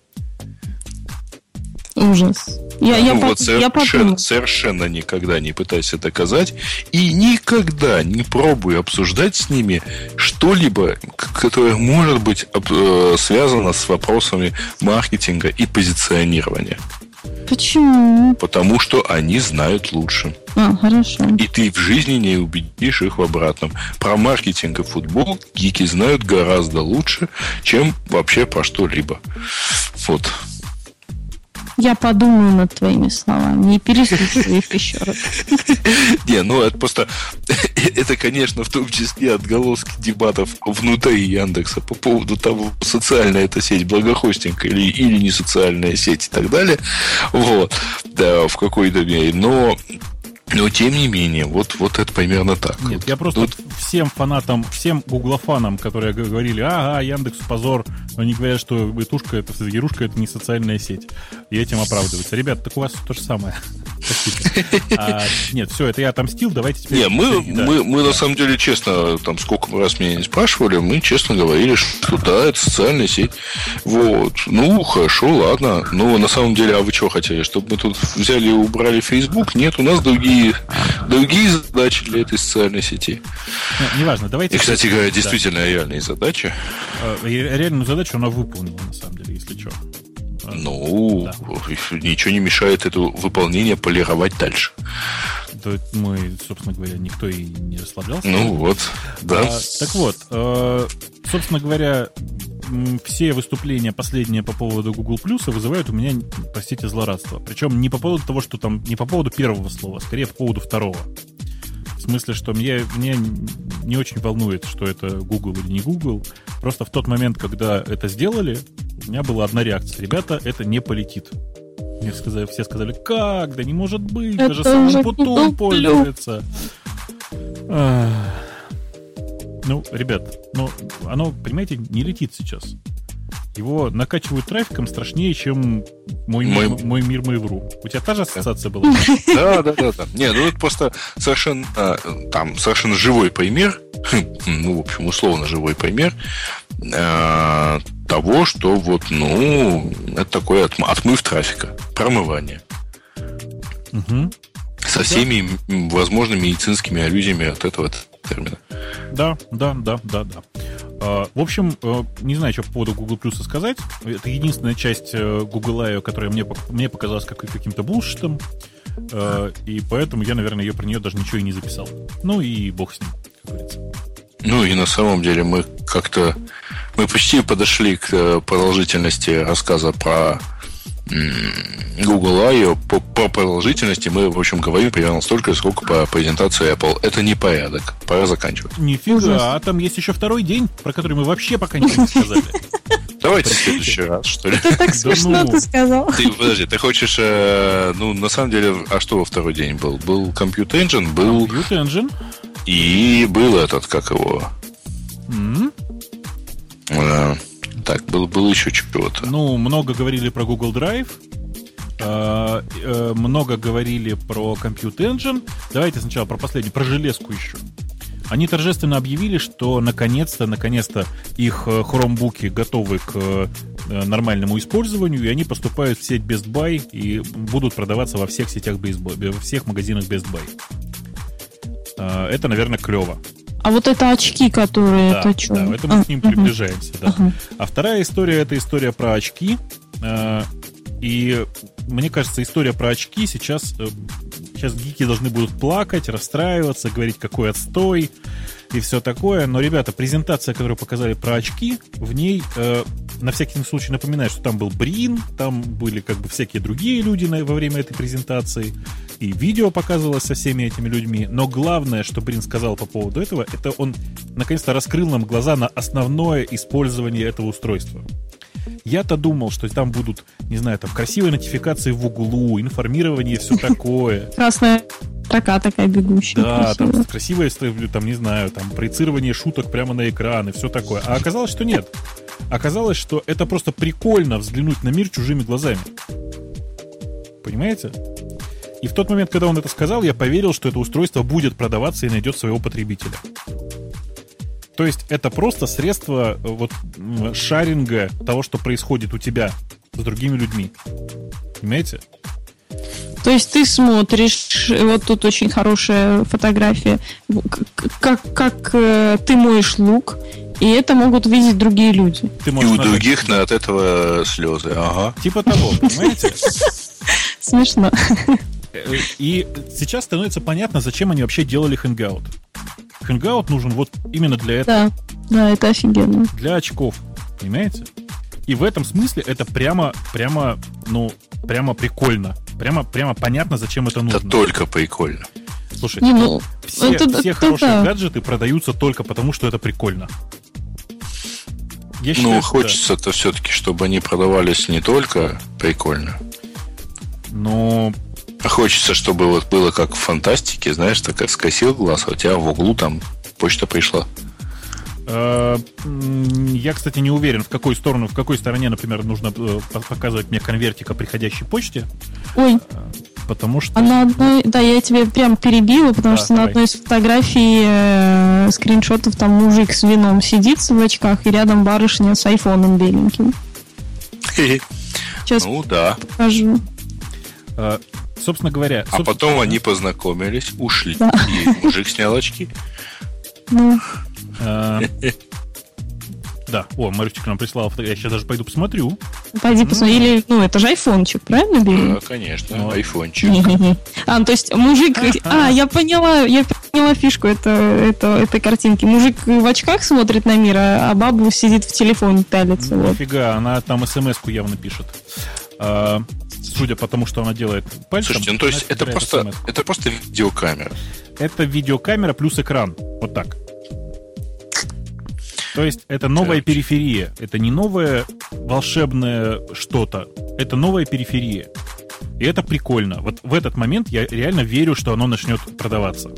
Ужас. Я, ну, я, вот по, совершенно, я совершенно никогда не пытайся доказать и никогда не пробуй обсуждать с ними что-либо, которое может быть э, связано с вопросами маркетинга и позиционирования. Почему? Потому что они знают лучше. А, хорошо. И ты в жизни не убедишь их в обратном. Про маркетинг и футбол гики знают гораздо лучше, чем вообще про что-либо. Вот. Я подумаю над твоими словами. Не переслушаю их еще раз. Не, ну это просто... Это, конечно, в том числе отголоски дебатов внутри Яндекса по поводу того, социальная эта сеть благохостинг или, или не социальная сеть и так далее. Вот. Да, в какой-то мере. Но но тем не менее, вот, вот это примерно так. Нет, вот. я просто Тут... всем фанатам, всем гуглофанам, которые говорили, ага, Яндекс позор, они говорят, что Итушка, это Ярушка, это не социальная сеть. И этим оправдываются. Ребят, так у вас то же самое. А, нет, все, это я отомстил, давайте теперь... Не, мы, мы, мы на самом деле честно, там сколько раз меня не спрашивали, мы честно говорили, что да, это социальная сеть. Вот. Ну, хорошо, ладно. Ну, на самом деле, а вы что хотели? Чтобы мы тут взяли и убрали Facebook? Нет, у нас другие, другие задачи для этой социальной сети. Ну, неважно, давайте... И, кстати говоря, действительно реальные задачи. А, реальную задачу она выполнила, на самом деле, если что. Ну, да. ничего не мешает это выполнение полировать дальше. То мы, собственно говоря, никто и не расслаблялся. Ну вот, да. А, так вот, э, собственно говоря, все выступления последние по поводу Google Plus вызывают у меня, простите, злорадство. Причем не по поводу того, что там, не по поводу первого слова, скорее по поводу второго. В смысле, что мне, мне не очень волнует, что это Google или не Google. Просто в тот момент, когда это сделали, у меня была одна реакция. Ребята, это не полетит. Мне сказали, все сказали, как? Да не может быть, Это даже сам Путун пользуется. Ну, ребят, ну, оно, понимаете, не летит сейчас. Его накачивают трафиком страшнее, чем мой, Мой- мир, мой мир Mail.ru. У тебя та же ассоциация была? Да, да, да, да. Не, ну это просто совершенно а, там совершенно живой пример, ну, в общем, условно живой пример а, того, что вот, ну, это такой отм- отмыв трафика, промывание. Мгм. Со всеми возможными медицинскими аллюзиями от этого термина. Да, да, да, да, да. А, В общем, э, не знаю, что по поводу Google Plus сказать. Это единственная часть э, Google I, которая мне, мне показалась как, каким-то булшитом. Э, И поэтому я, наверное, ее про нее даже ничего и не записал. Ну и бог с ним, как говорится. Ну и на самом деле мы как-то мы почти подошли к продолжительности рассказа про Google I. По, по продолжительности мы, в общем, говорим примерно столько, сколько по презентации Apple. Это не порядок. Пора заканчивать. Нифига, Ужас. а там есть еще второй день, про который мы вообще пока ничего не сказали. Давайте в следующий раз, что ли. Ты так смешно ну. ты сказал. Ты, подожди, ты хочешь, э, ну, на самом деле, а что во второй день был? Был Compute Engine, был Compute Engine. и был этот, как его, так, был, был еще чего-то. Ну, много говорили про Google Drive. э, э, много говорили про Compute Engine. Давайте сначала про последний, про железку еще. Они торжественно объявили, что наконец-то, наконец-то их э, хромбуки готовы к э, нормальному использованию, и они поступают в сеть Best Buy и будут продаваться во всех сетях Best Buy, во всех магазинах Best Buy. Э, Это, наверное, клево. А вот это очки, которые, Да, это что? да, это мы к ним приближаемся, да. Ага. А вторая история это история про очки. Э, И мне кажется, история про очки сейчас, э, сейчас гики должны будут плакать, расстраиваться, говорить, какой отстой и все такое. Но, ребята, презентация, которую показали про очки, в ней э, на всякий случай напоминаю, что там был Брин, там были как бы всякие другие люди на- во время этой презентации, и видео показывалось со всеми этими людьми. Но главное, что Брин сказал по поводу этого, это он наконец-то раскрыл нам глаза на основное использование этого устройства. Я-то думал, что там будут, не знаю, там красивые нотификации в углу, информирование и все такое. Красная строка такая бегущая. Да, там красивая. красивое, ст- там, не знаю, там проецирование шуток прямо на экран и все такое. А оказалось, что нет. Оказалось, что это просто прикольно взглянуть на мир чужими глазами. Понимаете? И в тот момент, когда он это сказал, я поверил, что это устройство будет продаваться и найдет своего потребителя. То есть это просто средство э, вот шаринга того, что происходит у тебя с другими людьми. Понимаете? То есть ты смотришь, вот тут очень хорошая фотография, как, как э, ты моешь лук, и это могут видеть другие люди. Ты И у других на от этого слезы. Ага. Типа того, понимаете? Смешно. Э, И сейчас становится понятно, зачем они вообще делали Hangout. Hangout нужен вот именно для этого, Да, да, это офигенно. для очков, понимаете? И в этом смысле это прямо, прямо, ну, прямо прикольно. Прямо, прямо понятно, зачем это Это нужно. только прикольно. Слушай, Не, ну, все, это- все это хорошие да. гаджеты продаются только потому, что это прикольно. Я считаю, Ну, хочется-то все-таки, чтобы они продавались не только прикольно, да. Но хочется, чтобы вот было как в фантастике, знаешь, так скосил глаз, а у тебя в углу там почта пришла. Э, Я, кстати, не уверен, в какой сторону, в какой стороне, например, нужно э, по- показывать мне конвертик о приходящей почте, Ой, потому что... а на одной, да, я тебе прям перебила, потому Да, что на давай. одной из фотографий э, скриншотов там мужик с вином сидит в очках, и рядом барышня с айфоном беленьким. Сейчас Ну да. покажу. Собственно говоря... А собственно- потом они познакомились, ушли. Да. И мужик снял очки. Ну, э, Да, о, Марюшечка нам прислала фотографию. Я сейчас даже пойду посмотрю. пойди посмотри. Или, ну, это же айфончик, правильно, Да, белый? конечно, Ну. айфончик. А, ну, то есть мужик... А, я поняла, я поняла фишку это, это, этой картинки. Мужик в очках смотрит на мир, а а баба сидит в телефоне пялится. Нифига, она там смс-ку явно пишет. Судя по тому, что она делает пальцем. Слушайте, ну то есть это просто, SMS. это просто видеокамера. Это видеокамера плюс экран. Вот так. То есть это новая Так. периферия. Это не новое волшебное что-то. Это новая периферия. И это прикольно. Вот в этот момент я реально верю, что оно начнет продаваться.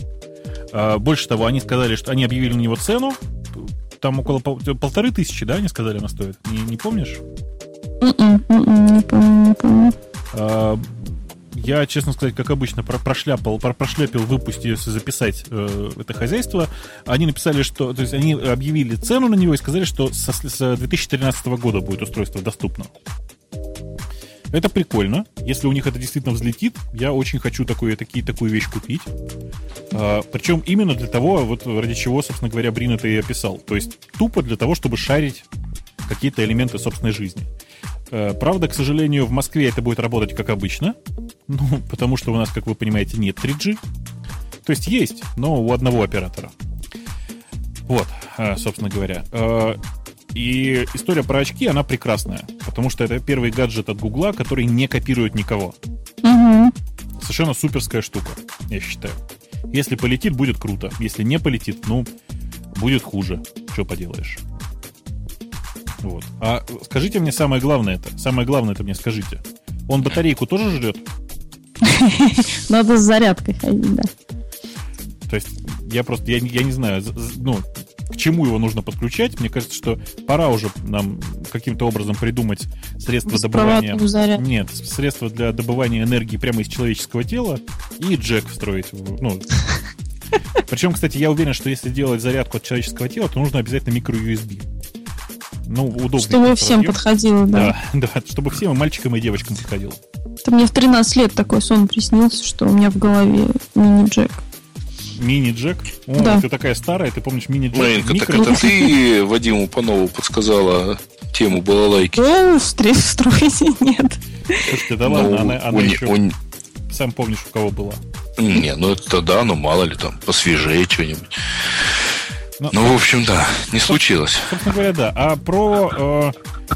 А, больше того, они сказали, что они объявили на него цену. Там около пол, полторы тысячи, да, они сказали, она стоит? Не, не помнишь? М-м, м-м, не помню, не помню. А, я, честно сказать, как обычно, прошляпал, прошляпил выпуск, если записать э, это хозяйство. Они написали, что... То есть они объявили цену на него и сказали, что со, с 2013 года будет устройство доступно. Это прикольно. Если у них это действительно взлетит, я очень хочу такую, такие, такую вещь купить. А, причем именно для того, вот ради чего, собственно говоря, Брин это и описал. То есть тупо для того, чтобы шарить какие-то элементы собственной жизни. А, правда, к сожалению, в Москве это будет работать как обычно. Ну, потому что у нас, как вы понимаете, нет 3G. То есть есть, но у одного оператора. Вот, а, собственно говоря. А, и история про очки, она прекрасная, потому что это первый гаджет от Гугла, который не копирует никого. Угу. Совершенно суперская штука, я считаю. Если полетит, будет круто. Если не полетит, ну, будет хуже. Что поделаешь. Вот. А скажите мне самое главное это. Самое главное это мне скажите. Он батарейку тоже жрет? Надо с зарядкой ходить, да. То есть я просто, я, я не знаю, ну, к чему его нужно подключать. Мне кажется, что пора уже нам каким-то образом придумать средства добывания... Заряд. Нет, средства для добывания энергии прямо из человеческого тела и джек встроить. Ну, причем, кстати, я уверен, что если делать зарядку от человеческого тела, то нужно обязательно микро-USB. Ну, удобно. Чтобы всем подходило, да. Да, да, чтобы всем и мальчикам, и девочкам подходило. Это мне в 13 лет такой сон приснился, что у меня в голове мини-джек. Мини-джек? О, Да. ты такая старая, ты помнишь мини-джек? Маринка, так Микро- это ты Вадиму Панову подсказала тему балалайки? Ну, стресс строите, нет. Слушайте, да ладно, Ну, она, она еще... у- Сам помнишь, у кого была. Не, ну это да, ну мало ли там, посвежее что-нибудь. Ну, Ну, в общем, да, не случилось. Собственно говоря, да. А про, э,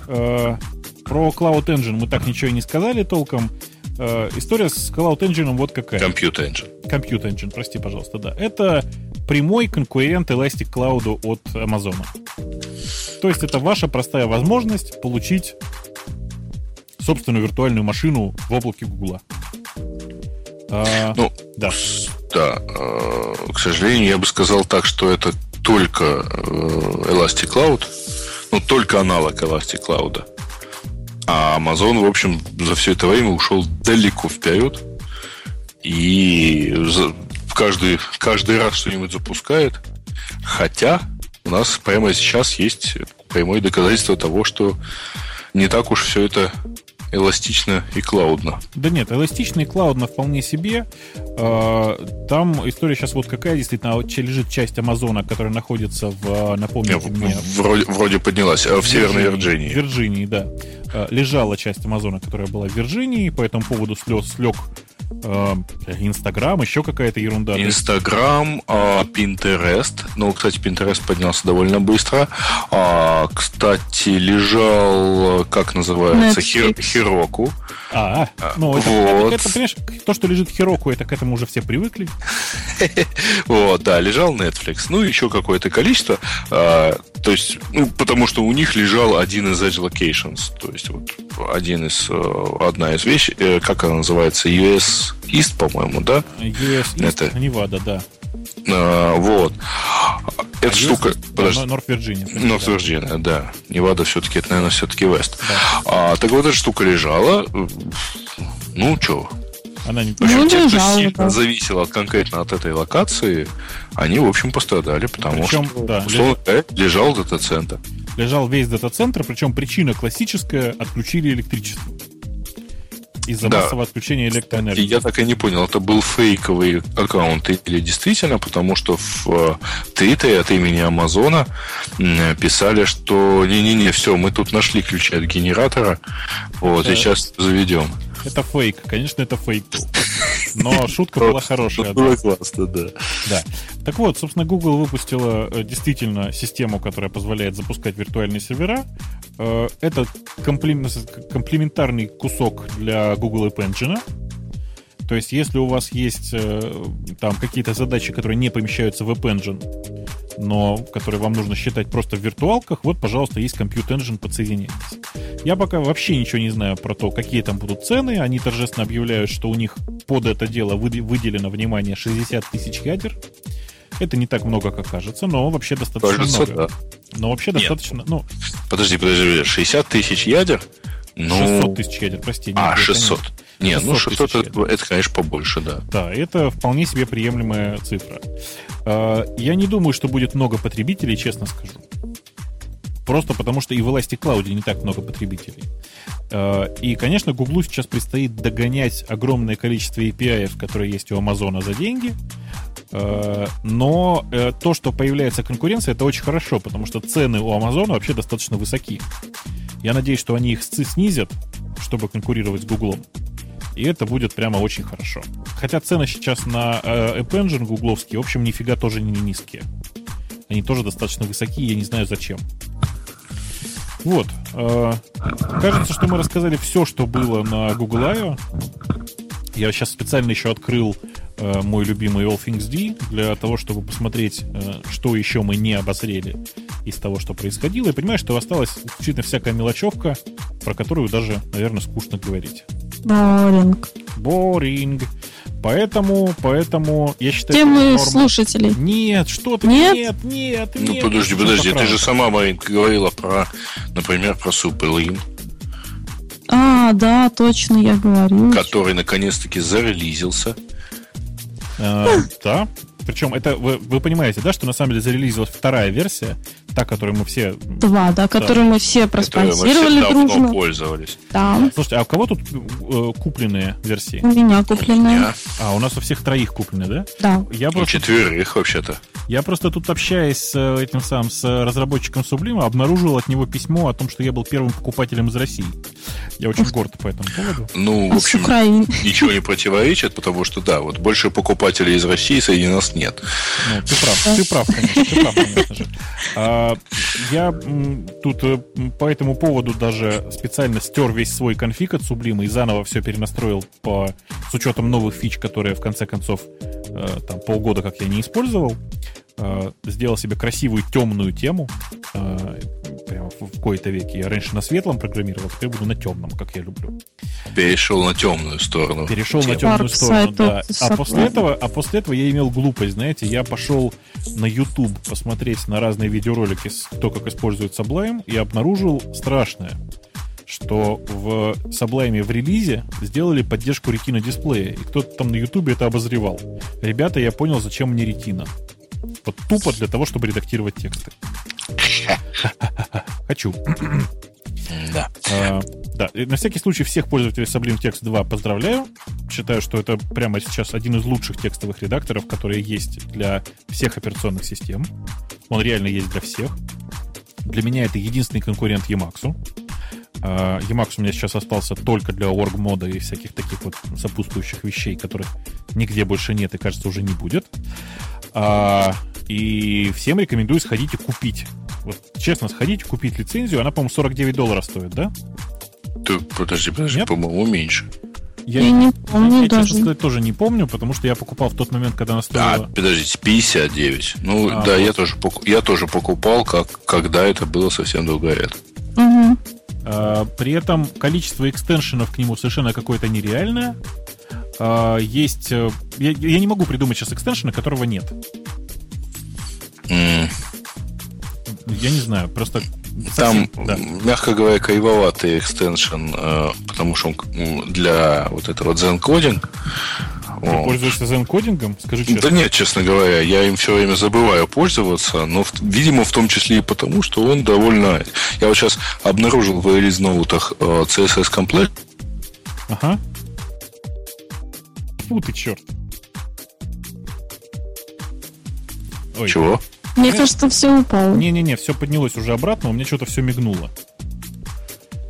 э, про Cloud Engine мы так ничего и не сказали толком. Э, история с Cloud Engine вот какая. Компьютер Engine. Compute Engine, прости, пожалуйста, да. Это прямой конкурент Elastic Cloud от Amazon. То есть это ваша простая возможность получить собственную виртуальную машину в облаке Гугла. А, Ну, да. Да, э, к сожалению, я бы сказал так, что это только э, Elastic Cloud, ну, только аналог Elastic Cloud. А Amazon, в общем, за все это время ушел далеко вперед. И каждый, каждый раз что-нибудь запускает. Хотя у нас прямо сейчас есть прямое доказательство того, что не так уж все это эластично и клаудно. Да нет, эластичный клаудно вполне себе. А, Там история сейчас вот какая действительно лежит часть Амазона, которая находится в, напомните В- мне, Вроде, вроде поднялась, а в Северной В Вирджинии. Вирджинии, да. А, Лежала часть Амазона, которая была в Вирджинии, по этому поводу слез слег а, Инстаграм, еще какая-то ерунда. Инстаграм, а, Pinterest. Ну, кстати, Pinterest поднялся довольно быстро. А, кстати, лежал, как называется. Хироку. А, ну это, Вот. это, понимаешь, то, что лежит в Хироку, это к этому уже все привыкли. Вот, да, лежал Netflix. Ну, еще какое-то количество. А, то есть, ну, потому что у них лежал один из Edge Locations. То есть, вот один из, э, одна из вещей, э, как она называется, US East, по-моему, да? US East, Это- Невада, да. А, вот. Эта штука... Да, Подожди. Норт Вирджиния. Норт Вирджиния, да. Невада все-таки, это, наверное, все-таки Вест. А, так вот, эта штука лежала. Ну, что? Она не... В общем, Ну, те, кто лежала, сильно да. зависел от, конкретно от этой локации, они, в общем, пострадали, потому Причем, что, да, условно говоря, лежал дата-центр. лежал весь дата-центр, причем причина классическая – отключили электричество. Из-за Да. массового отключения И электроэнергии. я так и не понял, это был фейковый аккаунт или действительно, потому что в э, Твиттере от имени Амазона писали, что не-не-не, все, мы тут нашли ключи от генератора, вот, и Да. сейчас заведем. Это фейк, конечно, это фейк был. Но шутка была хорошая. Было классно, да. Да. Так вот, собственно, Google выпустила э, действительно систему, которая позволяет запускать виртуальные сервера. Э, Это комплем- комплементарный кусок для Google App Engine. То есть, если у вас есть э, там какие-то задачи, которые не помещаются в App Engine, но которые вам нужно считать просто в виртуалках, вот, пожалуйста, есть Compute Engine, подсоединяйтесь. Я пока вообще ничего не знаю про то, какие там будут цены. Они торжественно объявляют, что у них под это дело выделено, внимание, 60 тысяч ядер. Это не так много, как кажется, но вообще достаточно кажется, много. Да. Но вообще Нет. достаточно, ну... Подожди, подожди, 60 тысяч ядер? Ну... 600 тысяч ядер, прости. А, 600. Нет, ну 600 это, это, конечно, побольше, да. Да, это вполне себе приемлемая цифра. А, я не думаю, что будет много потребителей, честно скажу. Просто потому, что и в Elastic не так много потребителей. А, и, конечно, Google сейчас предстоит догонять огромное количество API, которые есть у Амазона за деньги. А, но э, то, что появляется конкуренция, это очень хорошо, потому что цены у Амазона вообще достаточно высоки. Я надеюсь, что они их снизят, чтобы конкурировать с Гуглом. И это будет прямо очень хорошо. Хотя цены сейчас на э, App Engine гугловские, в общем, нифига тоже не низкие. Они тоже достаточно высокие, я не знаю зачем. Вот. Э, кажется, что мы рассказали все, что было на Google I.O. Я сейчас специально еще открыл э, мой любимый All Things D для того, чтобы посмотреть, э, что еще мы не обозрели из того, что происходило. И понимаю, что осталась действительно всякая мелочевка, про которую даже, наверное, скучно говорить. Боринг. Боринг. Поэтому, поэтому я считаю... Темы норма... слушателей. Нет, что ты? Нет, нет, нет. Ну нет, подожди, подожди, ты же сама, Маринка, говорила про, например, про Суперлин. А, да, точно, я говорю. Который наконец-таки зарелизился. А, да, причем это вы, вы понимаете, да, что на самом деле зарелизилась вторая версия, та, которую мы все... Два, да, которую мы все проспонсировали мы все дружно. пользовались. Да. Слушайте, а у кого тут э, купленные версии? У меня купленные. У меня. А, у нас у всех троих куплены, да? Да. Я просто... У четверых вообще-то. Я просто тут общаясь с э, этим самым, с разработчиком Сублима, обнаружил от него письмо о том, что я был первым покупателем из России. Я очень горд по этому поводу. Ну, в общем, ничего не противоречит, потому что, да, вот больше покупателей из России среди нас нет. Ну, ты прав, ты прав, конечно, ты прав, конечно же. А, я тут э, по этому поводу даже специально стер весь свой конфиг от Sublime и заново все перенастроил по, с учетом новых фич, которые в конце концов э, там полгода как я не использовал. Э, сделал себе красивую темную тему прямо в, кои-то веке. Я раньше на светлом программировал, теперь буду на темном, как я люблю. Перешел на темную сторону. Перешел на темную сторону, да. А после этого, а после этого я имел глупость, знаете, я пошел на YouTube посмотреть на разные видеоролики, то, как используют Sublime, и обнаружил страшное что в Sublime в релизе сделали поддержку ретина дисплея, и кто-то там на YouTube это обозревал. Ребята, я понял, зачем мне ретина. Вот тупо для того, чтобы редактировать тексты. Хочу. Да. А, да. И на всякий случай всех пользователей Sublime Text 2 поздравляю. Считаю, что это прямо сейчас один из лучших текстовых редакторов, которые есть для всех операционных систем. Он реально есть для всех. Для меня это единственный конкурент Emacs. А, Emacs у меня сейчас остался только для org мода и всяких таких вот сопутствующих вещей, которых нигде больше нет и, кажется, уже не будет. А, и всем рекомендую сходить и купить. Вот честно, сходить, купить лицензию. Она, по-моему, 49 долларов стоит, да? Ты, подожди, подожди, по-моему, меньше. Я, я не помню я, даже. честно сказать, тоже не помню, потому что я покупал в тот момент, когда она стоила... А, подождите, 59. Ну, а, да, вот. я, тоже, я тоже покупал, как, когда это было совсем долго лет. Угу. А, при этом количество экстеншенов к нему совершенно какое-то нереальное. А, есть... Э, я, я не могу придумать сейчас экстеншена, которого нет. Mm. Я не знаю, просто Совсем, Там, да. мягко говоря, кривоватый экстеншн, э, потому что он для вот этого Coding. Ты вот. пользуешься Zen кодингом? Скажи честно. Да нет, честно говоря, я им все время забываю пользоваться, но, видимо, в том числе и потому, что он довольно... Я вот сейчас обнаружил в релиз ноутах э, CSS Complete. Ага. Фу ты, черт. Ой. Чего? Мне кажется, все упало. Не-не-не, все поднялось уже обратно, у меня что-то все мигнуло.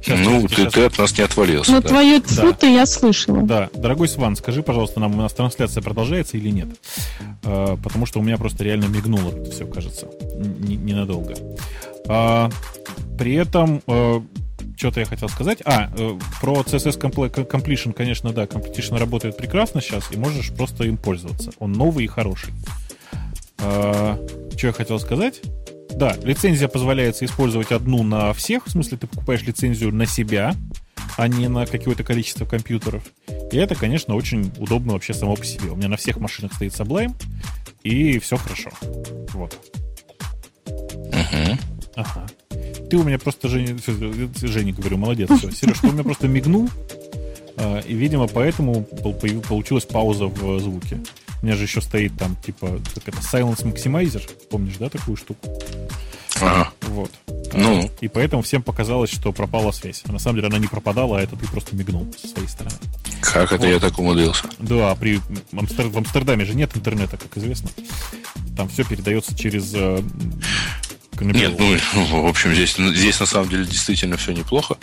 Сейчас, ну, ты, сейчас... ты от нас не отвалился. Но да. твое тьфу-то я слышала. Да, дорогой Сван, скажи, пожалуйста, нам у нас трансляция продолжается или нет? А, потому что у меня просто реально мигнуло все, кажется, Н- ненадолго. А, при этом, а, что-то я хотел сказать. А, э, про CSS Completion, конечно, да, Competition работает прекрасно сейчас, и можешь просто им пользоваться. Он новый и хороший. А, что я хотел сказать? Да, лицензия позволяется использовать одну на всех, в смысле ты покупаешь лицензию на себя, а не на какое-то количество компьютеров. И это, конечно, очень удобно вообще само по себе. У меня на всех машинах стоит Sublime, и все хорошо. Вот. Угу. Ага. Ты у меня просто, Женя, Женя говорю, молодец, все. Сереж, ты у меня просто мигнул, а, и, видимо, поэтому получилась пауза в звуке. У меня же еще стоит там, типа, как это, Silence Maximizer. Помнишь, да, такую штуку? Ага. Вот. Ну. И поэтому всем показалось, что пропала связь. А на самом деле она не пропадала, а это ты просто мигнул со своей стороны. Как это вот. я так умудрился? Да, при Амстер... в Амстердаме же нет интернета, как известно. Там все передается через э, Нет, ну, в общем, здесь, здесь на самом деле действительно все неплохо.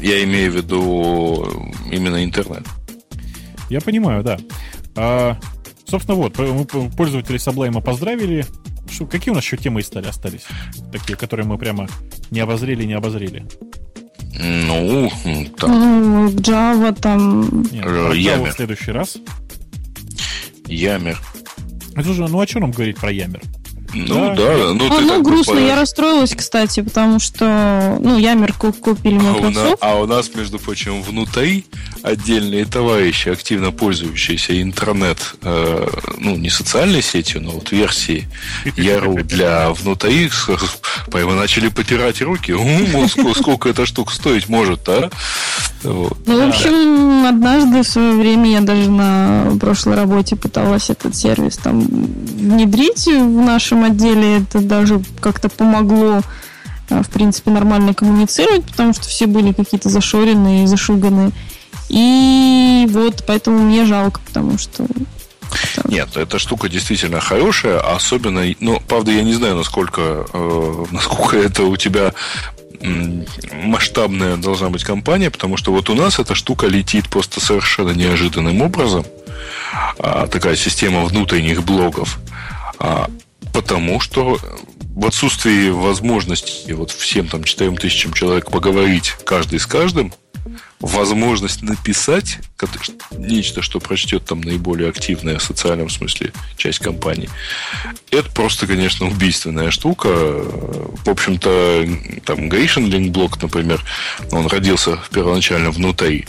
Я имею в виду именно интернет. Я понимаю, да. А, собственно, вот, мы пользователи Sublime поздравили. Что, какие у нас еще темы стали остались? Такие, которые мы прямо не обозрели, не обозрели. Ну, там... Ну, Java там... Нет, Java в следующий раз. Ямер. Это же, ну, о чем нам говорить про Ямер? Ну да, да ну а, ну грустно, я расстроилась, кстати, потому что, ну, Ямер купили Microsoft. А у, нас, а у нас, между прочим, внутри отдельные товарищи, активно пользующиеся интернет, э, ну, не социальной сетью, но вот версии Яру для внутри, мы начали потирать руки. Сколько, эта штука стоить может, а? Ну, в общем, однажды в свое время я даже на прошлой работе пыталась этот сервис там внедрить в нашем отделе. Это даже как-то помогло э, в принципе, нормально коммуницировать, потому что все были какие-то зашоренные, зашуганные. И вот поэтому мне жалко, потому что нет, эта штука действительно хорошая, особенно, ну, правда, я не знаю, насколько, э, насколько это у тебя масштабная должна быть компания, потому что вот у нас эта штука летит просто совершенно неожиданным образом. А, такая система внутренних блогов. А, потому что в отсутствии возможности вот всем там 4 тысячам человек поговорить каждый с каждым, возможность написать нечто, что прочтет там наиболее активная в социальном смысле часть компании, это просто, конечно, убийственная штука. В общем-то, там Гришин Линкблок, например, он родился первоначально внутри.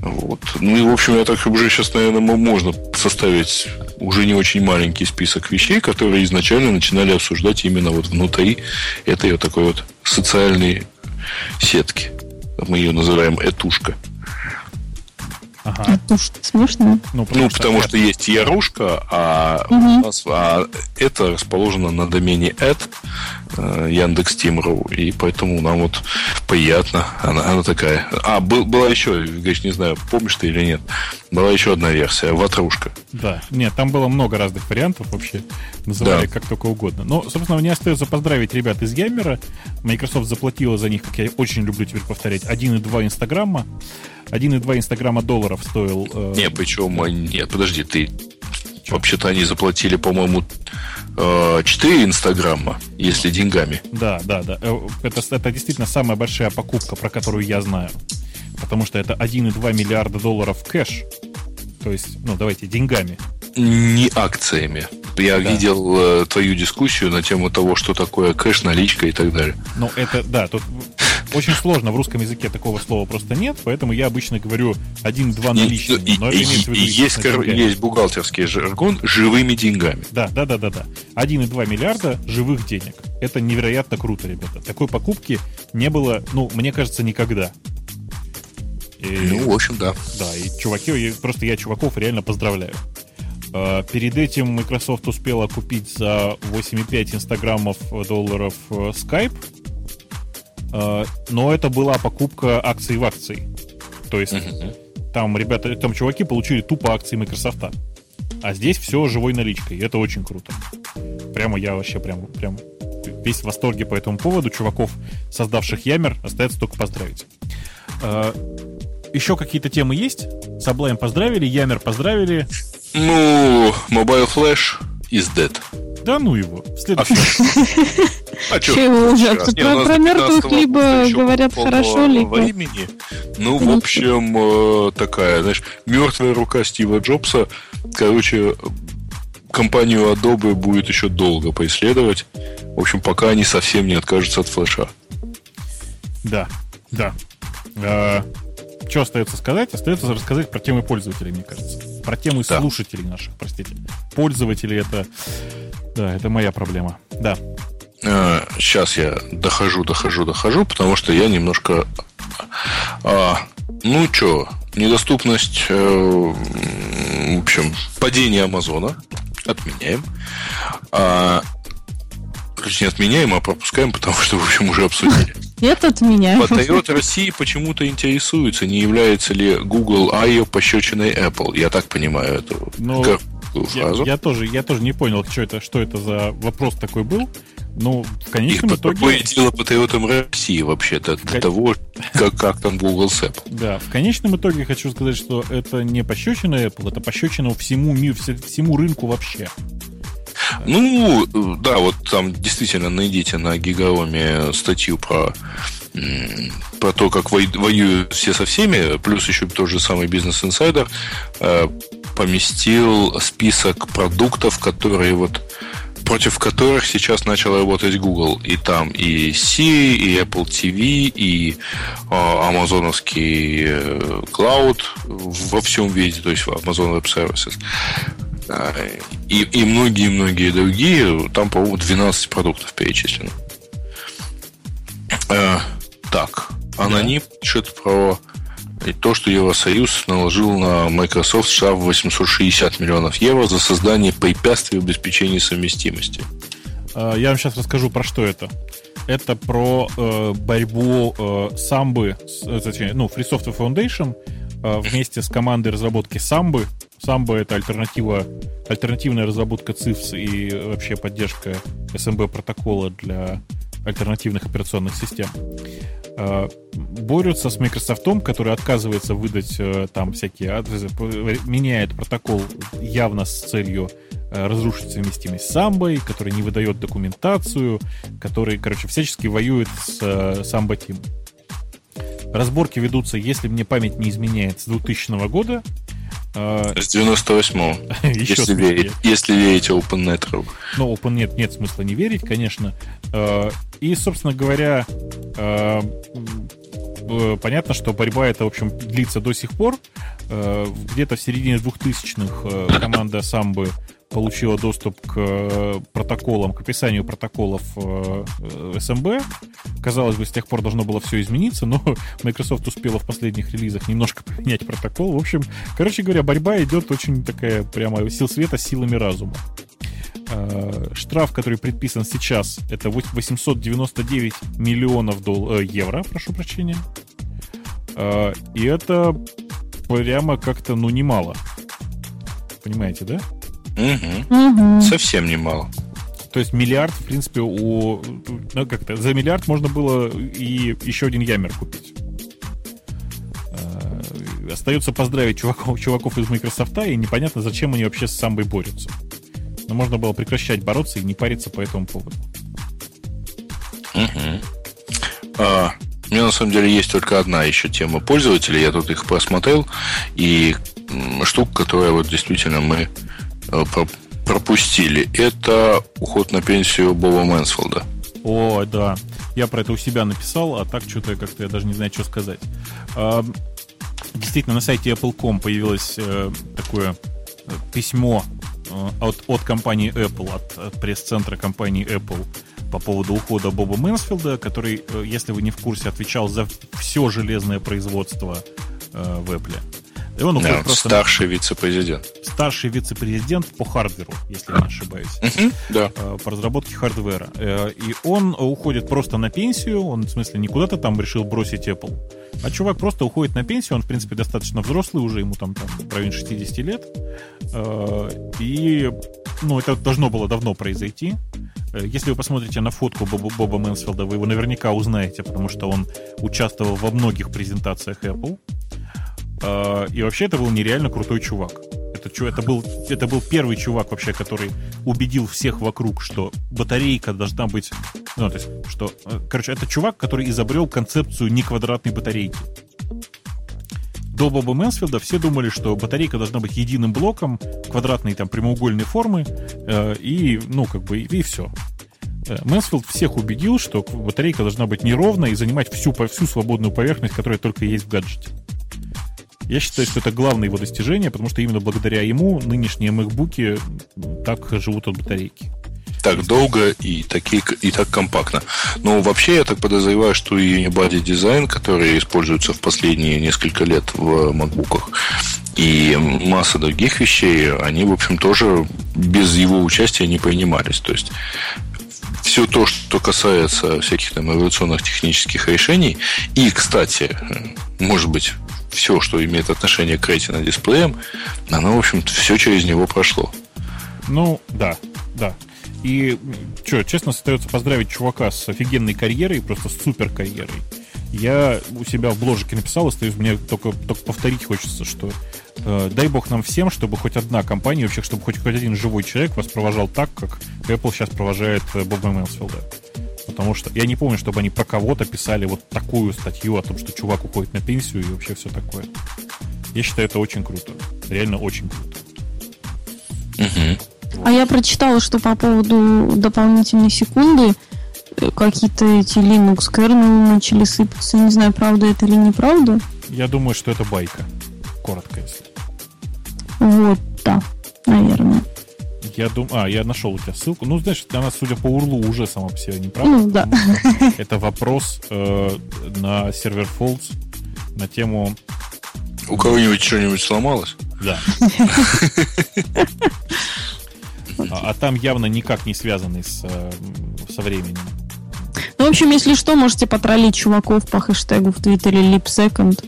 Вот. Ну и, в общем, я так уже сейчас, наверное, можно составить уже не очень маленький список вещей, которые изначально начинали обсуждать именно вот внутри этой вот такой вот социальной сетки. Мы ее называем этушка. Ага. Этушка смешно. Ну, потому, ну, что, потому что есть ярушка, а, угу. у нас, а это расположено на домене at Яндекс Тим.ру, и поэтому нам вот приятно. Она, она такая. А, был, была еще, говоришь, не знаю, помнишь ты или нет, была еще одна версия, ватрушка. Да, нет, там было много разных вариантов вообще, называли да. как только угодно. Но, собственно, мне остается поздравить ребят из Ямера. Microsoft заплатила за них, как я очень люблю теперь повторять, 1,2 Инстаграма. 1,2 Инстаграма долларов стоил... Э... Не, причем, нет, подожди, ты... Вообще-то они заплатили, по-моему, 4 э, Инстаграма, если деньгами. Да, да, да. Э, это, это действительно самая большая покупка, про которую я знаю. Потому что это 1,2 миллиарда долларов кэш. То есть, ну, давайте, деньгами. Не акциями. Я да. видел э, твою дискуссию на тему того, что такое кэш, наличка и так далее. Ну, это, да, тут очень сложно. В русском языке такого слова просто нет, поэтому я обычно говорю один-два наличными. И, но и, это и, есть, кор- есть бухгалтерский жаргон живыми деньгами. Да, да, да, да, да. 1,2 миллиарда живых денег. Это невероятно круто, ребята. Такой покупки не было, ну, мне кажется, никогда. И, ну, в общем, да. Да, и чуваки, просто я чуваков реально поздравляю. А, перед этим Microsoft успела купить за 8,5 инстаграмов долларов э, Skype, а, но это была покупка акций в акции. То есть uh-huh. там ребята, там чуваки получили тупо акции Microsoft. А здесь все живой наличкой. И это очень круто. Прямо я вообще прям, прям весь в восторге по этому поводу. Чуваков, создавших Ямер, остается только поздравить. А, еще какие-то темы есть? Sublime поздравили, Ямер поздравили. Ну, Mobile Flash is dead. Да ну его. Следующий. А что? Чего уже? Про, мертвых либо говорят хорошо, либо... Времени. Ну, в общем, э, такая, знаешь, мертвая рука Стива Джобса, короче, компанию Adobe будет еще долго поисследовать. В общем, пока они совсем не откажутся от флеша. Да, да. Что остается сказать? Остается рассказать про темы пользователей, мне кажется. Про темы да. слушателей наших, простите. Пользователи это... Да, это моя проблема. Да. Сейчас я дохожу, дохожу, дохожу, потому что я немножко... А, ну что, недоступность, э, в общем, падение Амазона отменяем. А, короче, не отменяем, а пропускаем, потому что, в общем, уже обсудили. Это отменяем. Toyota России почему-то интересуется, не является ли Google I.O. пощечиной Apple. Я так понимаю эту Но ну, фразу. Я, я, тоже, я тоже не понял, что это, что это за вопрос такой был. Ну, в конечном Их итоге... Какое дело Toyota России вообще-то, до того, как, как там Google с Apple. Да, в конечном итоге хочу сказать, что это не пощечина Apple, это пощечина всему миру, всему рынку вообще. Ну, да, вот там действительно найдите на Гигаоме статью про про то, как воюют все со всеми, плюс еще тот же самый бизнес инсайдер э, поместил список продуктов, которые вот против которых сейчас начал работать Google. И там и Siri, и Apple TV, и э, амазоновский э, Cloud во всем виде, то есть Amazon Web Services. И, и многие-многие другие, там, по-моему, 12 продуктов перечислено. Э, так, аноним да. пишет про то, что Евросоюз наложил на Microsoft штраф 860 миллионов евро за создание препятствий в обеспечении совместимости. А, я вам сейчас расскажу, про что это. Это про э, борьбу э, Самбы, э, точнее, ну, Free Software Foundation э, вместе с командой разработки Самбы. Самба — это альтернатива, альтернативная разработка CIFS и вообще поддержка SMB протокола для альтернативных операционных систем. Э, борются с Microsoft, который отказывается выдать э, там всякие адресы, меняет протокол явно с целью э, разрушить совместимость с самбой, который не выдает документацию, который, короче, всячески воюет с самбо Team. Разборки ведутся, если мне память не изменяет, с 2000 года. С 98-го. если, верить, если верить OpenNet. Ну, OpenNet нет смысла не верить, конечно. И, собственно говоря, э, э, понятно, что борьба эта, в общем, длится до сих пор. Э, где-то в середине 2000-х команда Самбы получила доступ к протоколам, к описанию протоколов SMB. Казалось бы, с тех пор должно было все измениться, но Microsoft успела в последних релизах немножко поменять протокол. В общем, короче говоря, борьба идет очень такая прямо сил света с силами разума. Э, штраф, который предписан сейчас, это 899 миллионов дол- э, евро, прошу прощения. Э, и это прямо как-то, ну, немало. Понимаете, да? Угу. Угу. Совсем немало. То есть миллиард, в принципе, у... Ну, как-то за миллиард можно было и еще один Ямер купить. Остается поздравить чуваков, чуваков из Microsoft, и непонятно, зачем они вообще с самбой борются. Но можно было прекращать бороться и не париться по этому поводу. Угу. А, у меня на самом деле есть только одна еще тема пользователей. Я тут их просмотрел. И штука, которая вот действительно мы э, пропустили, это уход на пенсию Боба Мэнсфилда. О, да. Я про это у себя написал, а так что-то как-то я даже не знаю, что сказать. Действительно, на сайте Apple.com появилось э, такое э, письмо Э, от, от компании Apple, от, пресс-центра компании Apple по поводу ухода Боба Мэнсфилда, который, э, если вы не в курсе, отвечал за все железное производство э, в Apple. И он да, просто старший вице-президент. Старший вице-президент по хардверу, если я не ошибаюсь. Да. Э, по разработке хардвера. И он уходит просто на пенсию, он, в смысле, не куда-то там решил бросить Apple, а чувак просто уходит на пенсию, он, в принципе, достаточно взрослый уже, ему там, там в районе 60 лет. Э, и, ну, это должно было давно произойти. Э, если вы посмотрите на фотку Боба, Боба Мэнсфилда, вы его наверняка узнаете, потому что он участвовал во многих презентациях Apple. Э, и вообще это был нереально крутой чувак. Это, это, был, это был первый чувак вообще, который убедил всех вокруг, что батарейка должна быть... Ну, то есть, что... Короче, это чувак, который изобрел концепцию неквадратной батарейки. до Боба Мэнсфилда все думали, что батарейка должна быть единым блоком, квадратной там прямоугольной формы, э, и, ну, как бы, и, и все. Э, Мэнсфилд всех убедил, что батарейка должна быть неровной и занимать всю, всю свободную поверхность, которая только есть в гаджете. Я считаю, что это главное его достижение, потому что именно благодаря ему нынешние MacBook так живут от батарейки так долго и, такие, и так компактно. Но вообще я так подозреваю, что и Unibody дизайн, который используется в последние несколько лет в MacBook, и масса других вещей, они, в общем, тоже без его участия не принимались. То есть все то, что касается всяких там эволюционных технических решений, и, кстати, может быть, все, что имеет отношение к ретина дисплеям, оно, в общем все через него прошло. Ну, да, да. И что, честно, остается поздравить чувака с офигенной карьерой, просто супер карьерой. Я у себя в бложике написал, остаюсь, мне только, только повторить хочется, что э, дай бог нам всем, чтобы хоть одна компания, вообще, чтобы хоть, хоть один живой человек вас провожал так, как Apple сейчас провожает э, Боба Мэнсфилда. Потому что я не помню, чтобы они про кого-то писали вот такую статью о том, что чувак уходит на пенсию и вообще все такое. Я считаю, это очень круто. Реально очень круто. Угу. А я прочитала, что по поводу дополнительной секунды э, какие-то эти Linux kernel начали сыпаться. Не знаю, правда это или неправда. Я думаю, что это байка. Коротко, если. Вот, да, наверное. Я думаю, а, я нашел у тебя ссылку. Ну, знаешь, она, судя по урлу, уже сама по себе неправда. Ну, да. Это вопрос э, на сервер Folds на тему... У кого-нибудь что-нибудь сломалось? Да. А, а там явно никак не связанный с, э, со временем. Ну, в общем, если что, можете потроллить чуваков по хэштегу в Твиттере LipSecond.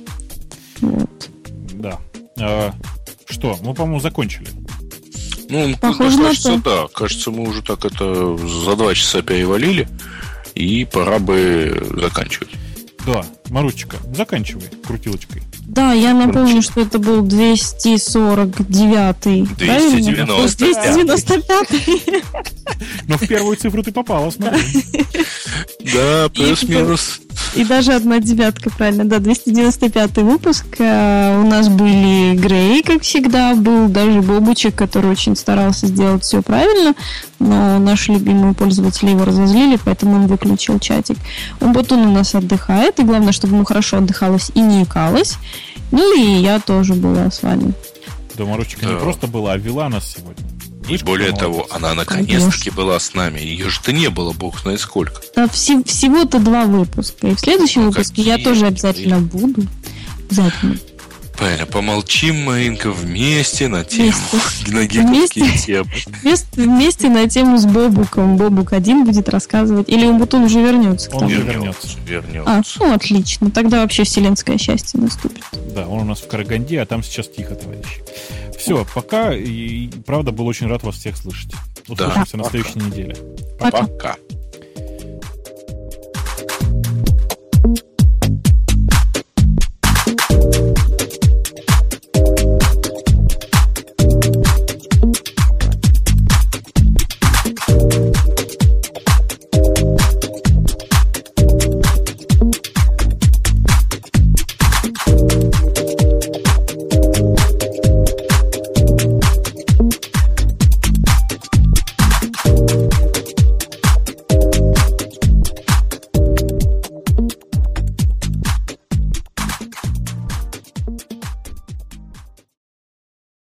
Вот. Да. А, что? Мы, по-моему, закончили. Ну, Похоже кажется, на то. да. Кажется, мы уже так это за два часа перевалили, и пора бы заканчивать. Да, Маручика, заканчивай крутилочкой. Да, я напомню, что это был 249-й. 295. Но в первую цифру ты попала, смотри. Да, плюс-минус. И даже одна девятка, правильно, да, 295 выпуск. Э, у нас были Грей, как всегда, был даже Бобучек, который очень старался сделать все правильно, но наши любимые пользователи его разозлили, поэтому он выключил чатик. Умбутун у нас отдыхает, и главное, чтобы ему хорошо отдыхалось и не икалось. Ну и я тоже была с вами. Да, Марусечка да. не просто была, а вела нас сегодня. И более того, она наконец-таки была с нами. Ее же-то не было, бог знает сколько. Да, вс- всего-то два выпуска. И в следующем ну, выпуске я тоже обязательно буду. Обязательно. Правильно, помолчим маленько вместе на тему на вместе, темы. Вместе, вместе на тему с Бобуком. Бобук один будет рассказывать. Или Умбутун уже вернется? Он уже вернется. вернется. А, ну отлично. Тогда вообще вселенское счастье наступит. Да, он у нас в Караганде, а там сейчас тихо, товарищи. Все, пока. И, правда, был очень рад вас всех слышать. Услышимся да. на следующей неделе. Пока. пока.